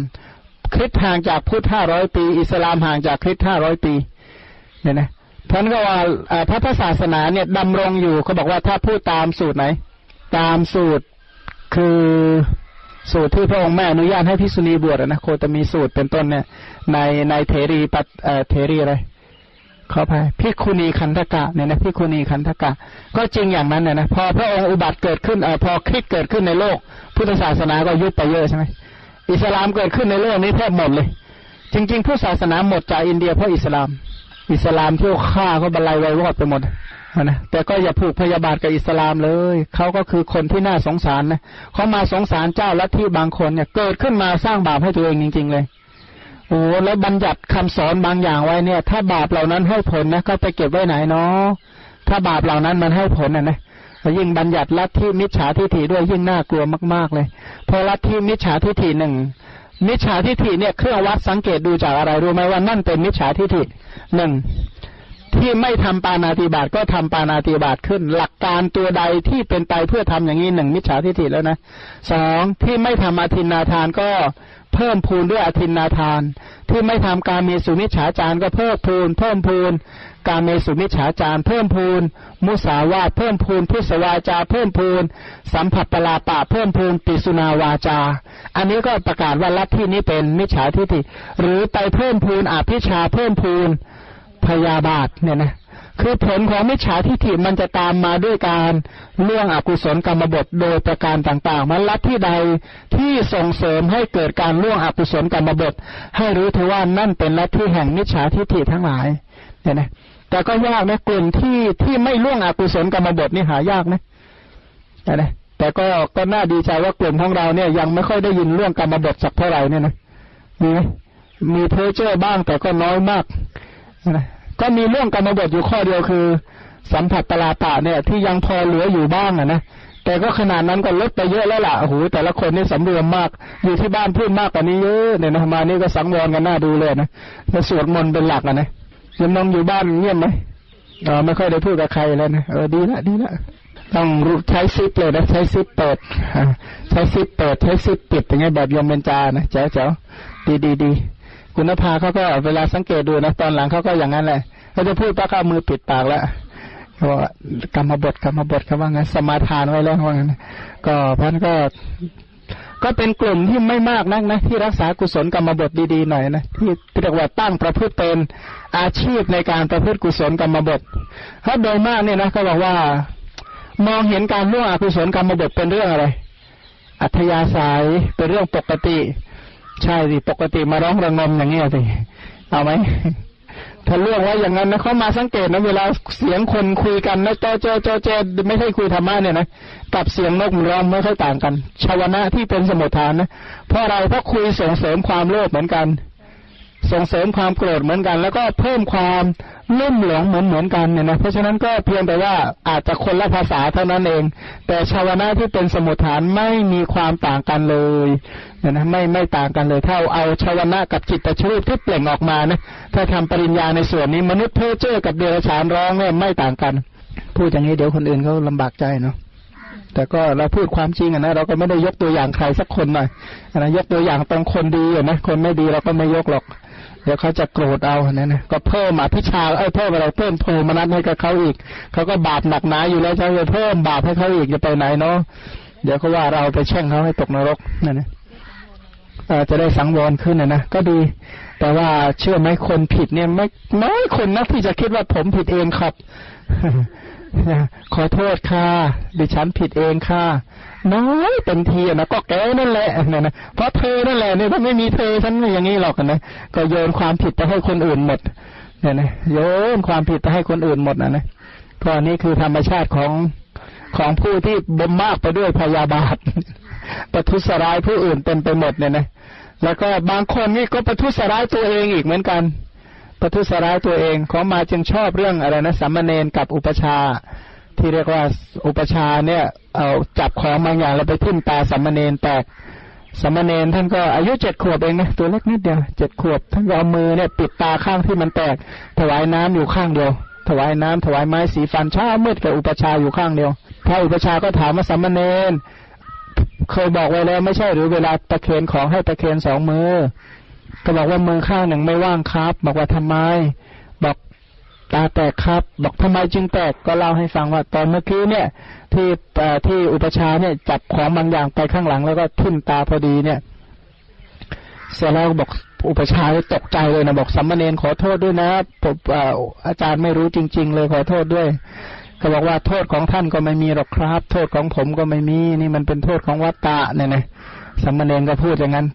Speaker 1: คริสห่างจากพุทธห้าร้อยปี อิสลามห่างจากคริสห้าร้อยปี เนี่ยนะท่านก็ว่าพระพุทธศาสนาเนี่ยดำรงอยู่เขาบอกว่าถ้าพูดตามสูตรไหน ตามสูตรคือสูตรที่พระองค์แม่อนุญาตให้พิษุณีบวชนะโคตมีสูตรเป็นต้นเนี่ย ในในเทรีปัตเทรีอะไร ขออภัยภิกขุนีขันธกะเนี่ยนะภิกขุนีขันธกะ ก็จริงอย่างนั้นเนี่ยนะพอพระองค์อุบัติเกิดขึ้นเออพอคริสต์เกิดขึ้นในโลก พุทธศาสนาก็ยุบไปเยอะใช่ไหมอิสลามเกิดขึ้นในโลกนี้แทบหมดเลย จริง ๆ พุทธศาสนาหมดจากอินเดียเพราะอิสลาม อิสลามเที่ยวฆ่าก็บรรลัยวายวอดไปหมดนะแต่ก็อย่าผูกพยาบาทกับอิสลามเลยเขาก็คือคนที่น่าสงสารนะเขามาสงสารเจ้าลัทธิบางคนเนี่ย เกิดขึ้นมาสร้างบาปให้ตัวเองจริง ๆ เลย อ้แล้วบัญญัติคำสอนบางอย่างไว้เนี่ย ถ้าบาปเหล่านั้นให้ผลนะก็ไปเก็บไว้ไหนเนาะถ้าบาปเหล่านั้นมันให้ผลนะนะยิ่งบัญญัติลัทธิมิจฉาทิฏฐิด้วยยิ่งน่ากลัวมาก ๆ เลยเพราะลัทธิมิจฉาทิฏฐิหนึ่งมิจฉาทิฏฐิเนี่ยเครื่องวัดสังเกตดูจากอะไรรู้ไหมว่านั่นเป็นมิจฉาทิฏฐิหนึ่ง ที่ไม่ทำปานาติบาตก็ทำปานาติบาตขึ้น หลักการตัวใดที่เป็นไปเพื่อทำอย่างนี้หนึ่งมิจฉาทิฏฐิแล้วนะสองที่ไม่ทำอาทินนาทานก็เพิ่มพูนด้วยอาทินนาทาน ที่ไม่ทำการเมสุมิจฉาจารก็เพิ่มพูน เพิ่มพูน การเมสุมิจฉาจารเพิ่มพูน มุสาวาทเพิ่มพูนพุสวาจา เพิ่มพูน สัมผัสปลาปะ เพิ่มพูนปิสุนาวาจา อันนี้ก็ประกาศว่าลัทธินี้เป็นมิจฉาทิฏฐิหรือไปเพิ่มพูนอภิชาเพิ่มพูน พยาบาทเนี่ยนะคือผลของมิจฉาทิฏฐิมันจะตามมาด้วยการล่วงอกุศลกรรมบทโดยประการต่างๆ มันลัทธิใดที่ส่งเสริมให้เกิดการล่วงอกุศลกรรมบทให้รู้เถอะว่านั่นเป็นลัทธิแห่งมิจฉาทิฏฐิทั้งหลายเนี่ยนะแต่ก็ยากนะกลุ่มที่ที่ไม่ล่วงอกุศลกรรมบทนี่หายากนะนะแต่ก็ก็น่าดีใจว่ากลุ่มของเราเนี่ยยังไม่ค่อยได้ยินเรื่องกรรมบทสักเท่าไหร่เนี่ยนะมีไหมมีเพอเจอร์บ้างแต่ก็น้อยมาก ก็มีเรื่องกรรมบถอยู่ข้อเดียวคือ สัมผัปปลาปาเนี่ย ที่ยังพอเหลืออยู่บ้างอะนะแต่ก็ขนาดนั้นก็ลดไปเยอะแล้วล่ะโอ้โหแต่ละคนนี่สำรวมมาก อยู่ที่บ้านพูดมากกว่านี้เยอะเนี่ยนะมานี่ก็สังวรกันน่าดูเลยนะจะสวดมนต์เป็นหลักอะนะยังนองอยู่บ้านเงียบไหมอ๋อไม่ค่อยได้พูดกับใครแล้วนะเออดีละดีละต้องใช้ซิปเลยนะใช้ซิปเปิดใช้ซิปเปิดใช้ซิปปิดอย่างเงี้ยแบบโยมเบญจานะแจ๋วแจ๋วดีดีดี คุณภาเขาก็เวลาสังเกตดูนะตอนหลังเขาก็อย่างนั้นแหละเขาจะพูดปะก็มือปิดปากแล้วเขาบอกกรรมบทกรรมบทเขาว่างั้นสมาทานไว้แล้วว่างั้นก็พันก็ก็เป็นกลุ่มที่ไม่มากนักนะที่รักษากุศลกรรมบทดีๆหน่อยนะที่เรียกว่าตั้งประพฤติเป็นอาชีพในการประพฤติกุศลกรรมบทถ้าโดยมากเนี่ยนะเขาบอกว่า มองเห็นการล่วงอกุศลกรรมบทเป็นเรื่องอะไร อัธยาศัยเป็นเรื่องปกติ ใช่สิปกติมาร้องระงมอย่างเงี้ยสิเอาไหมถ้าเรื่องว่าอย่างนั้นนะเขามาสังเกตนะเวลาเสียงคนคุยกันนะเจ้าเจ้าเจ้าเจ้าไม่ใช่คุยธรรมะเนี่ยนะกับเสียงนกมันร้องไม่ค่อยต่างกันชาวนะที่เป็นสมุทฐานนะเพราะเราเพราะคุยส่งเสริมความโลภเหมือนกัน ส่งเสริมความโกรธเหมือนกัน แล้วก็เพิ่มความลุ่มหลงเหมือนเหมือนกันเนี่ยนะเพราะฉะนั้นก็เพียงแต่ว่าอาจจะคนละภาษาเท่านั้นเอง แต่ชาวนะที่เป็นสมุทฐานไม่มีความต่างกันเลยเนี่ยนะไม่ไม่ต่างกันเลยถ้าเอาชาวนะกับจิตตชรูปที่เปล่งออกมานะถ้าทำปริญญาในส่วนนี้มนุษย์เพ้อเจ้อกับเดรัจฉานร้องเนี่ยไม่ต่างกัน พูดอย่างนี้เดี๋ยวคนอื่นเขาลำบากใจเนาะแต่ก็เราพูดความจริงอะนะเราก็ไม่ได้ยกตัวอย่างใครสักคนหน่อยนะยกตัวอย่างตรงคนดีอะนะคนไม่ดีเราก็ไม่ยกหรอก เดี๋ยวเขาจะโกรธเอาเนะนะก็เพิ่มอภิชาเอ้ยเพิ่มอะไรเพิ่มโทมนัสให้กับเขาอีกเขาก็บาปหนักหนาอยู่แล้วจะไปเพิ่มบาปให้เขาอีกจะไปไหนเนาะเดี๋ยวก็ว่าเราไปแช่งเขาให้ตกนรกนั่นนะจะได้สังวรขึ้นนะนะก็ดี แต่ว่าเชื่อไหมคนผิดเนี่ยไม่น้อยคนนักที่จะคิดว่าผมผิดเองครับ ขอโทษค่ะดิฉันผิดเองค่ะ น้อยเต็มทีนะก็แกนั่นแหละนะนะเพราะเธอนั่นแหละเนี่ยถ้าไม่มีเธอฉันไม่อย่างนี้หรอกนะก็โยนความผิดไปให้คนอื่นหมด เนี่ยนะโยนความผิดไปให้คนอื่นหมดนะนะก็นี่คือธรรมชาติของของผู้ที่บ่มมากไปด้วยพยาบาทประทุษร้ายผู้อื่นเต็มไปหมดเนี่ยนะแล้วก็บางคนนี่ก็ประทุษร้ายตัวเองอีกเหมือนกัน ประทุษร้ายตัวเองของมาจึงชอบเรื่องอะไรนะสัมมาเนนกับอุปชา ที่เรียกว่าอุปชาเนี่ยเอาจับของบางอย่างแล้วไปทิ่มตาสัมมาเนนแตกสัมมาเนนท่านก็อายุเจ็ดขวบเองนะตัวเล็กนิดเดียวเจ็ดขวบท่านก็เอามือเนี่ยปิดตาข้างที่มันแตก ถวายน้ำอยู่ข้างเดียว ถวายน้ำถวายไม้สีฟันเช้ามืดกับอุปชาอยู่ข้างเดียวพระอุปชาก็ถามว่าสัมมาเนนเคยบอกไว้แล้วไม่ใช่หรือเวลาตะเคนของให้ตะเคนสองมือ ก็บอกว่ามือข้างหนึ่งไม่ว่างครับ บอกว่าทำไม บอกตาแตกครับ บอกทำไมจึงแตกก็เล่าให้ฟังว่าตอนเมื่อกี้เนี่ย ที่ที่อุปชาเนี่ยจับของบางอย่างไปข้างหลัง แล้วก็ทิ่มตาพอดีเนี่ย เสร็จแล้วบอกอุปชาตกใจเลยนะบอกสัมมาเนนขอโทษด้วยนะผมอาจารย์ไม่รู้จริง ๆ เลยขอโทษด้วยก็บอกว่าโทษของท่านก็ไม่มีหรอกครับ โทษของผมก็ไม่มี นี่มันเป็นโทษของวัตตะเนี่ยนะสัมมาเนนก็พูดอย่างนั้น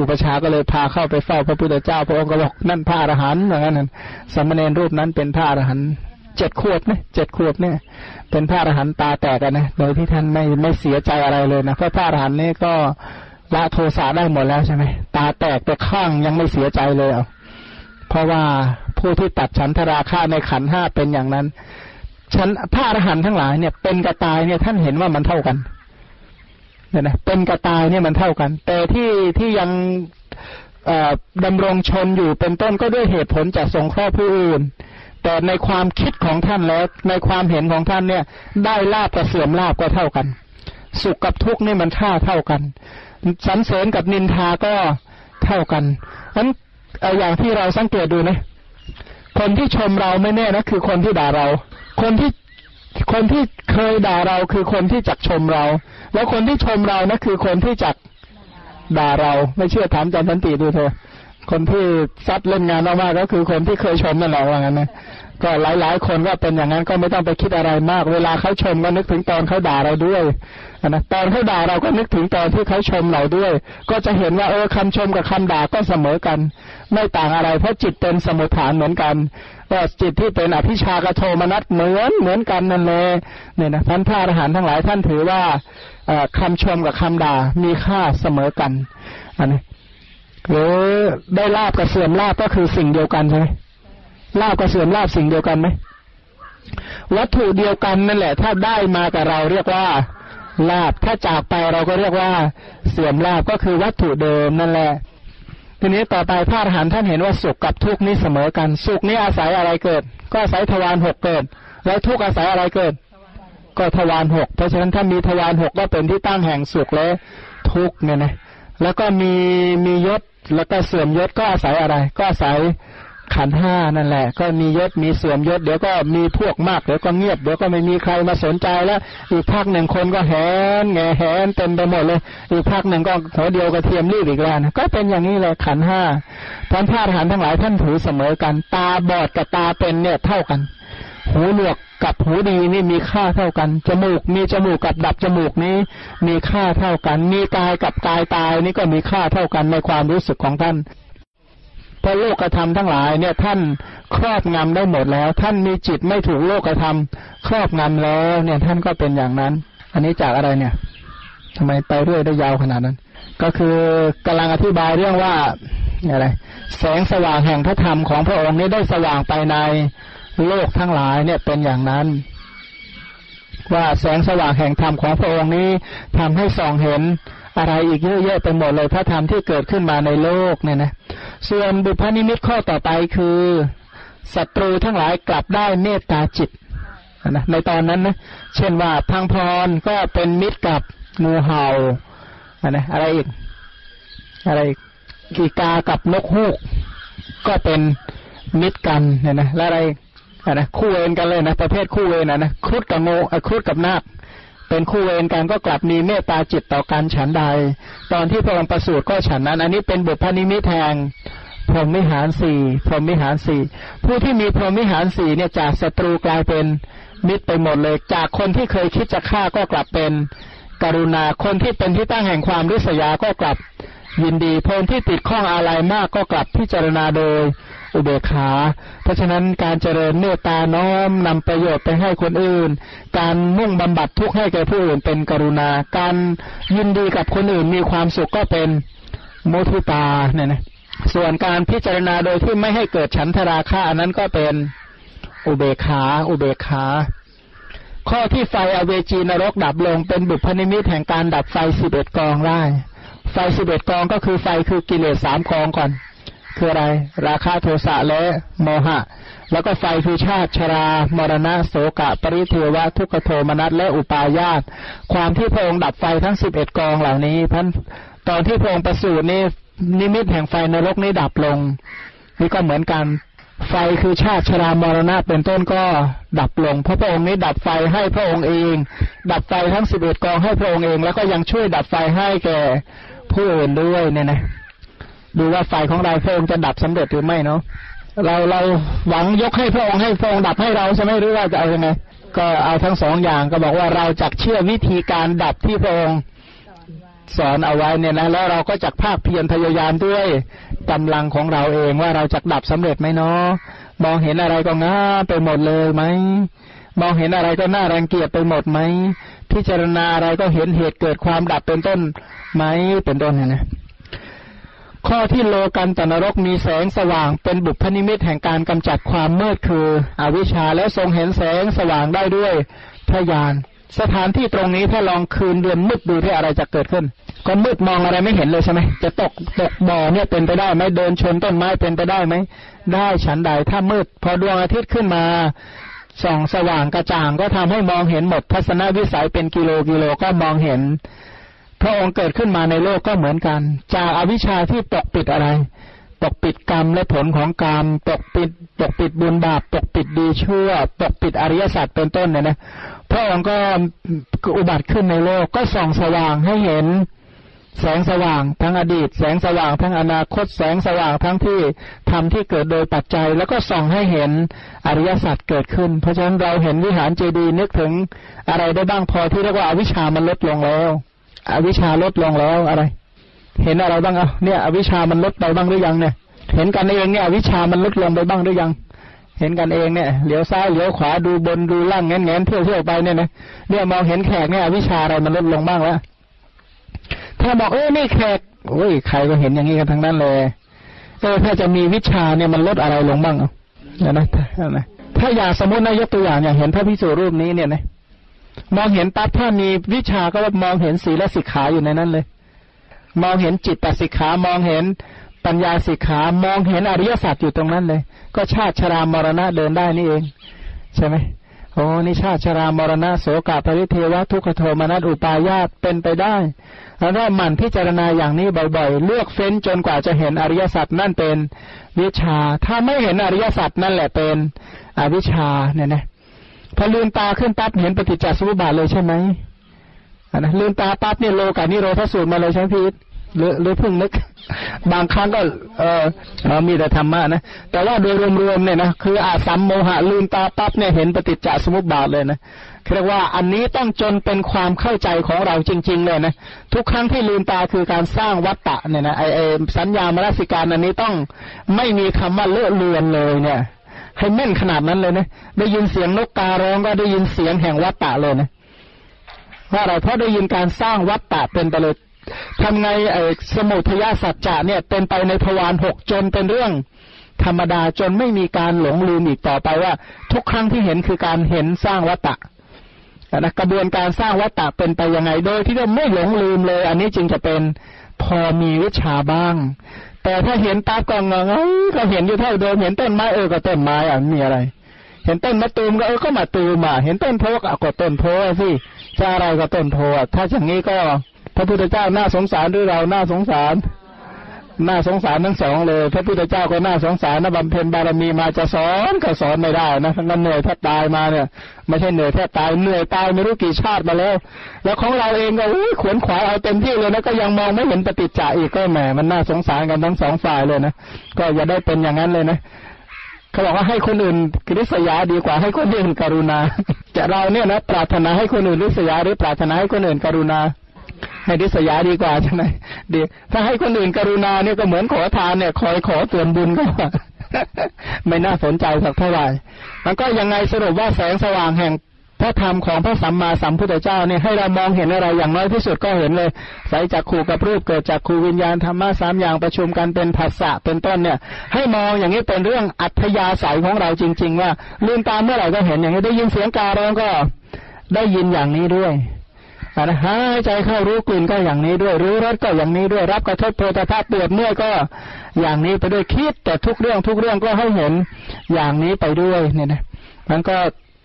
Speaker 1: อุปชาก็เลยพาเข้าไปเฝ้าพระพุทธเจ้า พระองค์ก็บอกนั่นพระอรหันต์อย่างนั้นสมมาเนนรูปนั้นเป็นพระอรหันต์เจ็ดขวบเนี่ยเจ็ดขวบเนี่ย เป็นพระอรหันต์ตาแตกนะโดยที่ท่านไม่ไม่เสียใจอะไรเลยนะเพราะพระอรหันต์นี่ก็ละโทสะได้หมดแล้วใช่ไหมตาแตกแต่ข้างยังไม่เสียใจเลยเอาเพราะว่าผู้ที่ตัดฉันทราคาในขันห้าเป็นอย่างนั้นฉันพระอรหันต์ทั้งหลายเนี่ย เป็นกระตายเนี่ยท่านเห็นว่ามันเท่ากัน เนี่ยนะเป็นกระตายเนี่ยมันเท่ากัน แต่ที่ที่ยังดำรงชนอยู่เป็นต้นก็ด้วยเหตุผลจากสงเคราะห์ผู้อื่น แต่ในความคิดของท่านแล้ว ในความเห็นของท่านเนี่ย ได้ลาบกับเสื่อมลาบก็เท่ากัน สุขกับทุกข์นี่มันค่าเท่ากันสันเสริญกับนินทาก็เท่ากันนั้นเอาอย่างที่เราสังเกตดูนะคนที่ชมเราไม่แน่นะคือคนที่ด่าเรา คนที่คนที่เคยด่าเราคือคนที่จักชมเรา แล้วคนที่ชมเรานะคือคนที่จักด่าเราไม่เชื่อถามจันทันติดูเถอะ คนที่ซัดเล่นงานมากๆก็คือคนที่เคยชมนั่นแหละว่างั้นนะก็หลายๆ คนก็เป็นอย่างนั้นก็ไม่ต้องไปคิดอะไรมาก เวลาเขาชมก็นึกถึงตอนเขาด่าเราด้วยนะตอนเขาด่าเราก็นึกถึงตอนที่เขาชมเราด้วย ก็จะเห็นว่าเออคำชมกับคำด่าก็เสมอกัน ไม่ต่างอะไร เพราะจิตเป็นสมุทฐานเหมือนกันว่าจิตที่เป็นอภิชากโทมนัสเหมือนเหมือนกันนั่นเลยเนี่ยนะท่านพระอรหันต์ทั้งหลายท่านถือว่าคำชมกับคำด่ามีค่าเสมอกันอันนี้ หรือได้ลาบกับเสื่อมลาบก็คือสิ่งเดียวกันใช่ไหมลาบกับเสื่อมลาบสิ่งเดียวกันไหมวัตถุเดียวกันนั่นแหละ ถ้าได้มากับเราเรียกว่าลาบถ้าจากไปเราก็เรียกว่าเสื่อมลาบก็คือวัตถุเดิมนั่นแหละ ทีนี้ต่อไปพระอรหันต์ท่านเห็นว่าสุขกับทุกข์นี้เสมอกัน สุขนี้อาศัยอะไรเกิด ก็อาศัยทวารหกเกิด แล้วทุกข์อาศัยอะไรเกิด ก็ทวารหกเพราะฉะนั้นถ้ามีทวารหกก็เป็นที่ตั้งแห่งสุขและทุกข์เนี่ยนะแล้วก็มีมียศ แล้วก็เสื่อมยศก็อาศัยอะไร ก็อาศัยขันห้านั่นแหละ ก็มียศมีเสื่อมยศเดี๋ยวก็มีพวกมากเดี๋ยวก็เงียบเดี๋ยวก็ไม่มีใครมาสนใจแล้ว อีกภาคหนึ่งคนก็แหนแงแหนเต็มไปหมดเลย อีกภาคหนึ่งก็หัวเดียวกระเทียมรีบอีกแล้วนะก็เป็นอย่างนี้เลยขันห้าท่านพระอรหันต์ทั้งหลายท่านถือเสมอกัน ตาบอดกับตาเป็นเนี่ยเท่ากัน หูหนวกกับหูดีนี่มีค่าเท่ากัน จมูก มีจมูกกับดับจมูกนี้ มีค่าเท่ากัน มีกายกับกายตายนี่ก็มีค่าเท่ากันในความรู้สึกของท่านเพราะโลกธรรมทั้งหลายเนี่ยท่านครอบงำได้หมดแล้ว ท่านมีจิตไม่ถูกโลกธรรมครอบงำแล้วเนี่ยท่านก็เป็นอย่างนั้น อันนี้จากอะไรเนี่ยทำไมไปเรื่อยได้ยาวขนาดนั้น ก็คือกำลังอธิบายเรื่องว่าอะไรแสงสว่างแห่งพระธรรมของพระองค์นี้ได้สว่างไปใน โลกทั้งหลายเนี่ยเป็นอย่างนั้น ว่าแสงสว่างแห่งธรรมของพระองค์นี้ทำให้ส่องเห็นอะไรอีกเยอะแยะไปหมดเลยพระธรรมที่เกิดขึ้นมาในโลกเนี่ยนะส่วนบุพนิมิตข้อต่อไปคือศัตรูทั้งหลายกลับได้เมตตาจิตนะในตอนนั้นนะเช่นว่าพังพรก็เป็นมิตรกับงูเห่านะอะไรอีกอะไรอีกกีกากับนกฮูก ก็เป็นมิตรกันเนี่ยนะแล้วอะไรอัน นะคู่เวรกันเลยนะประเภทคู่เวรนะนะครุฑกับงูครุฑกับนาคเป็นคู่เวรกันก็กลับมีเมตตาจิตต่อกันฉันใด ตอนที่พระองค์ประสูติก็ฉันนั้น อันนี้เป็นบุพนิมิตแทงพรหมิหารสี่พรหมิหารสี่ผู้ที่มีพรหมิหารสี่เนี่ยจากศัตรูกลายเป็นมิตรไปหมดเลย จากคนที่เคยคิดจะฆ่าก็กลับเป็นกรุณาคนที่เป็นที่ตั้งแห่งความริษยาก็กลับยินดีคนที่ติดข้องอะไรมากก็กลับพิจารณาโดย อุเบกขา เพราะฉะนั้นการเจริญเมตตาน้อมนำประโยชน์ไปให้คนอื่น การมุ่งบำบัดทุกข์ให้แก่ผู้อื่นเป็นกรุณา การยินดีกับคนอื่นมีความสุขก็เป็นโมทุตาเนี่ยนะส่วนการพิจารณาโดยที่ไม่ให้เกิดฉันทราคะอันนั้นก็เป็นอุเบกขา อุเบกขา ข้อที่ไฟอเวจีนรกดับลงเป็นบุพนิมิตแห่งการดับไฟสิบเอ็ดกองได้ ไฟสิบเอ็ดกองก็คือไฟคือกิเลสสามกองก่อน คืออะไร ราคะโทสะและโมหะ แล้วก็ไฟคือชาติชรามรณะโสกะ ปริเทวะ ทุกขโทมนัสและอุปาญาต ความที่พระองค์ดับไฟทั้งสิบเอ็ดกองเหล่านี้พันตอนที่พระองค์ประสูตินี่นิมิตแห่งไฟนรกนี้ดับลง นี่ก็เหมือนกัน ไฟคือชาติชรามรณะเป็นต้นก็ดับลง เพราะพระองค์นี้ดับไฟให้พระองค์เอง ดับไฟทั้งสิบเอ็ดกองให้พระองค์เอง แล้วก็ยังช่วยดับไฟให้แก่ผู้อื่นด้วยเนี่ยนะ ดูว่าไฟของเราพระองค์จะดับสำเร็จหรือไม่เนาะเราเราหวังยกให้พระองค์ให้พระองค์ดับให้เราใช่ไหมหรือว่าจะเอาอยัางไงก็เอาทั้งสองอย่างก็บอกว่าเราจักเชื่อวิธีการดับที่พระองค์สอนเอาไว้เนี่ยนะแล้วเราก็จักภาคเพียรพยายามด้วยกำลังของเราเองว่าเราจะดับสำเร็จไหมเนาะมองเห็นอะไรก็ง่าไปหมดเลยไหมมองเห็นอะไรก็น่ารังเกียจไปหมดไหมพิจารณาอะไรก็เห็นเหตุเกิดความดับเป็นต้นไหมเป็นต้นเนี่ยนะ ข้อที่โลกันตนรกมีแสงสว่างเป็นบุพนิมิตแห่งการกำจัดความมืดคือ อวิชชาและทรงเห็นแสงสว่างได้ด้วยพระญาณสถานที่ตรงนี้ถ้าลองคืนเดือนมืดดูที่อะไรจะเกิดขึ้น ก็มืดมองอะไรไม่เห็นเลยใช่ไหมจะตกตกบ่อเนี่ยเป็นไปได้ไหมเดินชนต้นไม้เป็นไปได้ไหมได้ฉันใดถ้ามืด พอดวงอาทิตย์ขึ้นมาส่องสว่างกระจ่างก็ทำให้มองเห็นหมดทัศนวิสัยเป็นกิโลกิโลก็มองเห็น พระองค์เกิดขึ้นมาในโลกก็เหมือนกัน จากอวิชชาที่ปกปิดอะไร ปกปิดกรรมและผลของกรรม ปกปิด ปกปิดบุญบาป ปกปิดดีชั่ว ปกปิดอริยสัจเป็นต้นเนี่ยนะ พระองค์ก็อุบัติขึ้นในโลกก็ส่องสว่างให้เห็นแสงสว่างทั้งอดีต แสงสว่างทั้งอนาคต แสงสว่างทั้งที่ทำที่เกิดโดยปัจจัย แล้วก็ส่องให้เห็นอริยสัจเกิดขึ้น เพราะฉะนั้นเราเห็นวิหารเจดีย์นึกถึงอะไรได้บ้างพอที่เรียกว่าอวิชามันลดลงแล้ว อวิชาลดลงแล้วอะไร เห็นอะไรบ้างอะเนี่ย อวิชามันลดไปบ้างหรือยังเนี่ย เห็นกันเองเนี่ยอวิชามันลดลงไปบ้างหรือยัง เห็นกันเองเนี่ยเหลียวซ้ายเหลียวขวาดูบนดูล่างแงนแงนเที่ยวเที่ยวไปเนี่ยนะเนี่ยมองเห็นแขกเนี่ยอวิชาอะไรมันลดลงบ้างแล้วถ้าบอกเออนี่แขกโอ้ยใครก็เห็นอย่างนี้กันทั้งนั้นเลยเออถ้าจะมีวิชาเนี่ยมันลดอะไรลงบ้างอะนะนะถ้าอย่ากสมมตินะยกตัวอย่างอย่างเห็นพระพิสุรูปนี้เนี่ยนะ มองเห็นปั๊บถ้ามีวิชาก็มองเห็นศีลสิกขาอยู่ในนั้นเลย มองเห็นจิตตสิกขามองเห็นปัญญาสิกขามองเห็นอริยสัจอยู่ตรงนั้นเลย ก็ชาติชรามรณะเดินได้นี่เอง ใช่ไหมโอ้นี่ชาติชรามรณะโสกาปริเทวะทุกขโทมนัสอุปายาตเป็นไปได้แล้วก็หมั่นพิจารณาอย่างนี้บ่อยๆ เลือกเฟ้นจนกว่าจะเห็นอริยสัจนั่นเป็นวิชา ถ้าไม่เห็นอริยสัจนั่นแหละเป็นอวิชชาเนี่ยนะ พอลืมตาขึ้นปั๊บเห็นปฏิจจสมุปบาทเลยใช่ไหมนะลืมตาปั๊บเนี่ยโลกานิโรธสูตรมาเลยใช่ไหมพีทหรือหรือเพิ่งนึก บางครั้งก็เออมีแต่ธรรมะนะแต่ว่าโดยรวมๆเนี่ยนะคืออาสัมโมหะลืมตาปั๊บเนี่ยเห็นปฏิจจสมุปบาทเลยนะเรียกว่าอันนี้ต้องจนเป็นความเข้าใจของเราจริง ๆ เลยนะทุกครั้งที่ลืมตาคือการสร้างวัตตะเนี่ยนะไอไอสัญญามรสิการอันนี้ต้องไม่มีคำว่าเลอะเลือนเลยเนี่ย ให้แม่นขนาดนั้นเลยนะ ได้ยินเสียงนกการ้องก็ได้ยินเสียงแห่งวัตตะเลยนะว่าอะไรเพราะได้ยินการสร้างวัตตะเป็นไปเลยทำไงไอ้สมุทยาสัจจะเนี่ย เป็นไปในทวารหกจนเป็นเรื่องธรรมดาจนไม่มีการหลงลืมอีกต่อไปว่า ทุกครั้งที่เห็นคือการเห็นสร้างวัตตะนะกระบวนการสร้างวัตตะเป็นไปยังไงโดยที่เราไม่หลงลืมเลย อันนี้จึงจะเป็นพอมีวิชาบ้าง แต่ถ้าเห็นตาก็งงก็เห็นอยู่เท่าเดิมเห็นต้นไม้เออก็ต้นไม้อะมีอะไร เห็นต้นมะตูมก็เออก็มาตูมอะเห็นต้นโพก็ก็ต้นโพสิจะอะไรก็ต้นโพถ้าอย่างนี้ก็ พระพุทธเจ้าน่าสงสารหรือเราน่าสงสาร น่าสงสารทั้งสองเลย พระพุทธเจ้าก็น่าสงสารนะบำเพ็ญบารมีมาจะสอนก็สอนไม่ได้นะมันั้นเหนื่อยแทบตายมาเนี่ย ไม่ใช่เหนื่อยแทบตายเหนื่อยตายไม่รู้กี่ชาติมาแล้ว แล้วของเราเองก็อุ้ยขวนขวายเอาเต็มที่เลยนะก็ยังมองไม่เห็นปฏิจจาอีกก็แหมมันน่าสงสารกันทั้งสองฝ่ายเลยนะก็อย่าได้เป็นอย่างนั้นเลยนะเขาบอกว่าให้คนอื่นกริษยาดีกว่าให้คนอื่นกรุณา จะเราเนี่ยนะปรารถนาให้คนอื่นริษยาหรือปรารถนาให้คนอื่นกรุณา ให้ริษยาดีกว่าใช่ไหมดีถ้าให้คนอื่นกรุณาเนี่ยก็เหมือนขอทานเนี่ย คอยขอเตือนบุญก็ไม่น่าสนใจสักเท่าไหร่มันก็ยังไงสรุปว่าแสงสว่างแห่งพระธรรมของพระสัมมาสัมพุทธเจ้าเนี่ยให้เรามองเห็นอะไรอย่างน้อยที่สุดก็เห็นเลยใสจากขู่กับรูปเกิดจากขู่วิญญาณธรรมะสามอย่างประชุมกันเป็นภาษะเป็นต้นเนี่ย ให้มองอย่างนี้เป็นเรื่องอัธยาศัยของเราจริง ๆ ว่าลืมตาเมื่อไหร่ก็เห็นอย่างนี้ได้ยินเสียงการ้องก็ได้ยินอย่างนี้ด้วย นะหายใจเข้ารู้กลิ่นก็อย่างนี้ด้วย รู้รสก็อย่างนี้ด้วยรับกระทบโพธาภาพปวดเมื่อยก็อย่างนี้ไปด้วยคิด แต่ทุกเรื่องทุกเรื่องก็ให้เห็นอย่างนี้ไปด้วยเนี่ยนะมันก็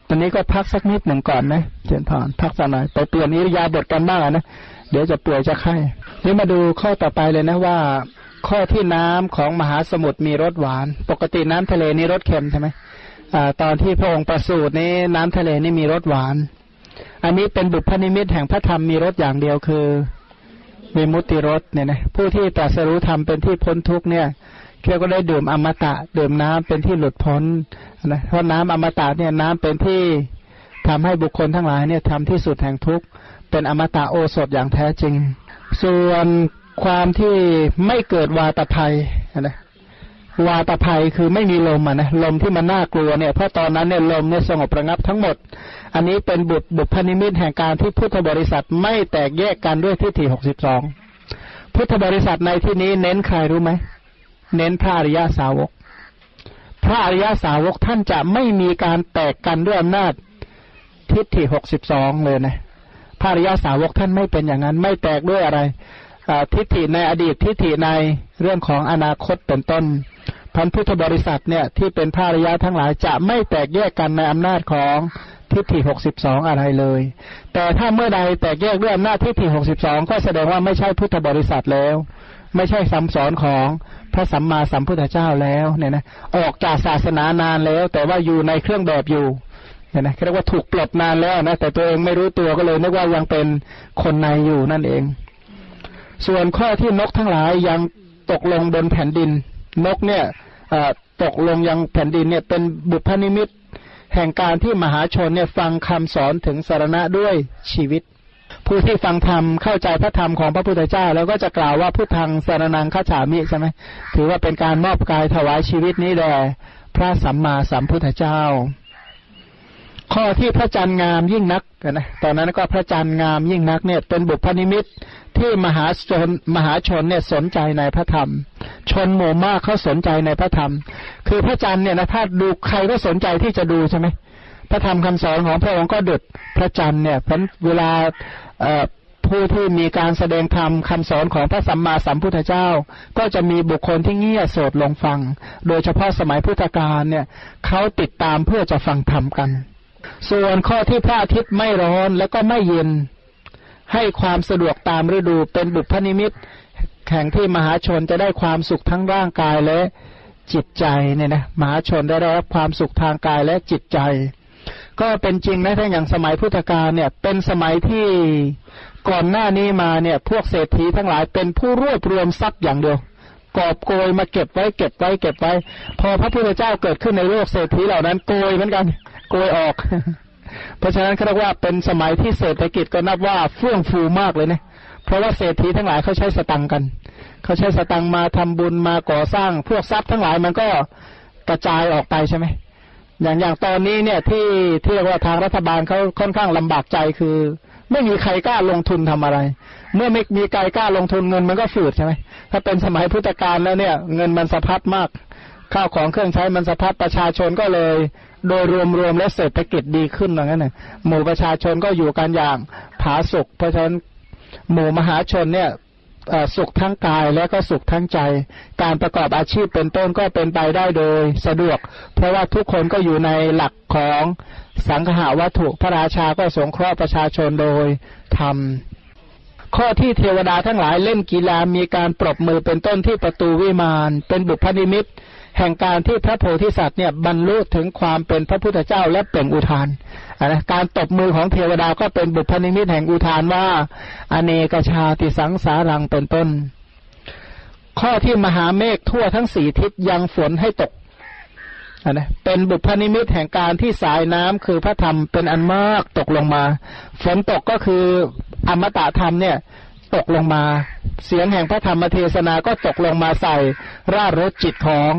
Speaker 1: ตอนนี้ก็พักสักนิดหนึ่งก่อนนะเจนพรพักสักหน่อยไปเปลี่ยนอิริยาบถกันบ้างนะเดี๋ยวจะป่วยจะไข้นี่มาดูข้อต่อไปเลยนะว่า ข้อที่น้ำของมหาสมุทรมีรสหวาน ปกติน้ำทะเลนี่รสเค็มใช่ไหมอ่าตอนที่พระองค์ประสูตินี้น้ำทะเลนี่มีรสหวาน อันนี้เป็นบุพนิมิตแห่งพระธรรมมีรสอย่างเดียวคือวิมุตติรสเนี่ยนะผู้ที่ตรัสรู้ธรรมเป็นที่พ้นทุกเนี่ยเรียกก็ได้ดื่มอมตะดื่มน้ำเป็นที่หลุดพ้นนะเพราะน้ำอมตะเนี่ยน้ำเป็นที่ทำให้บุคคลทั้งหลายเนี่ยทำที่สุดแห่งทุกข์เป็นอมตะโอสถอย่างแท้จริง ส่วนความที่ไม่เกิดวาตภัยนะ วาตภัยคือไม่มีลมอะนะลมที่มันน่ากลัวเนี่ยเพราะตอนนั้นเนี่ยลมเนี่ยสงบระงับทั้งหมด อันนี้เป็นบุตรบุพนิมิตแห่งการที่พุทธบริษัทไม่แตกแยกกันด้วยทิฏฐิหกสิบสองพุทธบริษัทในที่นี้เน้นใครรู้ไหมเน้นพระอริยาสาวก พระอริยาสาวกท่านจะไม่มีการแตกกันด้วยอำนาจทิฏฐิหกสิบสองเลยนะพระอริยาสาวกท่านไม่เป็นอย่างนั้น ไม่แตกด้วยอะไรทิฏฐิในอดีตทิฏฐิในเรื่องของอนาคตเป็นต้น พันพุทธบริษัทเนี่ยที่เป็นพระอริยะทั้งหลายจะไม่แตกแยกกันในอำนาจของทิฏฐิหกสิบสองอะไรเลย แต่ถ้าเมื่อใดแตกแยกด้วยอำนาจทิฏฐิหกสิบสองก็แสดงว่าไม่ใช่พุทธบริษัทแล้ว ไม่ใช่คำสอนของพระสัมมาสัมพุทธเจ้าแล้วเนี่ยนะออกจากศาสนานานแล้ว แต่ว่าอยู่ในเครื่องแบบอยู่เนี่ยนะเรียกว่าถูกปลดนานแล้วนะแต่ตัวเองไม่รู้ตัวก็เลยนึกว่ายังเป็นคนในอยู่นั่นเอง ส่วนข้อที่นกทั้งหลายยังตกลงบนแผ่นดินนกเนี่ย ตกลงยังแผ่นดินเนี่ยเป็นบุพนิมิต แห่งการที่มหาชนเนี่ยฟังคำสอนถึงสารณะด้วยชีวิต ผู้ที่ฟังธรรมเข้าใจพระธรรมของพระพุทธเจ้า แล้วก็จะกล่าวว่าพุทธัง สรณัง คัจฉามิใช่ไหมถือว่าเป็นการมอบกายถวายชีวิตนี้แด่พระสัมมาสัมพุทธเจ้า ข้อที่พระจันทร์งามยิ่งนักนะตอนนั้นก็พระจันทร์งามยิ่งนักเนี่ย เป็นบุพนิมิตที่มหาชนมหาชนเนี่ยสนใจในพระธรรม ชนหมู่มากเขาสนใจในพระธรรม คือพระจันทร์เนี่ยนะถ้าดูใครก็สนใจที่จะดูใช่ไหมพระธรรมคำสอนของพระองค์ก็ดุดพระจันทร์เนี่ยเพราะเวลาผู้ที่มีการแสดงธรรมคำสอนของพระสัมมาสัมพุทธเจ้า ก็จะมีบุคคลที่เงี่ยโสดลงฟัง โดยเฉพาะสมัยพุทธกาลเนี่ยเขาติดตามเพื่อจะฟังธรรมกัน ส่วนข้อที่พระอาทิตย์ไม่ร้อนแล้วก็ไม่เย็น ให้ความสะดวกตามฤดูเป็นบุพนิมิตแข่งที่มหาชนจะได้ความสุขทั้งร่างกายและจิตใจเนี่ยนะมหาชนได้รับความสุขทางกายและจิตใจ ก็เป็นจริงนะถ้าอย่างสมัยพุทธกาลเนี่ย เป็นสมัยที่ก่อนหน้านี้มาเนี่ย พวกเศรษฐีทั้งหลายเป็นผู้รวบรวมทรัพย์อย่างเดียวกอบโกยมาเก็บไว้เก็บไว้เก็บไว้ พอพระพุทธเจ้าเกิดขึ้นในโลกเศรษฐีเหล่านั้นโกยเหมือนกัน โกยออก เพราะฉะนั้นเขาเรียกว่าเป็นสมัยที่เศรษฐกิจก็นับว่าเฟื่องฟูมากเลยเนะเพราะว่าเศรษฐีทั้งหลายเขาใช้สตังกันเขาใช้สตังมาทำบุญมาก่อสร้าง พวกทรัพย์ทั้งหลายมันก็กระจายออกไปใช่ไหมอย่างอย่างตอนนี้เนี่ยที่ที่เรียกว่าทางรัฐบาลเขาค่อนข้างลำบากใจคือ ไม่มีใครกล้าลงทุนทำอะไร เมื่อไม่มีใครกล้าลงทุนเงินมันก็ฝืดใช่ไหมถ้าเป็นสมัยพุทธกาลแล้วเนี่ย เงินมันสะพัดมากข้าวของเครื่องใช้มันสะพัดประชาชนก็เลย โดยรวมๆและเศรษฐกิจดีขึ้นอย่างนั้นน่ะหมู่ประชาชนก็อยู่กันอย่างผาสุกเพราะฉะนั้นหมู่มหาชนเนี่ยสุขทั้งกายและก็สุขทั้งใจ การประกอบอาชีพเป็นต้นก็เป็นไปได้โดยสะดวก เพราะว่าทุกคนก็อยู่ในหลักของสังหาวัตถุพระราชาก็สงเคราะห์ประชาชนโดยธรรมข้อที่เทวดาทั้งหลายเล่นกีฬามีการปรบมือเป็นต้นที่ประตูวิมาน เป็นบุพนิมิต แห่งการที่พระโพธิสัตว์เนี่ยบรรลุถึงความเป็นพระพุทธเจ้าและเปล่งอุทานนะการตบมือของเทวดาก็เป็นบุพนิมิตแห่งอุทานว่า อเนกชาติสังสารังเป็นต้น ข้อที่มหาเมฆทั่วทั้งสี่ทิศยังฝนให้ตกนะเป็นบุพนิมิตแห่งการที่สายน้ำคือพระธรรมเป็นอันมากตกลงมา ฝนตกก็คืออมตะธรรมเนี่ย ตกลงมา เสียงแห่งพระธรรมเทศนาก็ตกลงมาใส่รารถจิตของ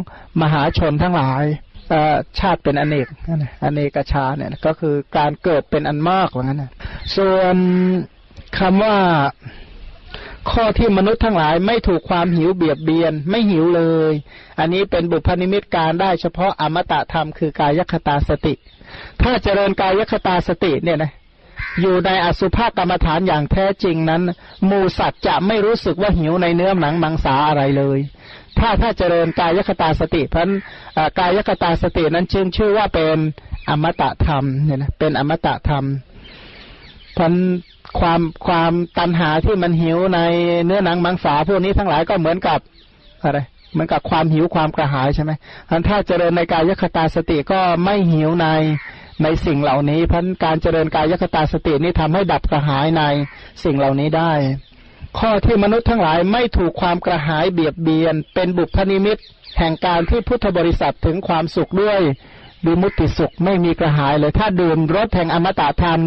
Speaker 1: มหาชนทั้งหลายชาติเป็นอเนกอเนกชาเนี่ยก็คือการเกิดเป็นอันมากว่างั้นส่วนคำว่าข้อที่มนุษย์ทั้งหลายไม่ถูกความหิวเบียดเบียน ไม่หิวเลย อันนี้เป็นบุพนิมิตการได้เฉพาะอมตะธรรมคือกายคตาสติ ถ้าเจริญกายคตาสติเนี่ยนะ อยู่ในอสุภกรรมฐานอย่างแท้จริงนั้น มูสัตว์จะไม่รู้สึกว่าหิวในเนื้อหนังมังสาอะไรเลย ถ้าถ้าเจริญกายคตาสติพันกายคตาสตินั้นชื่อชื่อว่าเป็นอมตะธรรมเนี่ยนะเป็นอมตะธรรมพันความความตันหาที่มันหิวในเนื้อหนังมังสาพวกนี้ทั้งหลายก็เหมือนกับอะไรเหมือนกับความหิวความกระหายใช่ไหมถ้าเจริญในกายคตาสติก็ไม่หิวใน ในสิ่งเหล่านี้พันการเจริญกายคตาสตินี้ทำให้ดับกระหายในสิ่งเหล่านี้ได้ ข้อที่มนุษย์ทั้งหลายไม่ถูกความกระหายเบียดเบียน เป็นบุพนิมิต แห่งการที่พุทธบริษัทถึงความสุขด้วยวิมุตติสุขไม่มีกระหายเลย ถ้าดื่มรสแห่งอมตะธรรม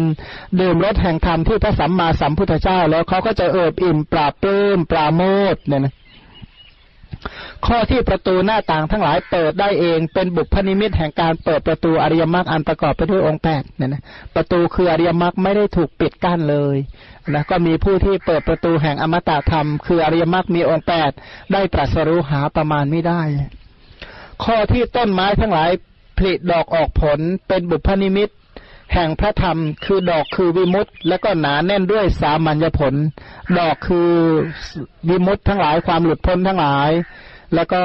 Speaker 1: ดื่มรสแห่งธรรมที่พระสัมมาสัมพุทธเจ้า แล้วเขาก็จะเอิบอิ่มปลาบปลื้มปราโมทย์เนี่ยนะ ข้อที่ประตูหน้าต่างทั้งหลายเปิดได้เองเป็นบุพนิมิตแห่งการเปิดประตูอริยมรรคอันประกอบไปด้วยองค์แปดเนี่ยนะประตูคืออริยมรรคไม่ได้ถูกปิดกั้นเลยนะก็มีผู้ที่เปิดประตูแห่งอมตะธรรม คืออริยมรรคมีองค์แปดได้ตรัสรู้หาประมาณไม่ได้ ข้อที่ต้นไม้ทั้งหลายผลิดอกออกผลเป็นบุพนิมิต แห่งพระธรรมคือดอกคือวิมุตต์และก็หนาแน่นด้วยสามัญญผล ดอกคือวิมุตต์ทั้งหลายความหลุดพ้นทั้งหลาย แล้วก็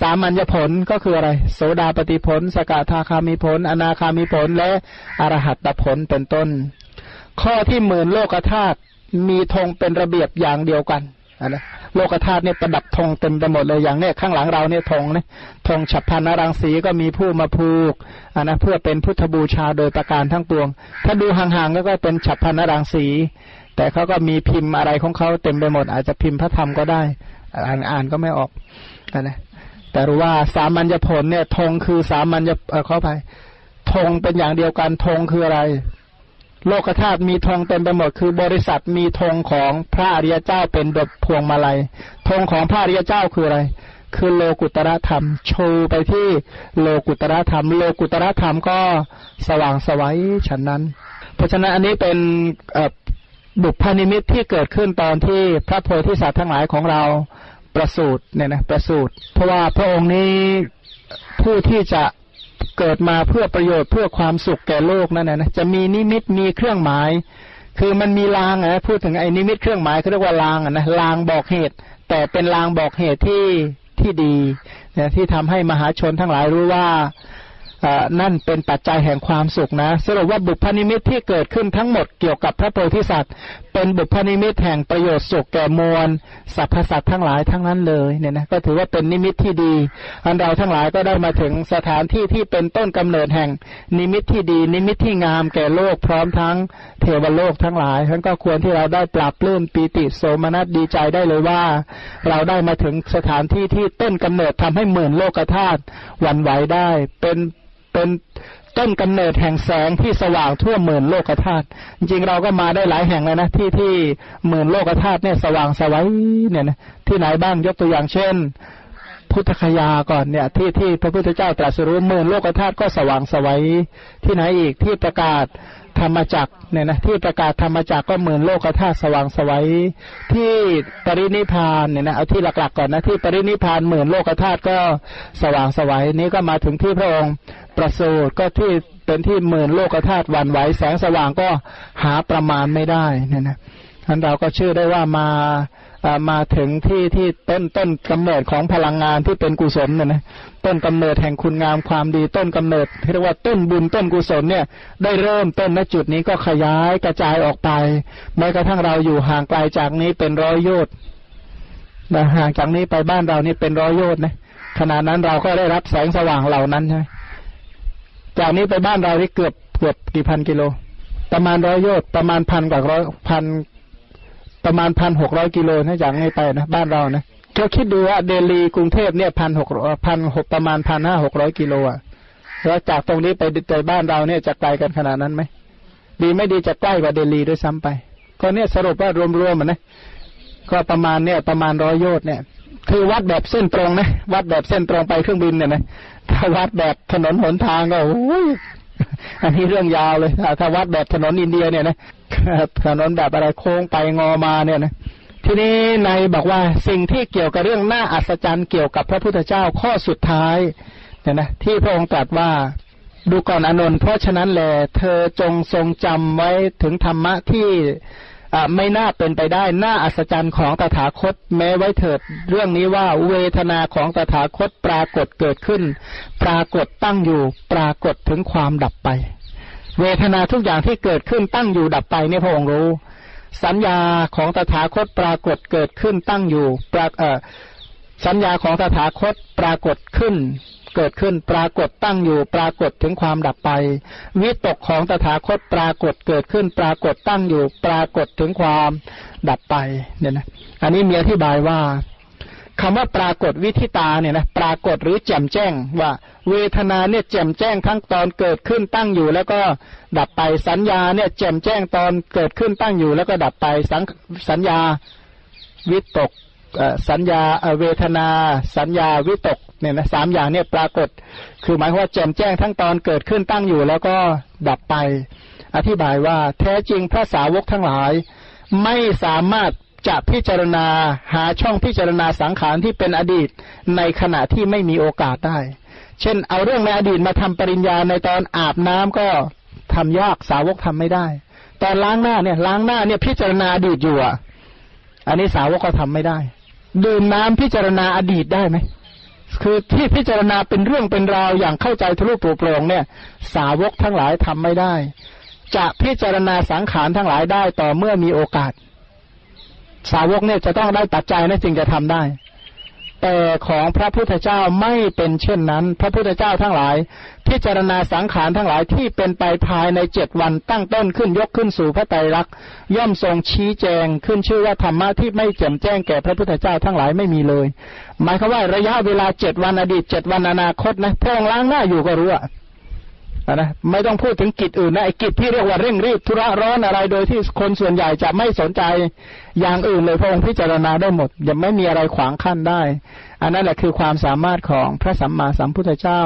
Speaker 1: สามัญญผลก็คืออะไร โสดาปฏิผล สกทาคามิผล อนาคามิผลและอรหัตตผลเป็นต้น ข้อที่หมื่นโลกธาตุมีธงเป็นระเบียบอย่างเดียวกัน นะโลกธาตุเนี่ยประดับธงเต็มไปหมดเลยอย่างเนี้ยข้างหลังเราเนี่ยธงเนี่ยธงฉับพันนรังสีก็มีผู้มาผูกอันนะเพื่อเป็นพุทธบูชาโดยประการทั้งปวง ถ้าดูห่างๆก็เป็นฉับพันนรังสี แต่เขาก็มีพิมพ์อะไรของเขาเต็มไปหมด อาจจะพิมพ์พระธรรมก็ได้ อ่านอ่านก็ไม่ออกอันนะแต่รู้ว่าสามัญญผลเนี่ยธงคือสามัญญเออเข้าไปธงเป็นอย่างเดียวกันธงคืออะไร โลกธาตุมีธงเต็มไปหมดคือบริษัทมีธงของพระอริยเจ้าเป็นดบพวงมาลัยธงของพระอริยเจ้าคืออะไร คือโลกุตระธรรม โชูไปที่โลกุตระธรรม โลกุตระธรรมก็สว่างสวัยฉันนั้น เพราะฉะนั้นอันนี้เป็นบุพนิมิตที่เกิดขึ้นตอนที่พระโพธิสัตว์ทั้งหลายของเราประสูตรเนี่ยนะประสูตรเพราะว่าพระองค์นี้ผู้ที่จะ เกิดมาเพื่อประโยชน์เพื่อความสุขแก่โลกนั่นนะจะมีนิมิตมีเครื่องหมาย คือมันมีลางนะพูดถึงไอ้นิมิตเครื่องหมายเขาเรียกว่าลางนะลางบอกเหตุ แต่เป็นลางบอกเหตุที่ที่ดีเนี่ยที่ทำให้มหาชนทั้งหลายรู้ว่า นั่นเป็นปัจจัยแห่งความสุขนะสรุปว่าบุพนิมิตที่เกิดขึ้นทั้งหมดเกี่ยวกับพระโพธิสัตว์ เป็นบุพนิมิตแห่งประโยชน์สุขแก่มวลสรรพสัตว์ทั้งหลายทั้งนั้นเลยเนี่ยนะก็ถือว่าเป็นนิมิตที่ดี อันเราทั้งหลายก็ได้มาถึงสถานที่ที่เป็นต้นกำเนิดแห่งนิมิตที่ดี นิมิตที่งามแก่โลกพร้อมทั้งเทวโลกทั้งหลายท่านก็ควรที่เราได้ปลาบปลื้มปีติโสมนัสดีใจได้เลยว่า เราได้มาถึงสถานที่ที่ต้นกำเนิดทำให้หมื่นโลกธาตุหวั่นไหวได้ เป็น เป็นต้นกำเนิดแห่งแสงที่สว่างทั่วหมื่นโลกธาตุจริงเราก็มาได้หลายแห่งเลยนะที่ที่หมื่นโลกธาตุเนี่ยสว่างสวัยเนี่ยนะที่ไหนบ้างยกตัวอย่างเช่น พุทธคยาก่อนเนี่ย ที่ที่พระพุทธเจ้าตรัสรู้หมื่นโลกธาตุก็สว่างสวัยที่ไหนอีกที่ประกาศธรรมจักเนี่ยนะที่ประกาศธรรมจักก็หมื่นโลกธาตุสว่างสวัยที่ปรินิพานเนี่ยนะเอาที่หลักๆก่อนนะที่ปรินิพานหมื่นโลกธาตุก็สว่างสวัยนี้ก็มาถึงที่พระองค์ ประสูติก็ที่เป็นที่หมื่นโลกธาตุวันไหวแสงสว่างก็หาประมาณไม่ได้นี่นะท่านเราก็เชื่อได้ว่ามามาถึงที่ที่ต้นต้นกำเนิดของพลังงานที่เป็นกุศลเนี่ยนะต้นกำเนิดแห่งคุณงามความดีต้นกำเนิดที่เรียกว่าต้นบุญต้นกุศลเนี่ย ได้เริ่มต้นณจุดนี้ก็ขยายกระจายออกไปแม้กระทั่งเราอยู่ห่างไกลจากนี้เป็นร้อยโยชน์ห่างจากนี้ไปบ้านเรานี่เป็นร้อยโยชน์นะขณะนั้นเราก็ได้รับแสงสว่างเหล่านั้นใช่ไหม จากนี้ไปบ้านเราที่เกือบเกือบกี่พันกิโล ประมาณร้อยโยชน์ประมาณพันกว่าร้อยพันประมาณพันหกร้อยกิโลนะจากนี้ไปนะบ้านเรานะก็คิดดูว่าเดลีกรุงเทพเนี่ยพันหกพันหกประมาณพันห้าหกร้อยกิโลอะแล้วจากตรงนี้ไปไปบ้านเราเนี่ยจะไกลกันขนาดนั้นไหมดีไม่ดีจะใกล้กว่าเดลีด้วยซ้ำไป ก็เนี่ยสรุปว่ารวมๆมันนะก็ประมาณเนี่ยประมาณร้อยโยชน์เนี่ย คือวัดแบบเส้นตรงนะวัดแบบเส้นตรงไปเครื่องบินเนี่ยนะถ้าวัดแบบถนนหนทางก็โอ้ยอันนี้เรื่องยาวเลยถ้าวัดแบบถนนอินเดียเนี่ยนะถนนแบบอะไรโค้งไปงอมาเนี่ยนะทีนี้ในบอกว่าสิ่งที่เกี่ยวกับเรื่องน่าอัศจรรย์เกี่ยวกับพระพุทธเจ้าข้อสุดท้ายเนี่ยนะที่พระองค์ตรัสว่าดูก่อนอนนท์เพราะฉะนั้นแหละเธอจงทรงจำไว้ถึงธรรมะที่ ไม่น่าเป็นไปได้ น่าอัศจรรย์ของตถาคต แม้ไว้เถิด เรื่องนี้ว่าเวทนาของตถาคตปรากฏเกิดขึ้น ปรากฏตั้งอยู่ ปรากฏถึงความดับไป เวทนาทุกอย่างที่เกิดขึ้นตั้งอยู่ดับไปเนี่ยพระองค์รู้ สัญญาของตถาคตปรากฏเกิดขึ้นตั้งอยู่ปราเออสัญญาของตถาคตปรากฏขึ้น เกิดขึ้น ปรากฏตั้งอยู่ ปรากฏถึงความดับไป วิตกของตถาคตปรากฏเกิดขึ้น ปรากฏตั้งอยู่ ปรากฏถึงความดับไปเนี่ยนะอันนี้มีอธิบายว่าคำว่าปรากฏวิธิตาเนี่ยนะปรากฏหรือแจ่มแจ้งว่า เวทนาเนี่ยแจ่มแจ้งทั้งตอนเกิดขึ้นตั้งอยู่ แล้วก็ดับไปสัญญาเนี่ยแจ่มแจ้งตอนเกิดขึ้นตั้งอยู่ แล้วก็ดับไปสัญสัญญาวิตก สัญญาเวทนา สัญญาวิตกเนี่ยนะสามอย่างเนี่ยปรากฏ คือหมายว่าแจ่มแจ้งทั้งตอนเกิดขึ้นตั้งอยู่แล้วก็ดับไป อธิบายว่าแท้จริงพระสาวกทั้งหลาย ไม่สามารถจะพิจารณาหาช่องพิจารณาสังขารที่เป็นอดีตในขณะที่ไม่มีโอกาสได้ เช่น เอาเรื่องในอดีตมาทำปริญญาในตอนอาบน้ำก็ทำยากสาวกทำไม่ได้ ตอนล้างหน้าเนี่ยล้างหน้าเนี่ยพิจารณาอดีตอยู่อะอันนี้สาวกก็ทำไม่ได้ ดื่มน้ำพิจารณาอดีตได้ไหมคือที่พิจารณาเป็นเรื่องเป็นราวอย่างเข้าใจทะลุปโปร่งเนี่ย สาวกทั้งหลายทำไม่ได้ จะพิจารณาสังขารทั้งหลายได้ต่อเมื่อมีโอกาส สาวกเนี่ยจะต้องได้ตัดใจนะจึงจะทำได้ แต่ของพระพุทธเจ้าไม่เป็นเช่นนั้น พระพุทธเจ้าทั้งหลาย พิจารณาสังขารทั้งหลายที่เป็นไปภายในเจ็ดวันตั้งต้นขึ้นยกขึ้นสู่พระไตรลักษณ์ย่อมทรงชี้แจงขึ้นชื่อว่าธรรมะที่ไม่แจ่มแจ้งแก่พระพุทธเจ้าทั้งหลายไม่มีเลย หมายคือว่าระยะเวลาเจ็ดวันอดีตเจ็ดวันอนาคตนะพระองค์ล้างหน้าอยู่ก็รู้อะ นะไม่ต้องพูดถึงกิจอื่นนะไอ้กิจที่เรียกว่าเร่งรีบธุระร้อนอะไรโดยที่คนส่วนใหญ่จะไม่สนใจอย่างอื่นเลยพระองค์พิจารณาได้หมดยังไม่มีอะไรขวางขั้นได้ อันนั้นแหละคือความสามารถของพระสัมมาสัมพุทธเจ้า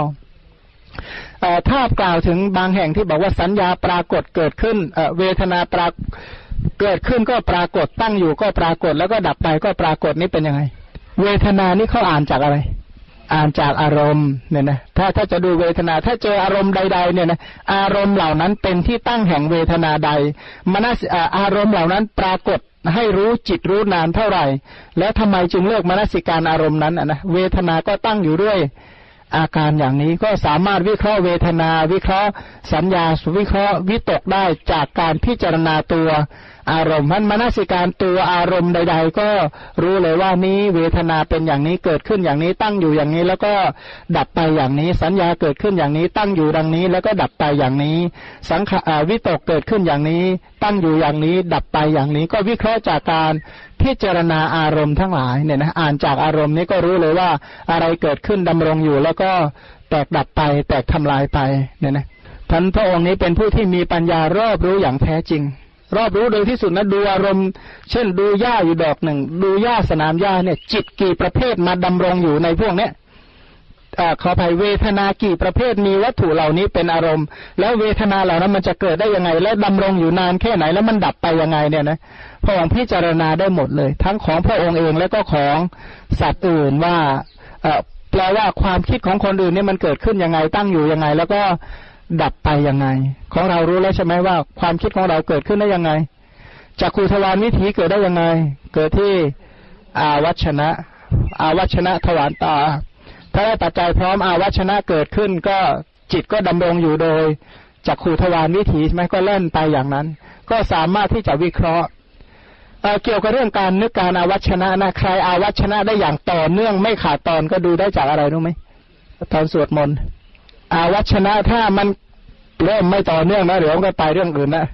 Speaker 1: ถ้ากล่าวถึงบางแห่งที่บอกว่าสัญญาปรากฏเกิดขึ้นเวทนาปรากเกิดขึ้นก็ปรากฏตั้งอยู่ก็ปรากฏแล้วก็ดับไปก็ปรากฏนี่เป็นยังไง เวทนานี่เขาอ่านจากอะไร อ่านจากอารมณ์เนี่ยนะถ้าถ้าจะดูเวทนา ถ้าเจออารมณ์ใด ๆ เนี่ยนะอารมณ์เหล่านั้นเป็นที่ตั้งแห่งเวทนาใดมนสอารมณ์เหล่านั้นปรากฏให้รู้จิตรู้นานเท่าไหร่ แล้วทำไมจึงเลือกมนสิการอารมณ์นั้นนะเวทนาก็ตั้งอยู่ด้วยอาการอย่างนี้ก็สามารถวิเคราะห์เวทนา วิเคราะห์สัญญาสุวิเคราะห์วิตกได้จากการพิจารณาตัว อารมณ์มันมนสิการตัวอารมณ์ใด ๆ ก็รู้เลยว่านี้เวทนาเป็นอย่างนี้เกิดขึ้นอย่างนี้ตั้งอยู่อย่างนี้ แล้วก็ดับไปอย่างนี้ สัญญาเกิดขึ้นอย่างนี้ ตั้งอยู่ดังนี้ แล้วก็ดับไปอย่างนี้ สังขาวิตกเกิดขึ้นอย่างนี้ ตั้งอยู่อย่างนี้ ดับไปอย่างนี้ ก็วิเคราะห์จากการพิจารณาอารมณ์ทั้งหลายเนี่ยนะอ่านจากอารมณ์นี้ก็รู้เลยว่าอะไรเกิดขึ้นดำรงอยู่ แล้วก็แตกดับไป แตกทำลายไปเนี่ยนะท่านพระองค์นี้เป็นผู้ที่มีปัญญารอบรู้อย่างแท้จริง รอบรู้โดยที่สุดนะดูอารมณ์ เช่นดูหญ้าอยู่ดอกหนึ่ง ดูหญ้าสนามหญ้าเนี่ย จิตกี่ประเภทมาดำรงอยู่ในพวกเนี้ยอขออภัยเวทนากี่ประเภทมีวัตถุเหล่านี้เป็นอารมณ์ แล้วเวทนาเหล่านั้นมันจะเกิดได้ยังไง และดำรงอยู่นานแค่ไหนแล้วมันดับไปยังไงเนี่ยนะพระองค์พิจารณาได้หมดเลย ทั้งของพระองค์เองและก็ของสัตว์อื่นว่าแปลว่าความคิดของคนอื่นเนี่ยมันเกิดขึ้นยังไงตั้งอยู่ยังไง แล้วก็ ดับไปยังไง ของเรารู้แล้วใช่ไหมว่า ความคิดของเราเกิดขึ้นได้ยังไงจักขูทวารวิถีเกิดได้ยังไง เกิดที่อาวัชนะ อาวัชนะทวารตา ถ้าได้ปัจจัยพร้อมอาวัชนะเกิดขึ้น ก็จิตก็ดำรงอยู่โดยจักขูทวารวิถีใช่ไหมก็เล่นไปอย่างนั้น ก็สามารถที่จะวิเคราะห์เเกี่ยวกับเรื่องการนึกการอาวัชนะนะใครอาวัชนะได้อย่างต่อเนื่องไม่ขาดตอนก็ดูได้จากอะไรรู้ไหมตอนสวดมนต์อาวัชนะถ้ามัน เริ่มไม่ต่อเนื่องนะเดี๋ยวมันก็ไปเรื่องอื่นนะ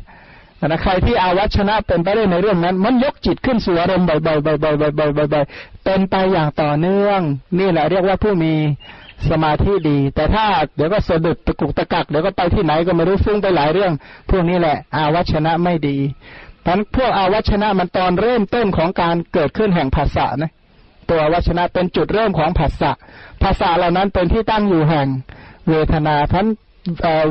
Speaker 1: นะใครที่อาวัชนะเป็นไปได้ในเรื่องนั้น มันยกจิตขึ้นสู่อารมณ์บ่อยๆบ่อยๆบ่อยๆบ่อยๆบ่อยๆเป็นไปอย่างต่อเนื่อง นี่แหละเรียกว่าผู้มีสมาธิดี แต่ถ้าเดี๋ยวก็สะดุดตะกุกตะกักเดี๋ยวก็ไปที่ไหนก็ไม่รู้ฟุ้งไปหลายเรื่อง พวกนี้แหละ อาวัชนะไม่ดีพันพวกอาวัชนะมันตอนเริ่มต้นของการเกิดขึ้นแห่งภาษานะตัววัชนะเป็นจุดเริ่มของภาษาภาษาเหล่านั้นเป็นที่ตั้งอยู่แห่งเวทนาพัน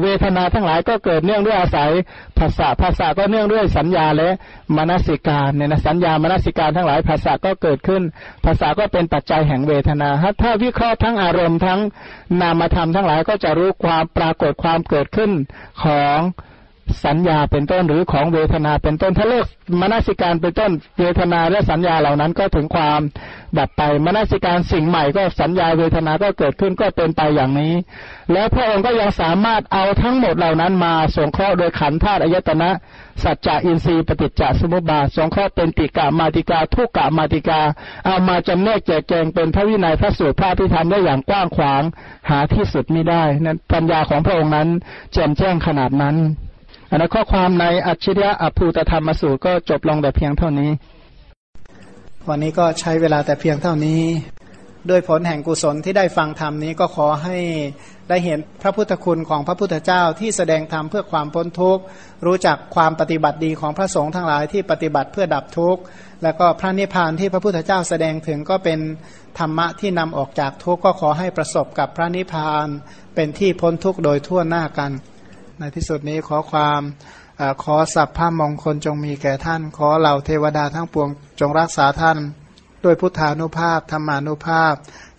Speaker 1: เวทนาทั้งหลายก็เกิดเนื่องด้วยอาศัยภาษาภาษาก็เนื่องด้วยสัญญาและมนสิการเนี่ยนะสัญญามนสิการทั้งหลายภาษาก็เกิดขึ้น ภาษาก็เป็นปัจจัยแห่งเวทนาถ้าวิเคราะห์ทั้งอารมณ์ทั้งนามธรรมทั้งหลายก็จะรู้ความปรากฏความเกิดขึ้นของ สัญญาเป็นต้นหรือของเวทนาเป็นต้นถ้าเลิกมนสิการเป็นต้นเวทนาและสัญญาเหล่านั้นก็ถึงความดับไปมนสิการสิ่งใหม่ก็สัญญาเวทนาก็เกิดขึ้นก็เป็นไปอย่างนี้ แล้วพระองค์ก็ยังสามารถเอาทั้งหมดเหล่านั้นมาสงเคราะห์โดยขันธ์ธาตุอายตนะ สัจจะอินทรีย์ปฏิจจสมุปบาทสงเคราะห์เป็นติกามาติกาทุกกะมาติกา เอามาจำแนกแจกแจงเป็นพระวินัยพระสูตรพระพิธรรมได้อย่างกว้างขวางหาที่สุดไม่ได้นั้นปัญญาของพระองค์นั้นแจ่มแจ้งขนาดนั้น อันนั้นข้อความในอัจฉริยะอภูตธรรมสูตรก็จบลงแต่เพียงเท่านี้
Speaker 3: วันนี้ก็ใช้เวลาแต่เพียงเท่านี้ ด้วยผลแห่งกุศลที่ได้ฟังธรรมนี้ก็ขอให้ได้เห็นพระพุทธคุณของพระพุทธเจ้าที่แสดงธรรมเพื่อความพ้นทุกข์ รู้จักความปฏิบัติดีของพระสงฆ์ทั้งหลายที่ปฏิบัติเพื่อดับทุกข์ แล้วก็พระนิพพานที่พระพุทธเจ้าแสดงถึงก็เป็นธรรมะที่นำออกจากทุกข์ก็ขอให้ประสบกับพระนิพพานเป็นที่พ้นทุกข์โดยทั่วหน้ากัน ในที่สุดนี้ขอความอขอสัพพะมงคลจงมีแก่ท่าน ขอเหล่าเทวดาทั้งปวงจงรักษาท่าน ด้วยพุทธานุภาพธรรมานุภาพ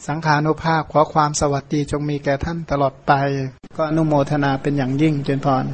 Speaker 3: สังขานุภาพ ขอความสวัสดีจงมีแก่ท่านตลอดไป ก็อนุโมทนาเป็นอย่างยิ่งเจนพร